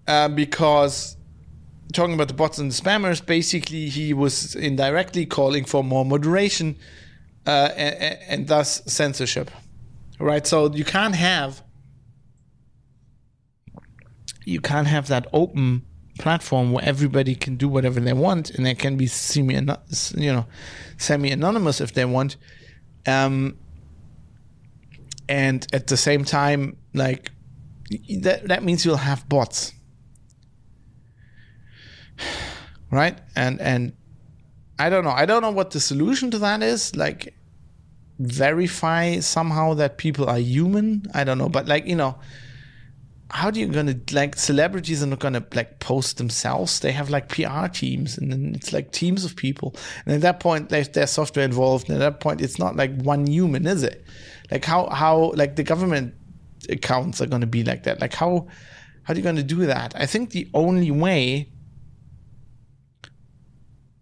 uh, because talking about the bots and the spammers, basically he was indirectly calling for more moderation uh, and, and thus censorship right? So you can't have you can't have that open platform where everybody can do whatever they want and they can be semi you know semi anonymous if they want. Um and at the same time like that that means you'll have bots. <sighs> Right? And and i don't know. I don't know what the solution to that is. Like verify somehow that people are human. I don't know, but like you know, how do you gonna like celebrities are not gonna like post themselves? They have like PR teams, and then it's like teams of people. And at that point, there's, there's software involved. And at that point, it's not like one human, is it? Like how how like the government accounts are gonna be like that? Like how how are you gonna do that? I think the only way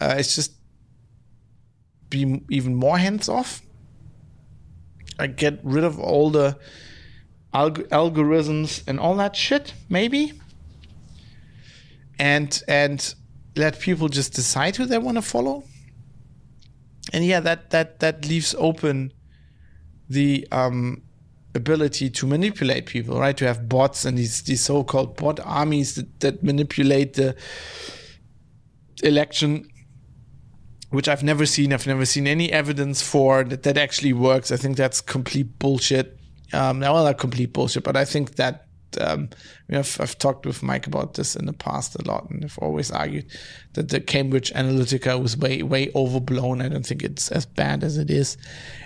uh, just be even more hands off I get rid of all the alg- algorithms and all that shit, maybe, and and let people just decide who they want to follow. And yeah, that that that leaves open the um, ability to manipulate people, right? To have bots and these these so-called bot armies that, that manipulate the election which I've never seen. I've never seen any evidence for that that actually works. I think that's complete bullshit. Um, well, not complete bullshit, but I think that um, I've, I've, talked with Mike about this in the past a lot, and I've always argued that the Cambridge Analytica was way, way overblown. I don't think it's as bad as it is.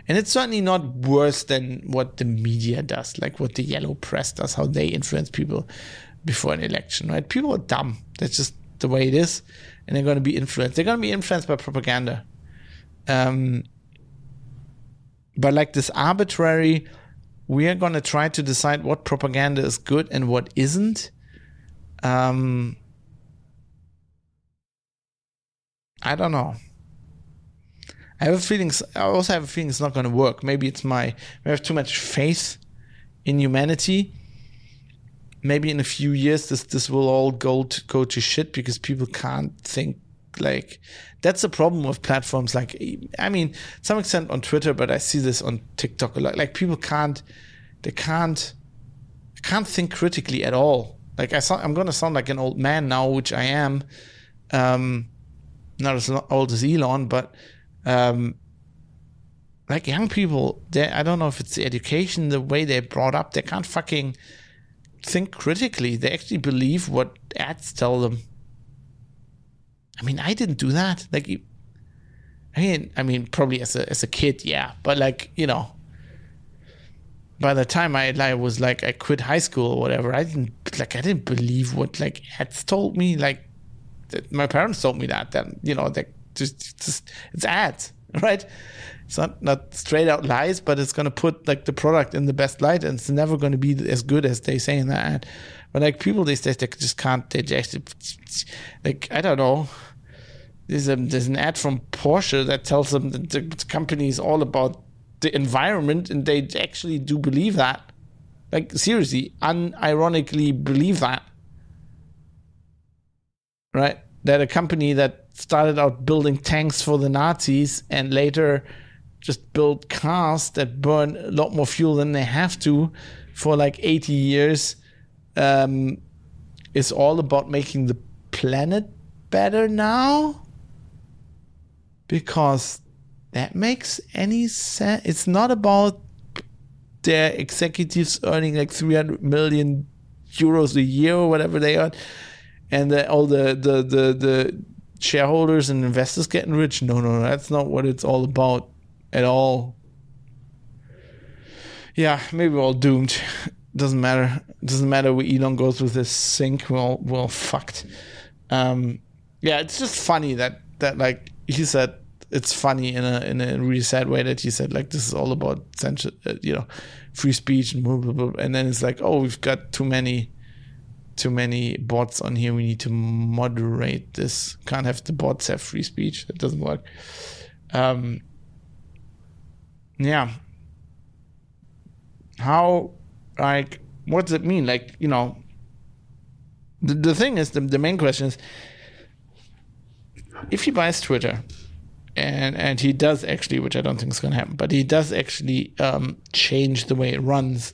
And it's certainly not worse than what the media does, like what the yellow press does, how they influence people before an election, right? People are dumb. That's just the way it is and they're going to be influenced. They're going to be influenced by propaganda. Um, but like this arbitrary, we are going to try to decide what propaganda is good and what isn't. Um, I don't know. I have a feeling. I also have a feeling it's not going to work. Maybe it's my. We have too much faith in humanity maybe in a few years this this will all go to go to shit because people can't think like that's the problem with platforms. Like i mean some extent on twitter but i see this on tiktok a lot. Like people can't they can't can't think critically at all. Like i saw i'm gonna sound like an old man now which i am um not as old as elon but um like young people they i don't know if it's the education the way they're brought up they can't fucking think critically. They actually believe what ads tell them. I mean, I didn't do that. Like, I mean, I mean, probably as a as a kid, yeah. But like, you know, by the time I was like I quit high school or whatever, I didn't like I didn't believe what like ads told me. Like, my parents told me that. Then you know, that just just it's ads, <laughs> right? It's not not straight out lies, but it's gonna put like the product in the best light, and it's never gonna be as good as they say in that ad. But like people these days, they just can't. They just like I don't know. There's a there's an ad from Porsche that tells them that the company is all about the environment, and they actually do believe that. Like seriously, unironically believe that. Right? That a company that started out building tanks for the Nazis and later just build cars that burn a lot more fuel than they have to for like 80 years. Um, is all about making the planet better now because that makes any sense it's not about their executives earning like 300 million euros a year or whatever they earn and the, all the, the the the shareholders and investors getting rich. No no no that's not what it's all about at all. Yeah, maybe we're all doomed. Doesn't matter. Doesn't matter what Elon goes with this sink. We're all, we're all fucked. Um, yeah, it's just funny that that like he said it's funny in a in a really sad way that he said like this is all about uh, you know, free speech and blah, blah, blah. and then it's like oh we've got too many too many bots on here. We need to moderate this. Can't have the bots have free speech. That doesn't work. Um, yeah. How like what does it mean? Like you know, the the thing is the the main question is if he buys Twitter, and and he does actually, which I don't think is going to happen, but he does actually um, change the way it runs,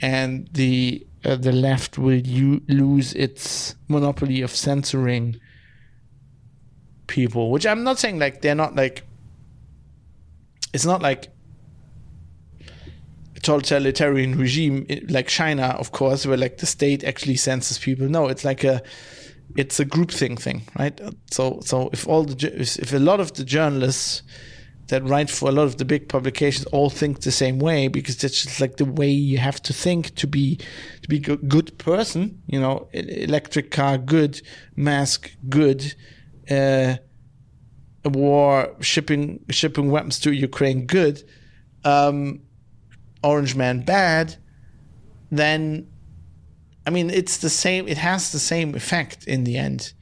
and the uh, the left will u- lose its monopoly of censoring people. Which I'm not saying like they're not like. It's not like totalitarian regime like China, of course, where like the state actually censors people. No, it's like a it's a groupthink thing, thing, right? So so if all the if a lot of the journalists that write for a lot of the big publications all think the same way because that's just like the way you have to think to be to be a good person. You know, electric car good, mask good, uh, war shipping shipping weapons to Ukraine good. Um, Orange Man bad, then I mean it's the same. It has the same effect in the end,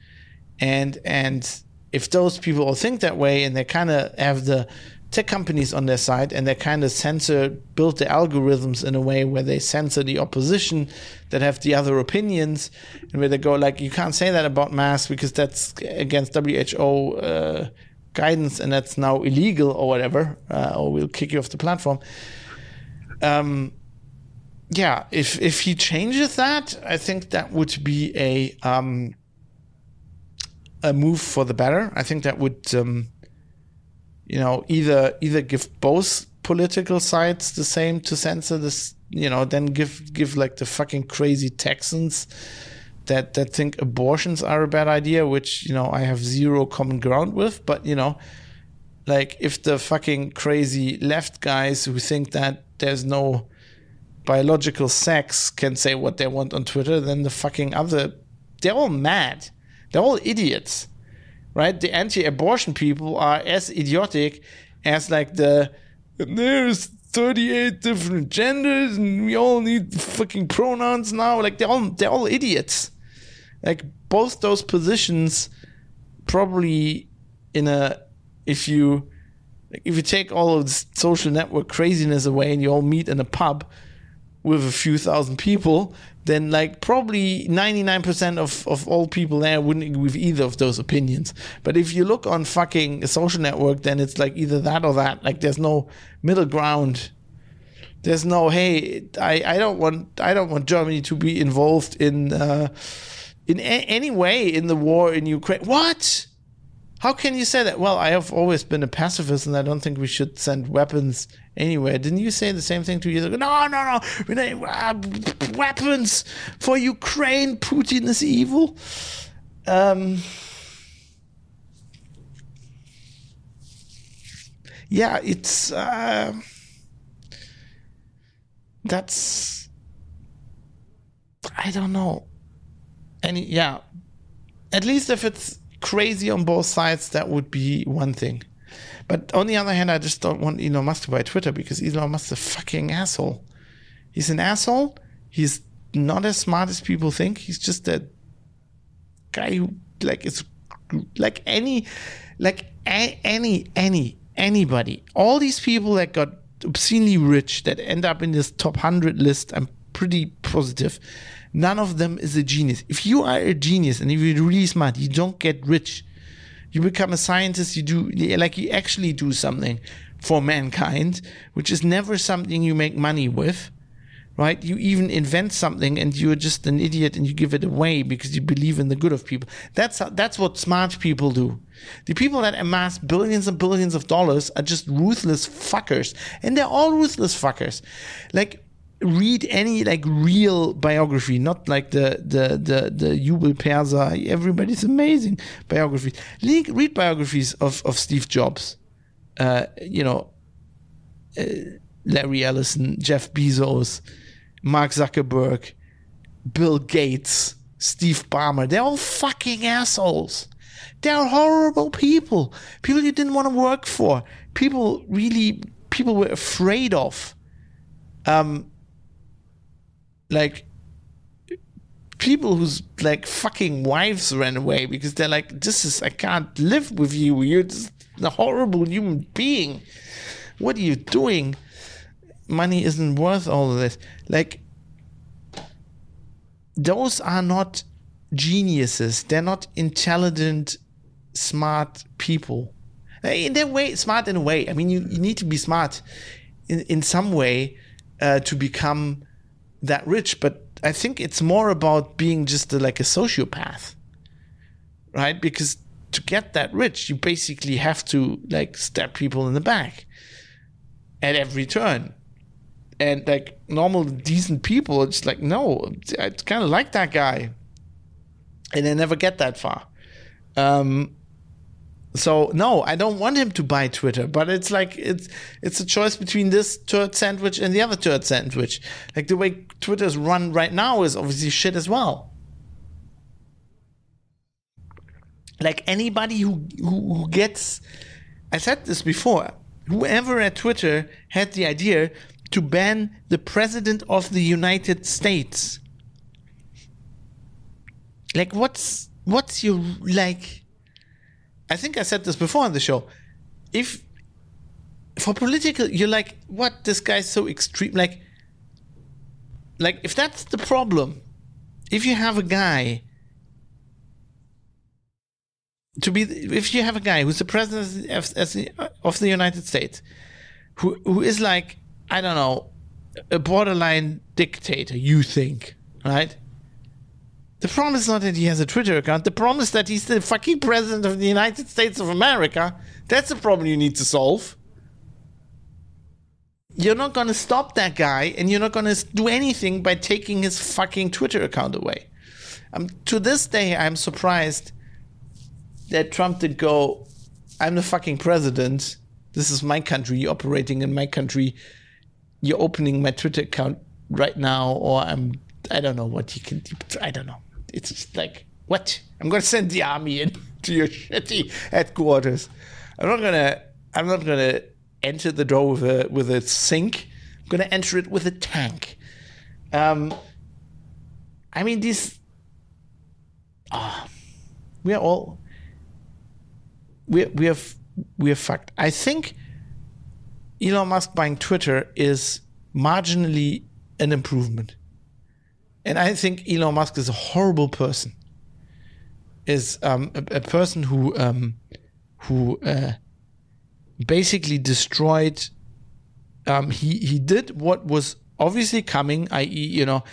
and and if those people all think that way and they kind of have the tech companies on their side and they kind of censor build the algorithms in a way where they censor the opposition that have the other opinions and where they go like you can't say that about masks because that's against WHO uh, guidance and that's now illegal or whatever uh, or we'll kick you off the platform um, yeah, if if he changes that, I think that would be a um, a move for the better. I think that would um, you know either either give both political sides the same to censor this, you know, then give give like the fucking crazy Texans that that think abortions are a bad idea, which you know I have zero common ground with, but you know. Like if the fucking crazy left guys who think that there's no biological sex can say what they want on Twitter, then the fucking other they're all mad. They're all idiots. Right? The anti-abortion people are as idiotic as like the there's 38 different genders and we all need fucking pronouns now. Like they're all they're all idiots. Like both those positions probably in a if you if you take all of this social network craziness away and you all meet in a pub with a few thousand people, then like probably 99% of, of all people there wouldn't agree with either of those opinions. But if you look on fucking a social network, then it's like either that or that. Like there's no middle ground. There's no, hey, I, I don't want I don't want Germany to be involved in uh, in a- any way in the war in Ukraine. What? How can you say that? Well, I have always been a pacifist, and I don't think we should send weapons anywhere. Didn't you say the same thing two years ago? No, no, no. Uh, weapons for Ukraine. Putin is evil. Um, yeah, it's. Uh, that's. I don't know. Any, yeah. At least if it's crazy on both sides, that would be one thing. But on the other hand, I just don't want Elon Musk to buy Twitter because Elon Musk's a fucking asshole. He's an asshole. He's not as smart as people think. He's just a guy who like is like any like a, any any anybody. All these people that got obscenely rich that end up in this top hundred list. I'm pretty positive None of them is a genius. If you are a genius and if you're really smart, you don't get rich. You become a scientist, you do, like, you actually do something for mankind, which is never something you make money with, right? You even invent something and you're just an idiot and you give it away because you believe in the good of people. That's, that's what smart people do. The people that amass billions and billions of dollars are just ruthless fuckers. And they're all ruthless fuckers. Like, read any like real biography, not like the the the the Jubel Perser, everybody's amazing biographies. Read, read biographies of of Steve Jobs, uh, you know, uh, Larry Ellison, Jeff Bezos, Mark Zuckerberg, Bill Gates, Steve Ballmer. They're all fucking assholes. They're horrible people. People you didn't want to work for. People really, people were afraid of. Um, like, people whose like fucking wives ran away because they're like, this is, I can't live with you. You're just a horrible human being. What are you doing? Money isn't worth all of this. Like, those are not geniuses. They're not intelligent, smart people. In their way, smart in a way. I mean, you, you need to be smart in, in some way uh, to become that rich. But I think it's more about being just a, like a sociopath, right? Because to get that rich, you basically have to like stab people in the back at every turn. And like normal, decent people, it's like, no, I kind of like that guy. And they never get that far. Um, so no, I don't want him to buy Twitter, but it's like it's it's a choice between this turd sandwich and the other turd sandwich. Like the way Twitter's run right now is obviously shit as well. Like anybody who who, who gets, I said this before. Whoever at Twitter had the idea to ban the president of the United States. Like what's what's your like? I think I said this before on the show. If for political, you're like, what? This guy's so extreme. Like, like if that's the problem, if you have a guy to be, if you have a guy who's the president of, the United States, who who is like, I don't know, a borderline dictator, you think, right? The problem is not that he has a Twitter account. The problem is that he's the fucking president of the United States of America. That's the problem you need to solve. You're not going to stop that guy, and you're not going to do anything by taking his fucking Twitter account away. Um, to this day, I'm surprised that Trump did go, I'm the fucking president. This is my country You're operating in my country. You're opening my Twitter account right now, or I'm, I don't know what he can. I don't know it's like, what? I'm going to send the army in <laughs> to your shitty headquarters. I'm not going to, I'm not going to enter the door with a, with a sink. I'm going to enter it with a tank. Um, I mean, ah, oh, we are all, we we have we are fucked. I think Elon Musk buying Twitter is marginally an improvement and I think Elon Musk is a horrible person. Is um, a, a, person who um, who uh, basically destroyed. Um, he he did what was obviously coming, i.e., you know,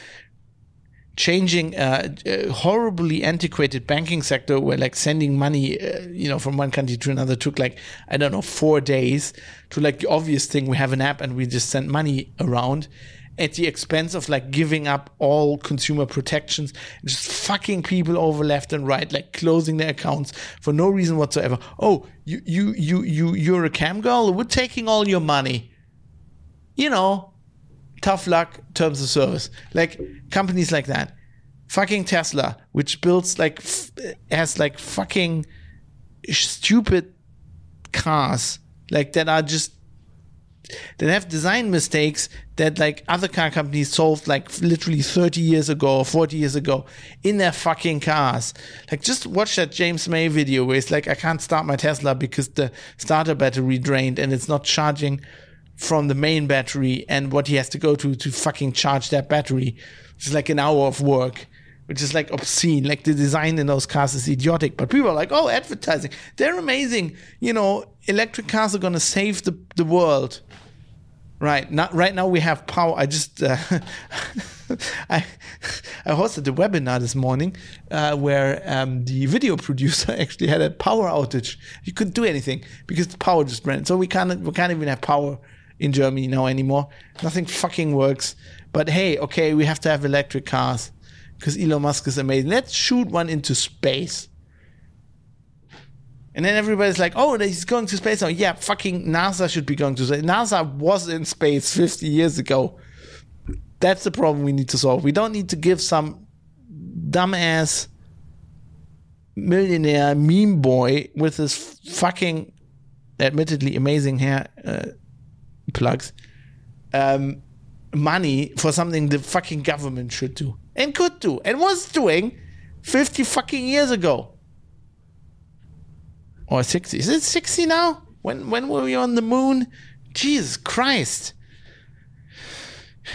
changing uh, a horribly antiquated banking sector where like sending money uh, you know from one country to another took like i don't know four days to like the obvious thing we have an app and we just send money around at the expense of like giving up all consumer protections, just fucking people over left and right, like closing their accounts for no reason whatsoever. Oh, you you you you you're a cam girl. We're taking all your money. You know, tough luck, terms of service. Like companies like that. Fucking Tesla, which builds like f- has like fucking stupid cars like that are just that have design mistakes that like other car companies solved like literally 30 years ago or 40 years ago in their fucking cars. Like just watch that James May video where it's like I can't start my Tesla because the starter battery drained and it's not charging from the main battery and what he has to go to to fucking charge that battery. It's like an hour of work which is like obscene. Like the design in those cars is idiotic, but people are like, oh, advertising. They're amazing. You know, electric cars are going to save the, the world. Right. Not, right now we have power. I just, uh, <laughs> I, I hosted a webinar this morning uh, where um, the video producer <laughs> actually had a power outage. You couldn't do anything because the power just ran. So we can't, we can't even have power in Germany now anymore. Nothing fucking works. But hey, okay, we have to have electric cars because Elon Musk is amazing. Let's shoot one into space. And then everybody's like, oh, he's going to space now. Yeah, fucking NASA should be going to space. NASA was in space 50 years ago. That's the problem we need to solve. We don't need to give some dumbass millionaire meme boy with his fucking, admittedly amazing hair uh, plugs, um, money for something the fucking government should do and could do and was doing 50 fucking years ago. Or 60. Is it 60 now? When when were we on the moon? Jesus Christ.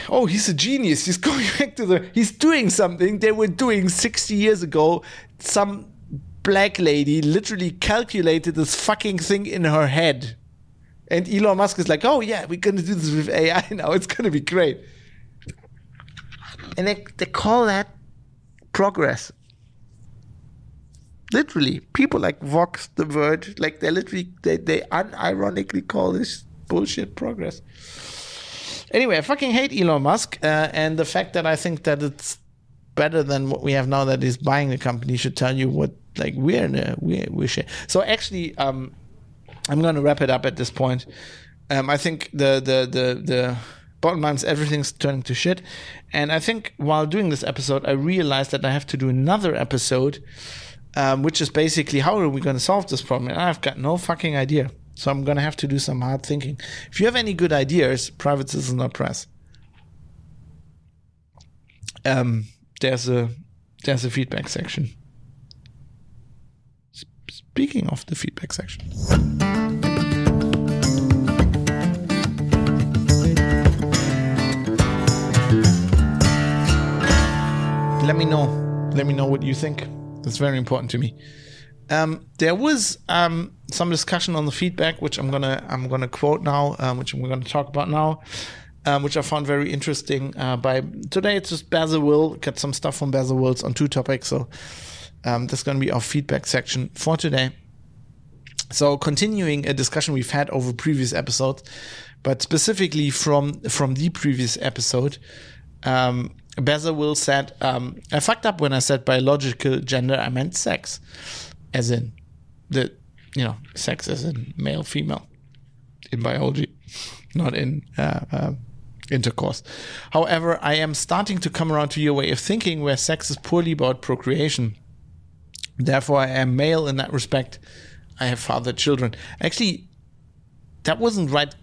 Oh, he's a genius. He's <laughs> going back to the. He's doing something they were doing 60 years ago. Some black lady literally calculated this fucking thing in her head. And Elon Musk is like, oh, yeah, we're going to do this with AI <laughs> now. It's going to be great. And they, they call that progress. Literally, people like Vox, The Verge, like they literally, they, they unironically call this bullshit progress. Anyway, I fucking hate Elon Musk, uh, and the fact that I think that it's better than what we have now that he's buying the company should tell you what like we're in a we're, we're shit. So actually, um, I'm going to wrap it up at this point. Um, I think the the the the bottom line is everything's turning to shit, and I think while doing this episode, I realized that I have to do another episode um, which is basically how are we going to solve this problem? And I've got no fucking idea. So I'm going to have to do some hard thinking. If you have any good ideas, private citizen or press. Um, there's a there's a feedback section. Speaking of the feedback section. Let me know. Let me know what you think. That's very important to me. Um, there was um, some discussion on the feedback, which I'm gonna I'm gonna quote now, um, which we're gonna talk about now, um, which I found very interesting. Uh, by today, it's just Bezalel got some stuff from Basil Wills on two topics, so um, that's gonna be our feedback section for today. So continuing a discussion we've had over previous episodes, but specifically from from the previous episode, um, Bezalel said, um, I fucked up when I said biological gender. I meant sex, as in the, you know, sex as in male, female in biology, not in uh, uh, intercourse. However, I am starting to come around to your way of thinking where sex is purely about procreation. Therefore, I am male in that respect. I have fathered children. Actually, that wasn't right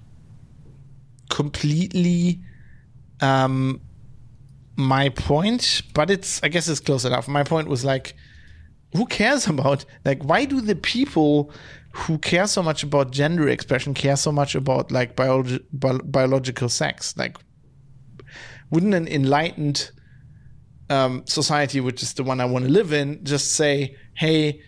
completely. Um, my point, but it's I guess it's close enough. My point was like, who cares <laughs> about like why do the people who care so much about gender expression care so much about like biologi- bi- biological sex? Like, wouldn't an enlightened um, society, which is the one I want to live in, just say, hey,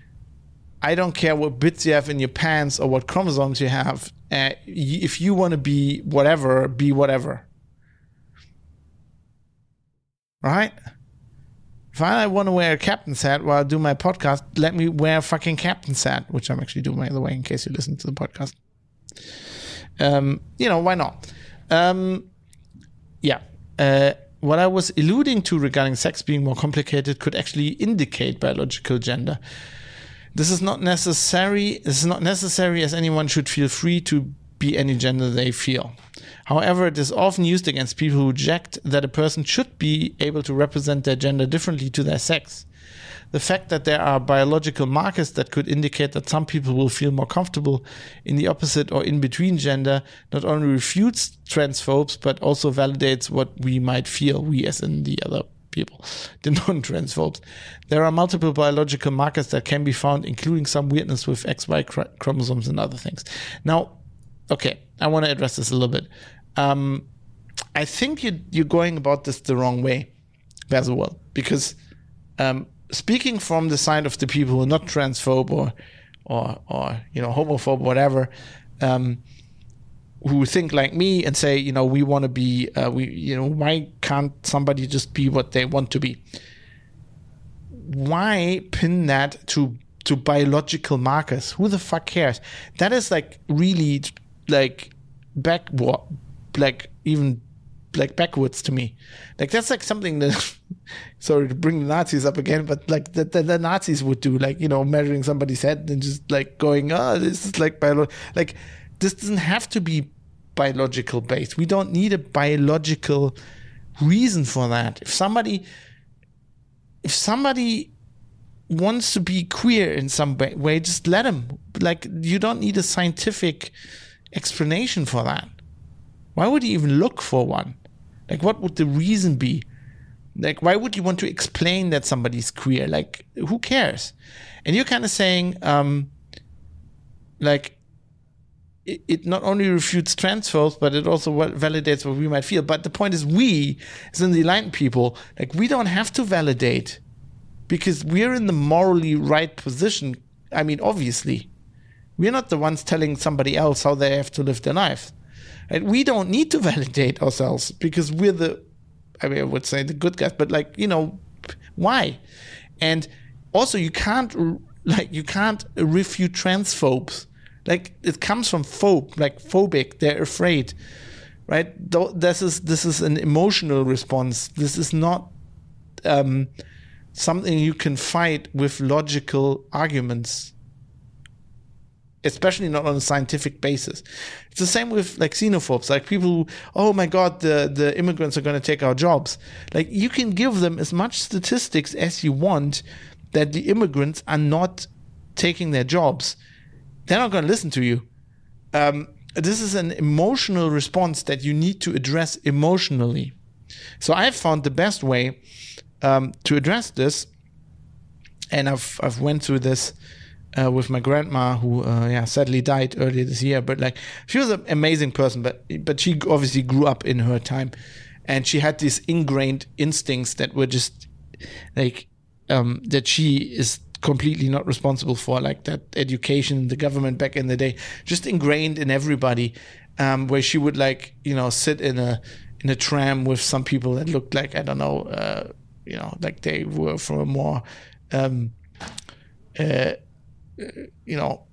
I don't care what bits you have in your pants or what chromosomes you have. Uh, if you want to be whatever, be whatever right? If I want to wear a captain's hat while I do my podcast, let me wear a fucking captain's hat, which I'm actually doing by the way, in case you listen to the podcast. Um, you know, why not? Um, yeah. Uh, what I was alluding to regarding sex being more complicated could actually indicate biological gender. This is not necessary. This is not necessary, as anyone should feel free to be any gender they feel. However, it is often used against people who reject that a person should be able to represent their gender differently to their sex. The fact that there are biological markers that could indicate that some people will feel more comfortable in the opposite or in between gender not only refutes transphobes, but also validates what we might feel, we as in the other people, the non transphobes. There are multiple biological markers that can be found, including some weirdness with XY chromosomes and other things. Now, okay, I want to address this a little bit. Um, I think you, you're going about this the wrong way, Basil because um, speaking from the side of the people who are not transphobe or, or, or you know, homophobe, whatever, um, who think like me and say, you know, we want to be, uh, we, you know, why can't somebody just be what they want to be? Why pin that to to biological markers? Who the fuck cares? That is like really like back like even like backwards to me. Like that's like something that <laughs> sorry to bring the Nazis up again, but like the, the, the, Nazis would do, like, you know, measuring somebody's head and just like going, oh, this is like biolo like this doesn't have to be biological based. We don't need a biological reason for that. If somebody if somebody wants to be queer in some way, just let them. Like you don't need a scientific explanation for that. Why would you even look for one? Like what would the reason be? Like why would you want to explain that somebody's queer? Like who cares? And you're kind of saying, um, like it, it not only refutes transphobes, but it also validates what we might feel. But the point is, we, as in the enlightened people, like we don't have to validate because we're in the morally right position. I mean, obviously, we're not the ones telling somebody else how they have to live their life. And we don't need to <laughs> validate ourselves because we're the, I mean, I would say the good guys, but like, you know, why? And also, you can't, like, you can't refute transphobes like it comes from phobe, like phobic. They're afraid, right? This is this is an emotional response. This is not um, something you can fight with logical arguments, especially not on a scientific basis. It's the same with like xenophobes, like people who, oh my god, the the immigrants are going to take our jobs. Like you can give them as much statistics as you want that the immigrants are not taking their jobs they're not going to listen to you. Um, this is an emotional response that you need to address emotionally. So I've found the best way um, to address this, and I've I've went through this uh, with my grandma, who uh, yeah sadly died earlier this year. But like she was an amazing person, but but she obviously grew up in her time, and she had these ingrained instincts that were just like um, that she is completely not responsible for, like that education, the government back in the day, just ingrained in everybody. Um, where she would like you know sit in a in a tram with some people that looked like I don't know, uh, you know, like they were from a more, um, uh, you know,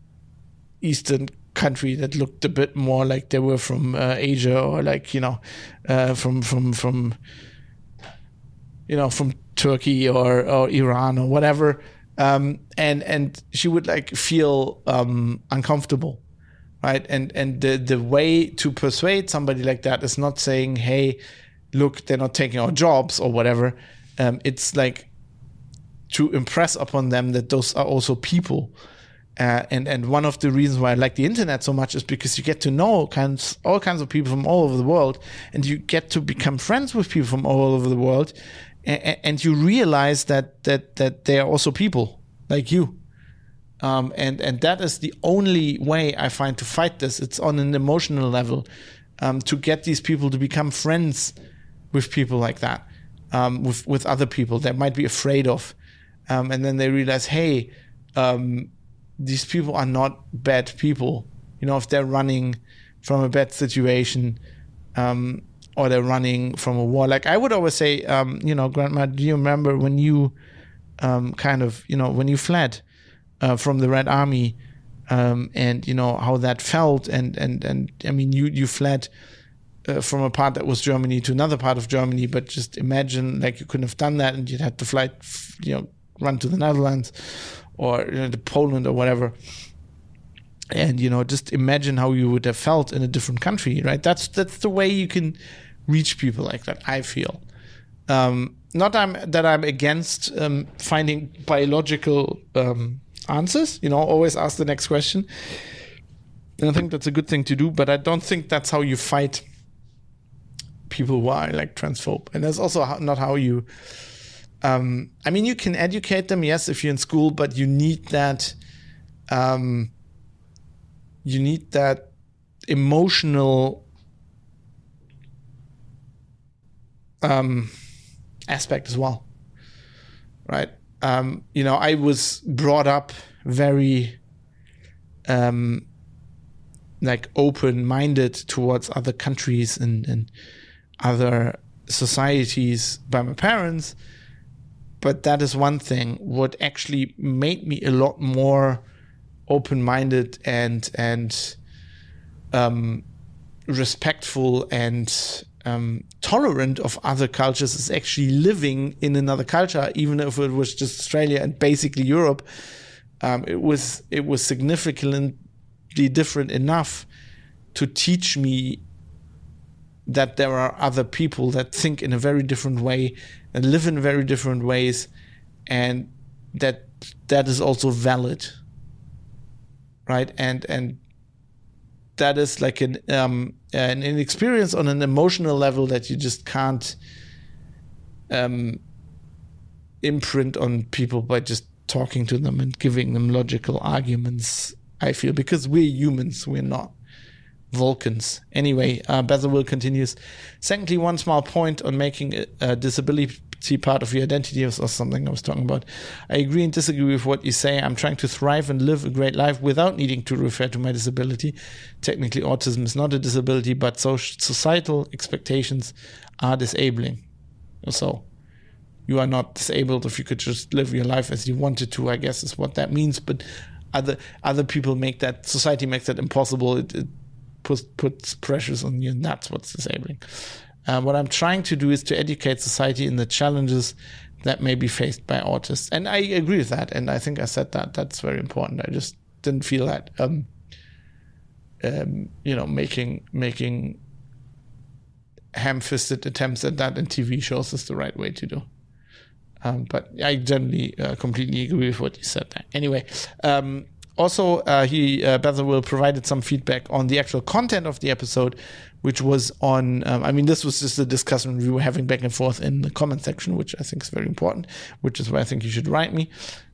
Eastern country that looked a bit more like they were from uh, Asia or like you know, uh, from from from, you know, from Turkey or or Iran or whatever um, and and she would like feel um, uncomfortable, right? And and the the way to persuade somebody like that is not saying, "Hey, look, they're not taking our jobs" or whatever. Um, it's like to impress upon them that those are also people. Uh, and and one of the reasons why I like the internet so much is because you get to know kinds all kinds of people from all over the world, and you get to become friends with people from all over the world, and, and you realize that that that they are also people like you. Um, and and that is the only way I find to fight this. It's on an emotional level um, to get these people to become friends with people like that, um, with with other people that might be afraid of, um, and then they realize, hey, um, these people are not bad people. You know, if they're running from a bad situation, um, or they're running from a war. Like I would always say, um, you know, Grandma, do you remember when you um, kind of, you know, when you fled uh, from the Red Army, um, and you know how that felt, and and and I mean, you you fled uh, from a part that was Germany to another part of Germany, but just imagine like you couldn't have done that, and you'd had to fly, you know, run to the Netherlands or you know, to Poland or whatever and you know just imagine how you would have felt in a different country right that's that's the way you can reach people like that. I feel. Um, not I'm, that I'm against um, finding biological um, answers. You know, always ask the next question. And I think that's a good thing to do, but I don't think that's how you fight people who are like transphobe. And that's also not how you. Um, I mean, you can educate them, yes, if you're in school, but you need that. Um, you need that emotional um, aspect as well, right? Um, you know, I was brought up very um, like open-minded towards other countries and, and other societies by my parents, but that is one thing. What actually made me a lot more open-minded and and um, respectful and um, tolerant of other cultures is actually living in another culture, even if it was just Australia and basically Europe. Um, it was it was significantly different enough to teach me that there are other people that think in a very different way and live in very different ways, and that that is also valid, right? And and that is like an um, an, an experience on an emotional level that you just can't um, imprint on people by just talking to them and giving them logical arguments. I feel because we're humans, we're not Vulcans. Anyway, uh, Bezalel continues. Secondly, one small point on making a, a disability part of your identity or something I was talking about. I agree and disagree with what you say. I'm trying to thrive and live a great life without needing to refer to my disability. Technically, autism is not a disability, but societal expectations are disabling. So, you are not disabled if you could just live your life as you wanted to, I guess is what that means. But other other people make that society makes that impossible. It, it puts puts pressures on you, and that's what's disabling. Uh, what I'm trying to do is to educate society in the challenges that may be faced by autists, and I agree with that. And I think I said that that's very important. I just didn't feel that, um, um, you know, making making ham-fisted attempts at that in TV shows is the right way to do. Um, but I generally uh, completely agree with what you said there. Anyway, um, also, uh, he uh, Bezalel provided some feedback on the actual content of the episode, which was on. Um, I mean, this was just a discussion we were having back and forth in the comment section, which I think is very important. Which is why I think you should write me.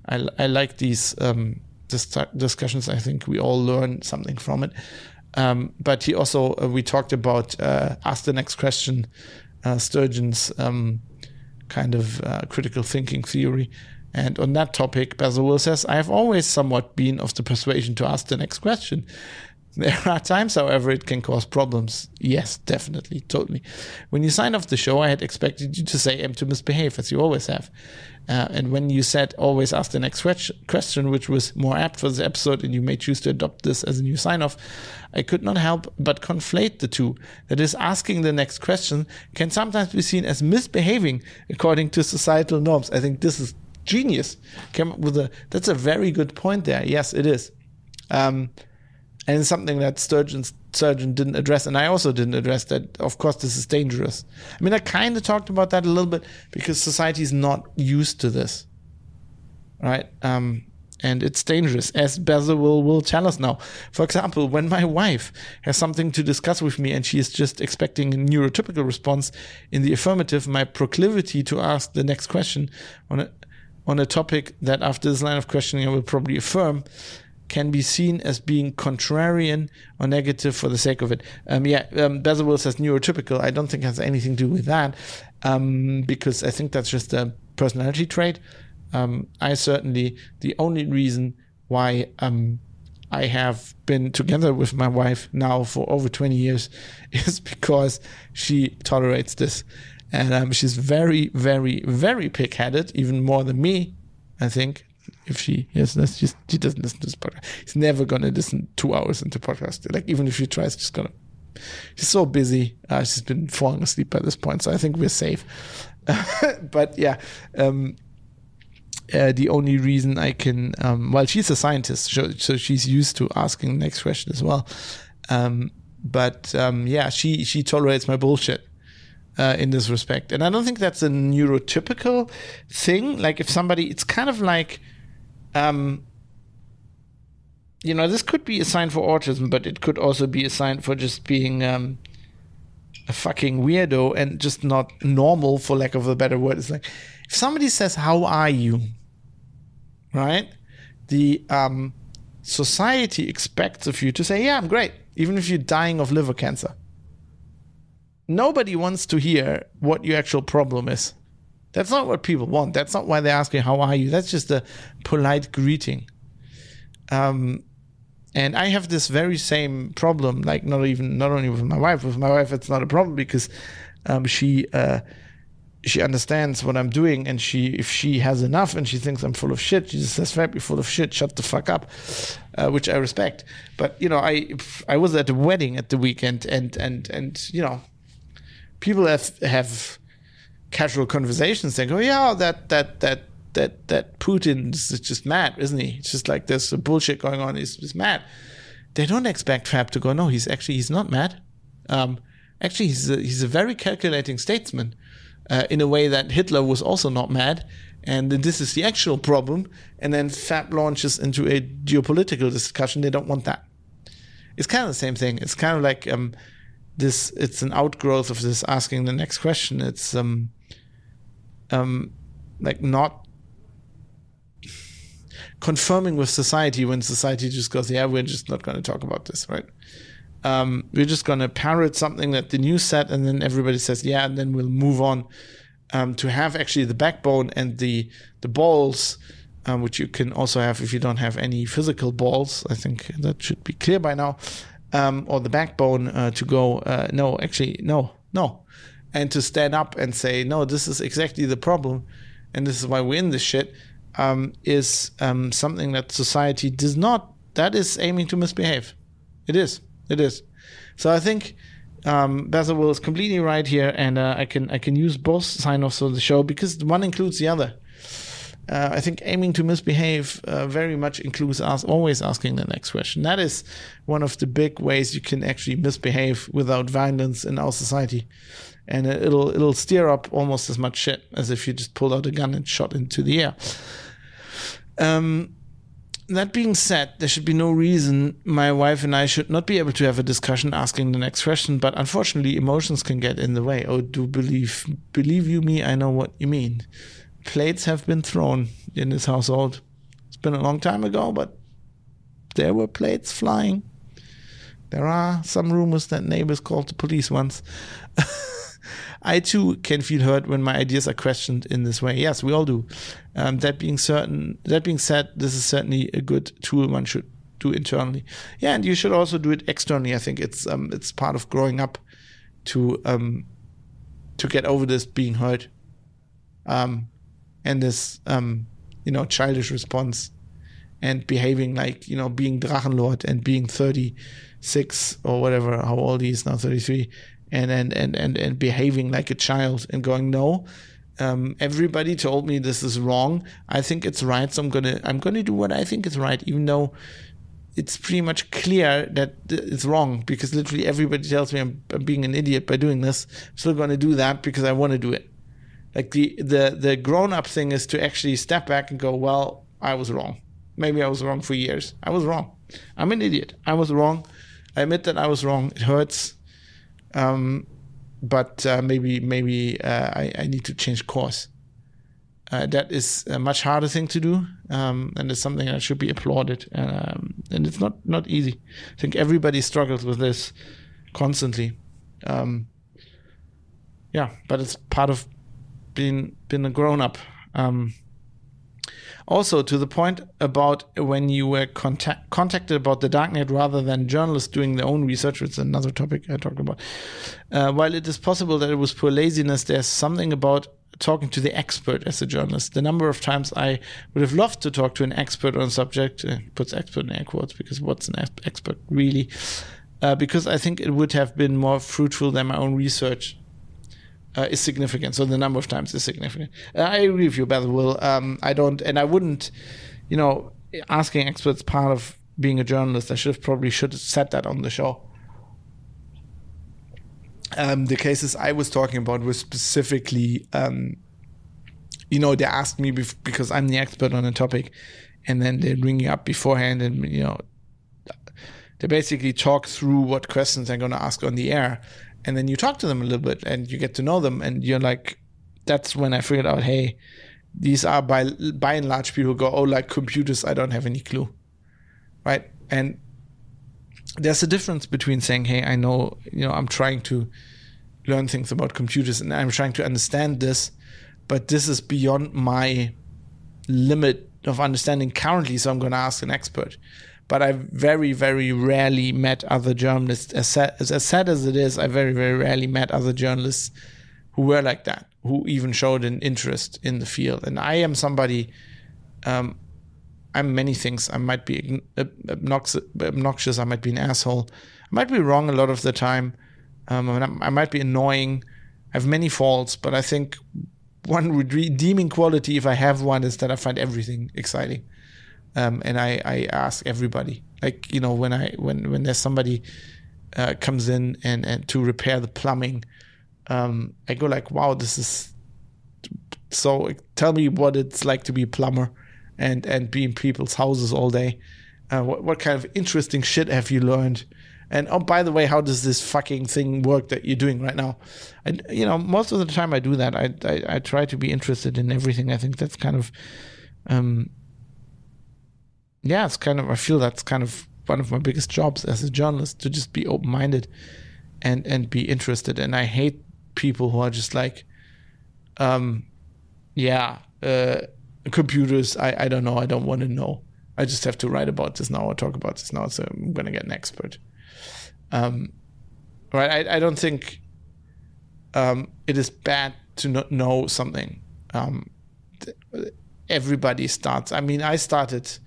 I, I like these um, dis- discussions. I think we all learn something from it. Um, but he also uh, we talked about uh, ask the next question, uh, Sturgeon's um, kind of uh, critical thinking theory and on that topic, Bezalel says, I have always somewhat been of the persuasion to ask the next question. There are times, however, it can cause problems. Yes, definitely, totally. When you signed off the show, I had expected you to say "am to misbehave," as you always have. Uh, and when you said always ask the next question, which was more apt for this episode, and you may choose to adopt this as a new sign off, I could not help but conflate the two. That is, asking the next question can sometimes be seen as misbehaving according to societal norms. I think this is genius. Came up with a that's a very good point there. Yes, it is. Um, and something that Sturgeon's surgeon didn't address, and I also didn't address that. Of course, this is dangerous. I mean, I kind of talked about that a little bit because society is not used to this, right? Um, and it's dangerous, as Bezalel will, will tell us now. For example, when my wife has something to discuss with me and she is just expecting a neurotypical response in the affirmative, my proclivity to ask the next question on a, on a topic that, after this line of questioning, I will probably affirm can be seen as being contrarian or negative for the sake of it. Um, yeah, um, says neurotypical. I don't think has anything to do with that um, because I think that's just a personality trait. Um, I certainly, the only reason why um, I have been together with my wife now for over 20 years <laughs> is because she tolerates this and um, she's very, very, very pig-headed, even more than me. I think if she yes, she doesn't listen to this podcast. She's never gonna listen two hours into podcast. Like even if she tries, she's gonna. She's so busy. Uh, she's been falling asleep by this point, so I think we're safe. <laughs> but yeah, um, uh, the only reason I can, um, well, she's a scientist, so, so, she's used to asking the next question as well. Um, but um, yeah, she she tolerates my bullshit uh, in this respect. And I don't think that's a neurotypical thing. Like if somebody, it's kind of like, um, you know, this could be a sign for autism, but it could also be a sign for just being um, a fucking weirdo and just not normal, for lack of a better word. It's like if somebody says, "How are you?" Right? The um, society expects of you to say, "Yeah, I'm great," even if you're dying of liver cancer nobody wants to hear what your actual problem is. That's not what people want. That's not why they ask you, How are you? That's just a polite greeting. Um, and I have this very same problem, like not even not only with my wife. With my wife, it's not a problem because um, she uh, she understands what I'm doing, and she if she has enough and she thinks I'm full of shit, she just says, "Fab, you're full of shit. Shut the fuck up," uh, which I respect. But you know, I I was at a wedding at the weekend, and and and you know, people have have casual conversations. They go, "Yeah, that that that that that Putin is just mad, isn't he? It's just like there's some bullshit going on. He's, he's mad." They don't expect Fab to go, "No, he's actually he's not mad. Um, actually, he's a, he's a very calculating statesman." uh, in a way that Hitler was also not mad. And this is the actual problem. And then FAB launches into a geopolitical discussion. They don't want that. It's kind of the same thing. It's kind of like um, this. It's an outgrowth of this asking the next question. It's um, um, like not confirming with society when society just goes, yeah, we're just not going to talk about this, right? Um, we're just going to parrot something that the news said, and then everybody says, yeah, and then we'll move on. Um, to have actually the backbone and the the balls, um, which you can also have if you don't have any physical balls. I think that should be clear by now. Um, or the backbone uh, to go, uh, no, actually, no, no, and to stand up and say, no, this is exactly the problem, and this is why we're in this shit um, is um, something that society does not. That is aiming to misbehave. It is. It is. So I think um, Will is completely right here, and uh, I can I can use both sign-offs of the show because one includes the other. Uh, I think aiming to misbehave uh, very much includes us always asking the next question. That is one of the big ways you can actually misbehave without violence in our society, and it'll it'll steer up almost as much shit as if you just pulled out a gun and shot into the air. Um, that being said, there should be no reason my wife and I should not be able to have a discussion asking the next question, but unfortunately emotions can get in the way. Oh, do believe believe you me, I know what you mean. Plates have been thrown in this household. It's been a long time ago, but there were plates flying. There are some rumors that neighbors called the police once. <laughs> I too can feel hurt when my ideas are questioned in this way. Yes, we all do. Um, that being certain, that being said, this is certainly a good tool one should do internally. Yeah, and you should also do it externally. I think it's um, it's part of growing up to um, to get over this being hurt, um, and this um, you know childish response, and behaving like you know being Drachenlord and being thirty six or whatever how old he is now thirty three and and and and, and behaving like a child and going no um, everybody told me this is wrong i think it's right so i'm gonna i'm gonna do what i think is right even though it's pretty much clear that it's wrong because literally everybody tells me I'm, I'm being an idiot by doing this. I'm still going to do that because I want to do it. Like the the the grown up thing is to actually step back and go, well, I was wrong. Maybe I was wrong for years. I was wrong. I'm an idiot. I was wrong. I admit that I was wrong. It hurts. Um, but uh, maybe maybe uh, I, I, need to change course. Uh, that is a much harder thing to do, um, and it's something that should be applauded. Um, and it's not not easy. I think everybody struggles with this constantly. Um, yeah, but it's part of being being a grown up. Um, also, to the point about when you were contact- contacted about the darknet rather than journalists doing their own research, it's another topic I talked about. Uh, while it is possible that it was poor laziness, there's something about talking to the expert as a journalist. The number of times I would have loved to talk to an expert on a subject, uh, puts expert in air quotes because what's an expert really? Uh, because I think it would have been more fruitful than my own research uh, is significant. So the number of times is significant. Uh, I agree with you, Bezalel. Will um, I don't, and I wouldn't, you know, asking experts part of being a journalist. I should have probably should have said that on the show. Um, the cases I was talking about were specifically, um, you know, they asked me bef- because I'm the expert on a topic, and then they ring you up beforehand, and you know, they basically talk through what questions I'm going to ask on the air, and then you talk to them a little bit and you get to know them and you're like that's when i figured out hey these are by by and large people go oh like computers i don't have any clue. Right? And there's a difference between saying hey i know you know i'm trying to learn things about computers and i'm trying to understand this but this is beyond my limit of understanding currently so i'm going to ask an expert but I very, very rarely met other journalists. As sad, as sad as it is, I very, very rarely met other journalists who were like that, who even showed an interest in the field. And I am somebody, um, I'm many things. I might be obnoxious, obnoxious, I might be an asshole, I might be wrong a lot of the time, um, I might be annoying. I have many faults, but I think one redeeming quality, if I have one, is that I find everything exciting um, and I, I ask everybody like you know when I when when there's somebody uh, comes in and and to repair the plumbing um, I go like wow this is so tell me what it's like to be a plumber and and be in people's houses all day. Uh, what what kind of interesting shit have you learned? And oh, by the way, how does this fucking thing work that you're doing right now? And you know, most of the time I do that. I, I I try to be interested in everything. I think that's kind of, um, yeah, it's kind of. I feel that's kind of one of my biggest jobs as a journalist to just be open minded, and and be interested. And I hate people who are just like, um, yeah, uh, computers. I I don't know. I don't want to know. I just have to write about this now or talk about this now. So I'm gonna get an expert. Um, right? I, I don't think um, it is bad to not know something. Um, everybody starts. I mean, I started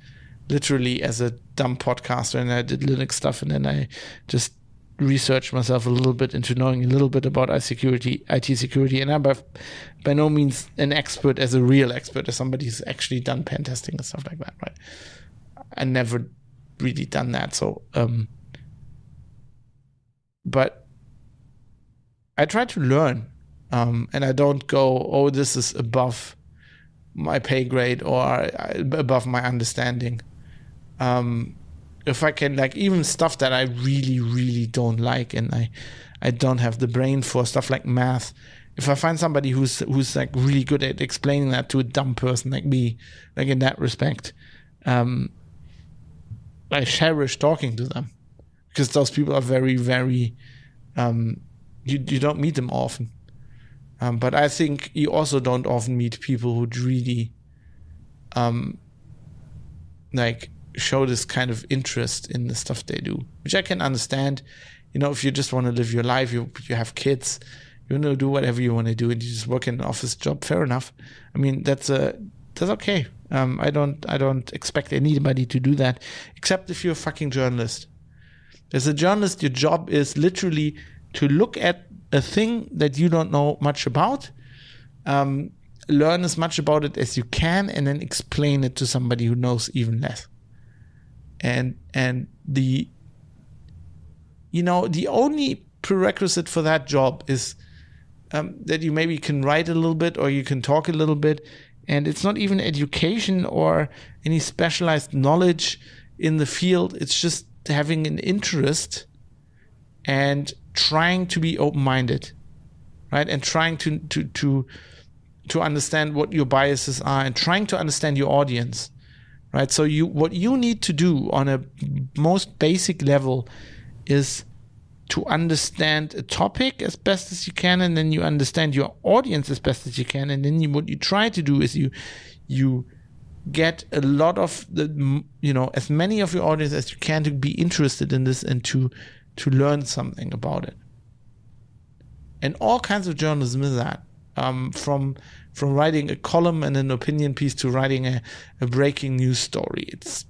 literally as a dumb podcaster and I did Linux stuff and then I just researched myself a little bit into knowing a little bit about IT security, IT security, and I'm by, by no means an expert as a real expert, as somebody who's actually done pen testing and stuff like that, right? I never really done that, so um, but I try to learn, um, and I don't go, "Oh, this is above my pay grade or above my understanding." Um, if I can, like, even stuff that I really, really don't like, and I, I don't have the brain for stuff like math. If I find somebody who's who's like really good at explaining that to a dumb person like me, like in that respect, um, I cherish talking to them because those people are very, very. Um, you you don't meet them often, um, but I think you also don't often meet people who really, um, like show this kind of interest in the stuff they do, which I can understand. You know, if you just want to live your life, you you have kids, you want to do whatever you want to do, and you just work in an office job. Fair enough. I mean, that's a that's okay. Um, I don't I don't expect anybody to do that, except if you're a fucking journalist. As a journalist, your job is literally to look at a thing that you don't know much about, um, learn as much about it as you can, and then explain it to somebody who knows even less. And and the you know the only prerequisite for that job is um, that you maybe can write a little bit or you can talk a little bit, and it's not even education or any specialized knowledge in the field. It's just having an interest and trying to be open-minded right? And trying to to to to understand what your biases are and trying to understand your audience right? So you what you need to do on a most basic level is to understand a topic as best as you can and then you understand your audience as best as you can and then you, what you try to do is you you get a lot of the you know as many of your audience as you can to be interested in this and to to learn something about it. And all kinds of journalism is that um, from from writing a column and an opinion piece to writing a, a breaking news story. It's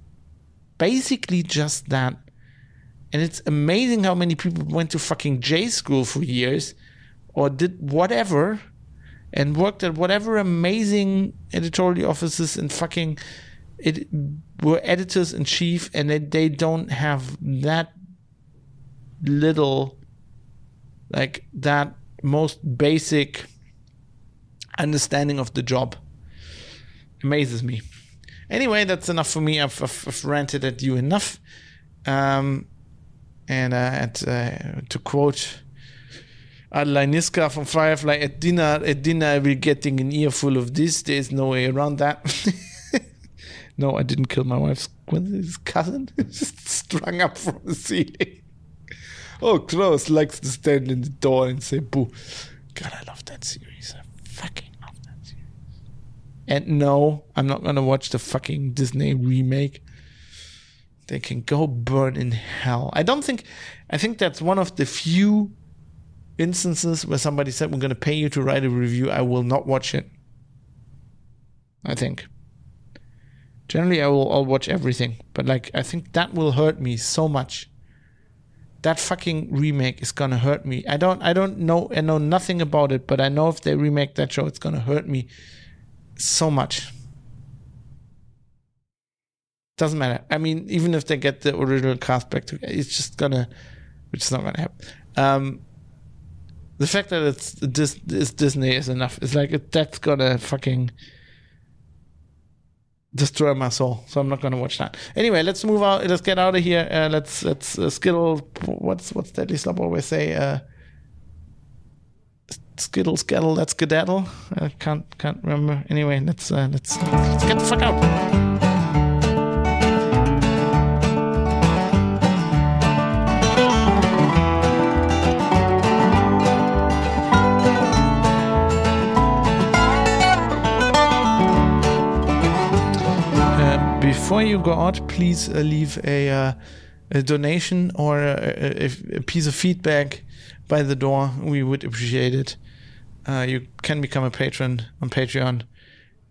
basically just that. And it's amazing how many people went to fucking j school for years or did whatever and worked at whatever amazing editorial offices and fucking it were editors in chief and they, they don't have that little like that most basic understanding of the job amazes me anyway that's enough for me i've, I've, I've ranted at you enough um, and uh, at, uh, to quote Adelai Niska from Firefly at dinner. At dinner, I will getting an earful of this. There is no way around that. <laughs> no, I didn't kill my wife's cousin. <laughs> Just strung up from the ceiling. Oh, Klaus likes to stand in the door and say boo. God, I love that series. I fucking. And no, I'm not gonna watch the fucking Disney remake. They can go burn in hell. I don't think. I think that's one of the few instances where somebody said, We're to pay you to write a review, I will not watch it. I think. Generally, I will I'll watch everything, but like, I think that will hurt me so much. That fucking remake is gonna hurt me. I don't, I don't know, I know nothing about it, but I know if they remake that show, it's gonna hurt me so much. Doesn't matter. I mean, even if they get the original cast back together, it's just gonna, which is not gonna happen. Um, The fact that it's Dis- Disney is enough. It's like it, that's gonna fucking destroy my soul. So I'm not gonna watch that. Anyway, let's move out. Let's get out of here. Uh, let's let's uh, skittle. What's what's Deadly Slop always say? Uh, skittle skittle. Let's skedaddle. I can't can't remember. Anyway, let's uh, let's let's get the fuck out. Uh, before you go out, please uh, leave a, uh, a donation or a, a, a piece of feedback by the door. We would appreciate it. Uh, you can become a patron on Patreon.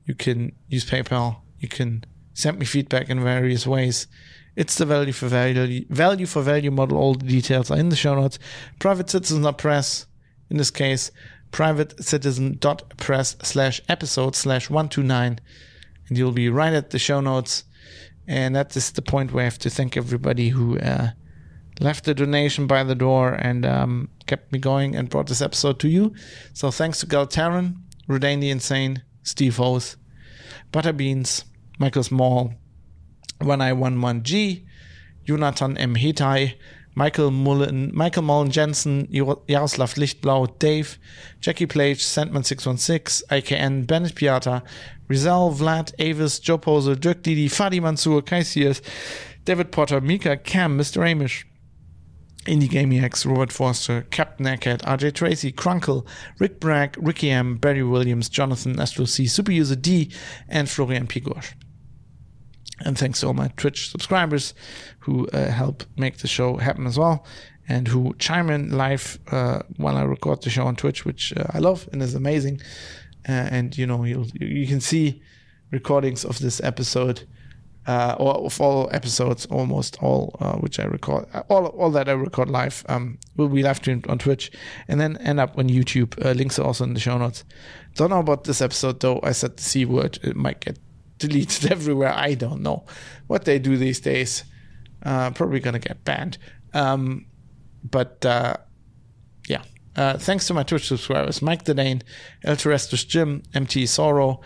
You can use PayPal. You can send me feedback in various ways. It's the value for value value for value model. All the details are in the show notes. Private citizen press. In this case, private citizen dot press slash episode slash one two nine and you'll be right at the show notes. And that is the point where I have to thank everybody who uh, left a donation by the door and um, kept me going and brought this episode to you. So thanks to Galtaran, Rodane the Insane, Steve Hose, Butterbeans, Michael Small, 1I11G, Jonathan M. Hetai, Michael Mullen, Michael Mullen Jensen, Jaroslav Lichtblau, Dave, Jackie Plage, Sandman616, IKN, Bennett Piata, Rizal, Vlad, Avis, Joe Poser, Dirk Didi, Fadi Mansour, Kai Sears, David Potter, Mika, Cam, Mr. Amish, Indie Gamiacs, Robert Forster, Captain Eckert, RJ Tracy, Crunkle, Rick Bragg, Ricky M, Barry Williams, Jonathan Astro C, Superuser D, and Florian Pigosh. And thanks to all my Twitch subscribers who uh, help make the show happen as well and who chime in live uh, while I record the show on Twitch, which uh, I love and is amazing. Uh, and you know, you you can see recordings of this episode uh, or of all episodes, almost all uh, which I record, all all that I record live um, will be live streamed on Twitch and then end up on YouTube. links are also in the show notes. Don't know about this episode though. I said the c word. It might get deleted <laughs> everywhere. I don't know what they do these days. Uh, probably gonna get banned. Um, but uh, yeah. Uh, thanks to my Twitch subscribers Mike the Dane, El Jim, MT Sorrow,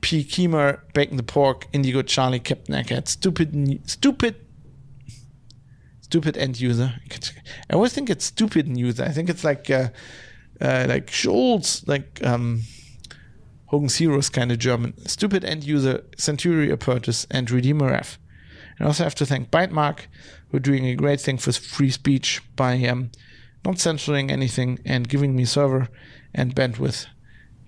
P. Keemer, Bacon the Pork, Indigo Charlie, Captain Eckert, Stupid, Stupid, Stupid End User. I always think it's Stupid User. I think it's like uh, uh, like Schultz, like um, Hogan's Heroes kind of German. Stupid End User, Century Apertus, and Redeemer I also have to thank Bytemark, who are doing a great thing for free speech by um, not censoring anything and giving me server and bandwidth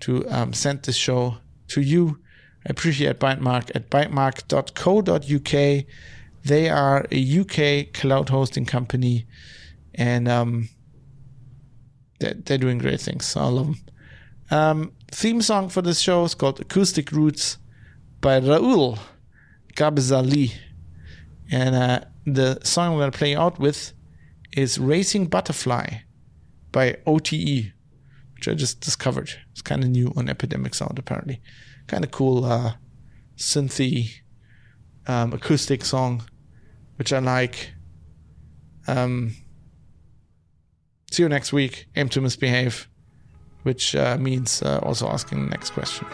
to um, send this show to you. I appreciate Bytemark at bytemark.co.uk. They are a UK cloud hosting company and um, they're, they're, doing great things. So I love them. Um, theme song for this show is called Acoustic Roots by Raul Gabzali. And uh, the song I'm going to play out with is Racing Butterfly by OTE, which I just discovered. It's kind of new on Epidemic Sound, apparently. Kind of cool uh, synthy um, acoustic song, which I like. Um, see you next week. Aim to misbehave, which uh, means uh, also asking the next question.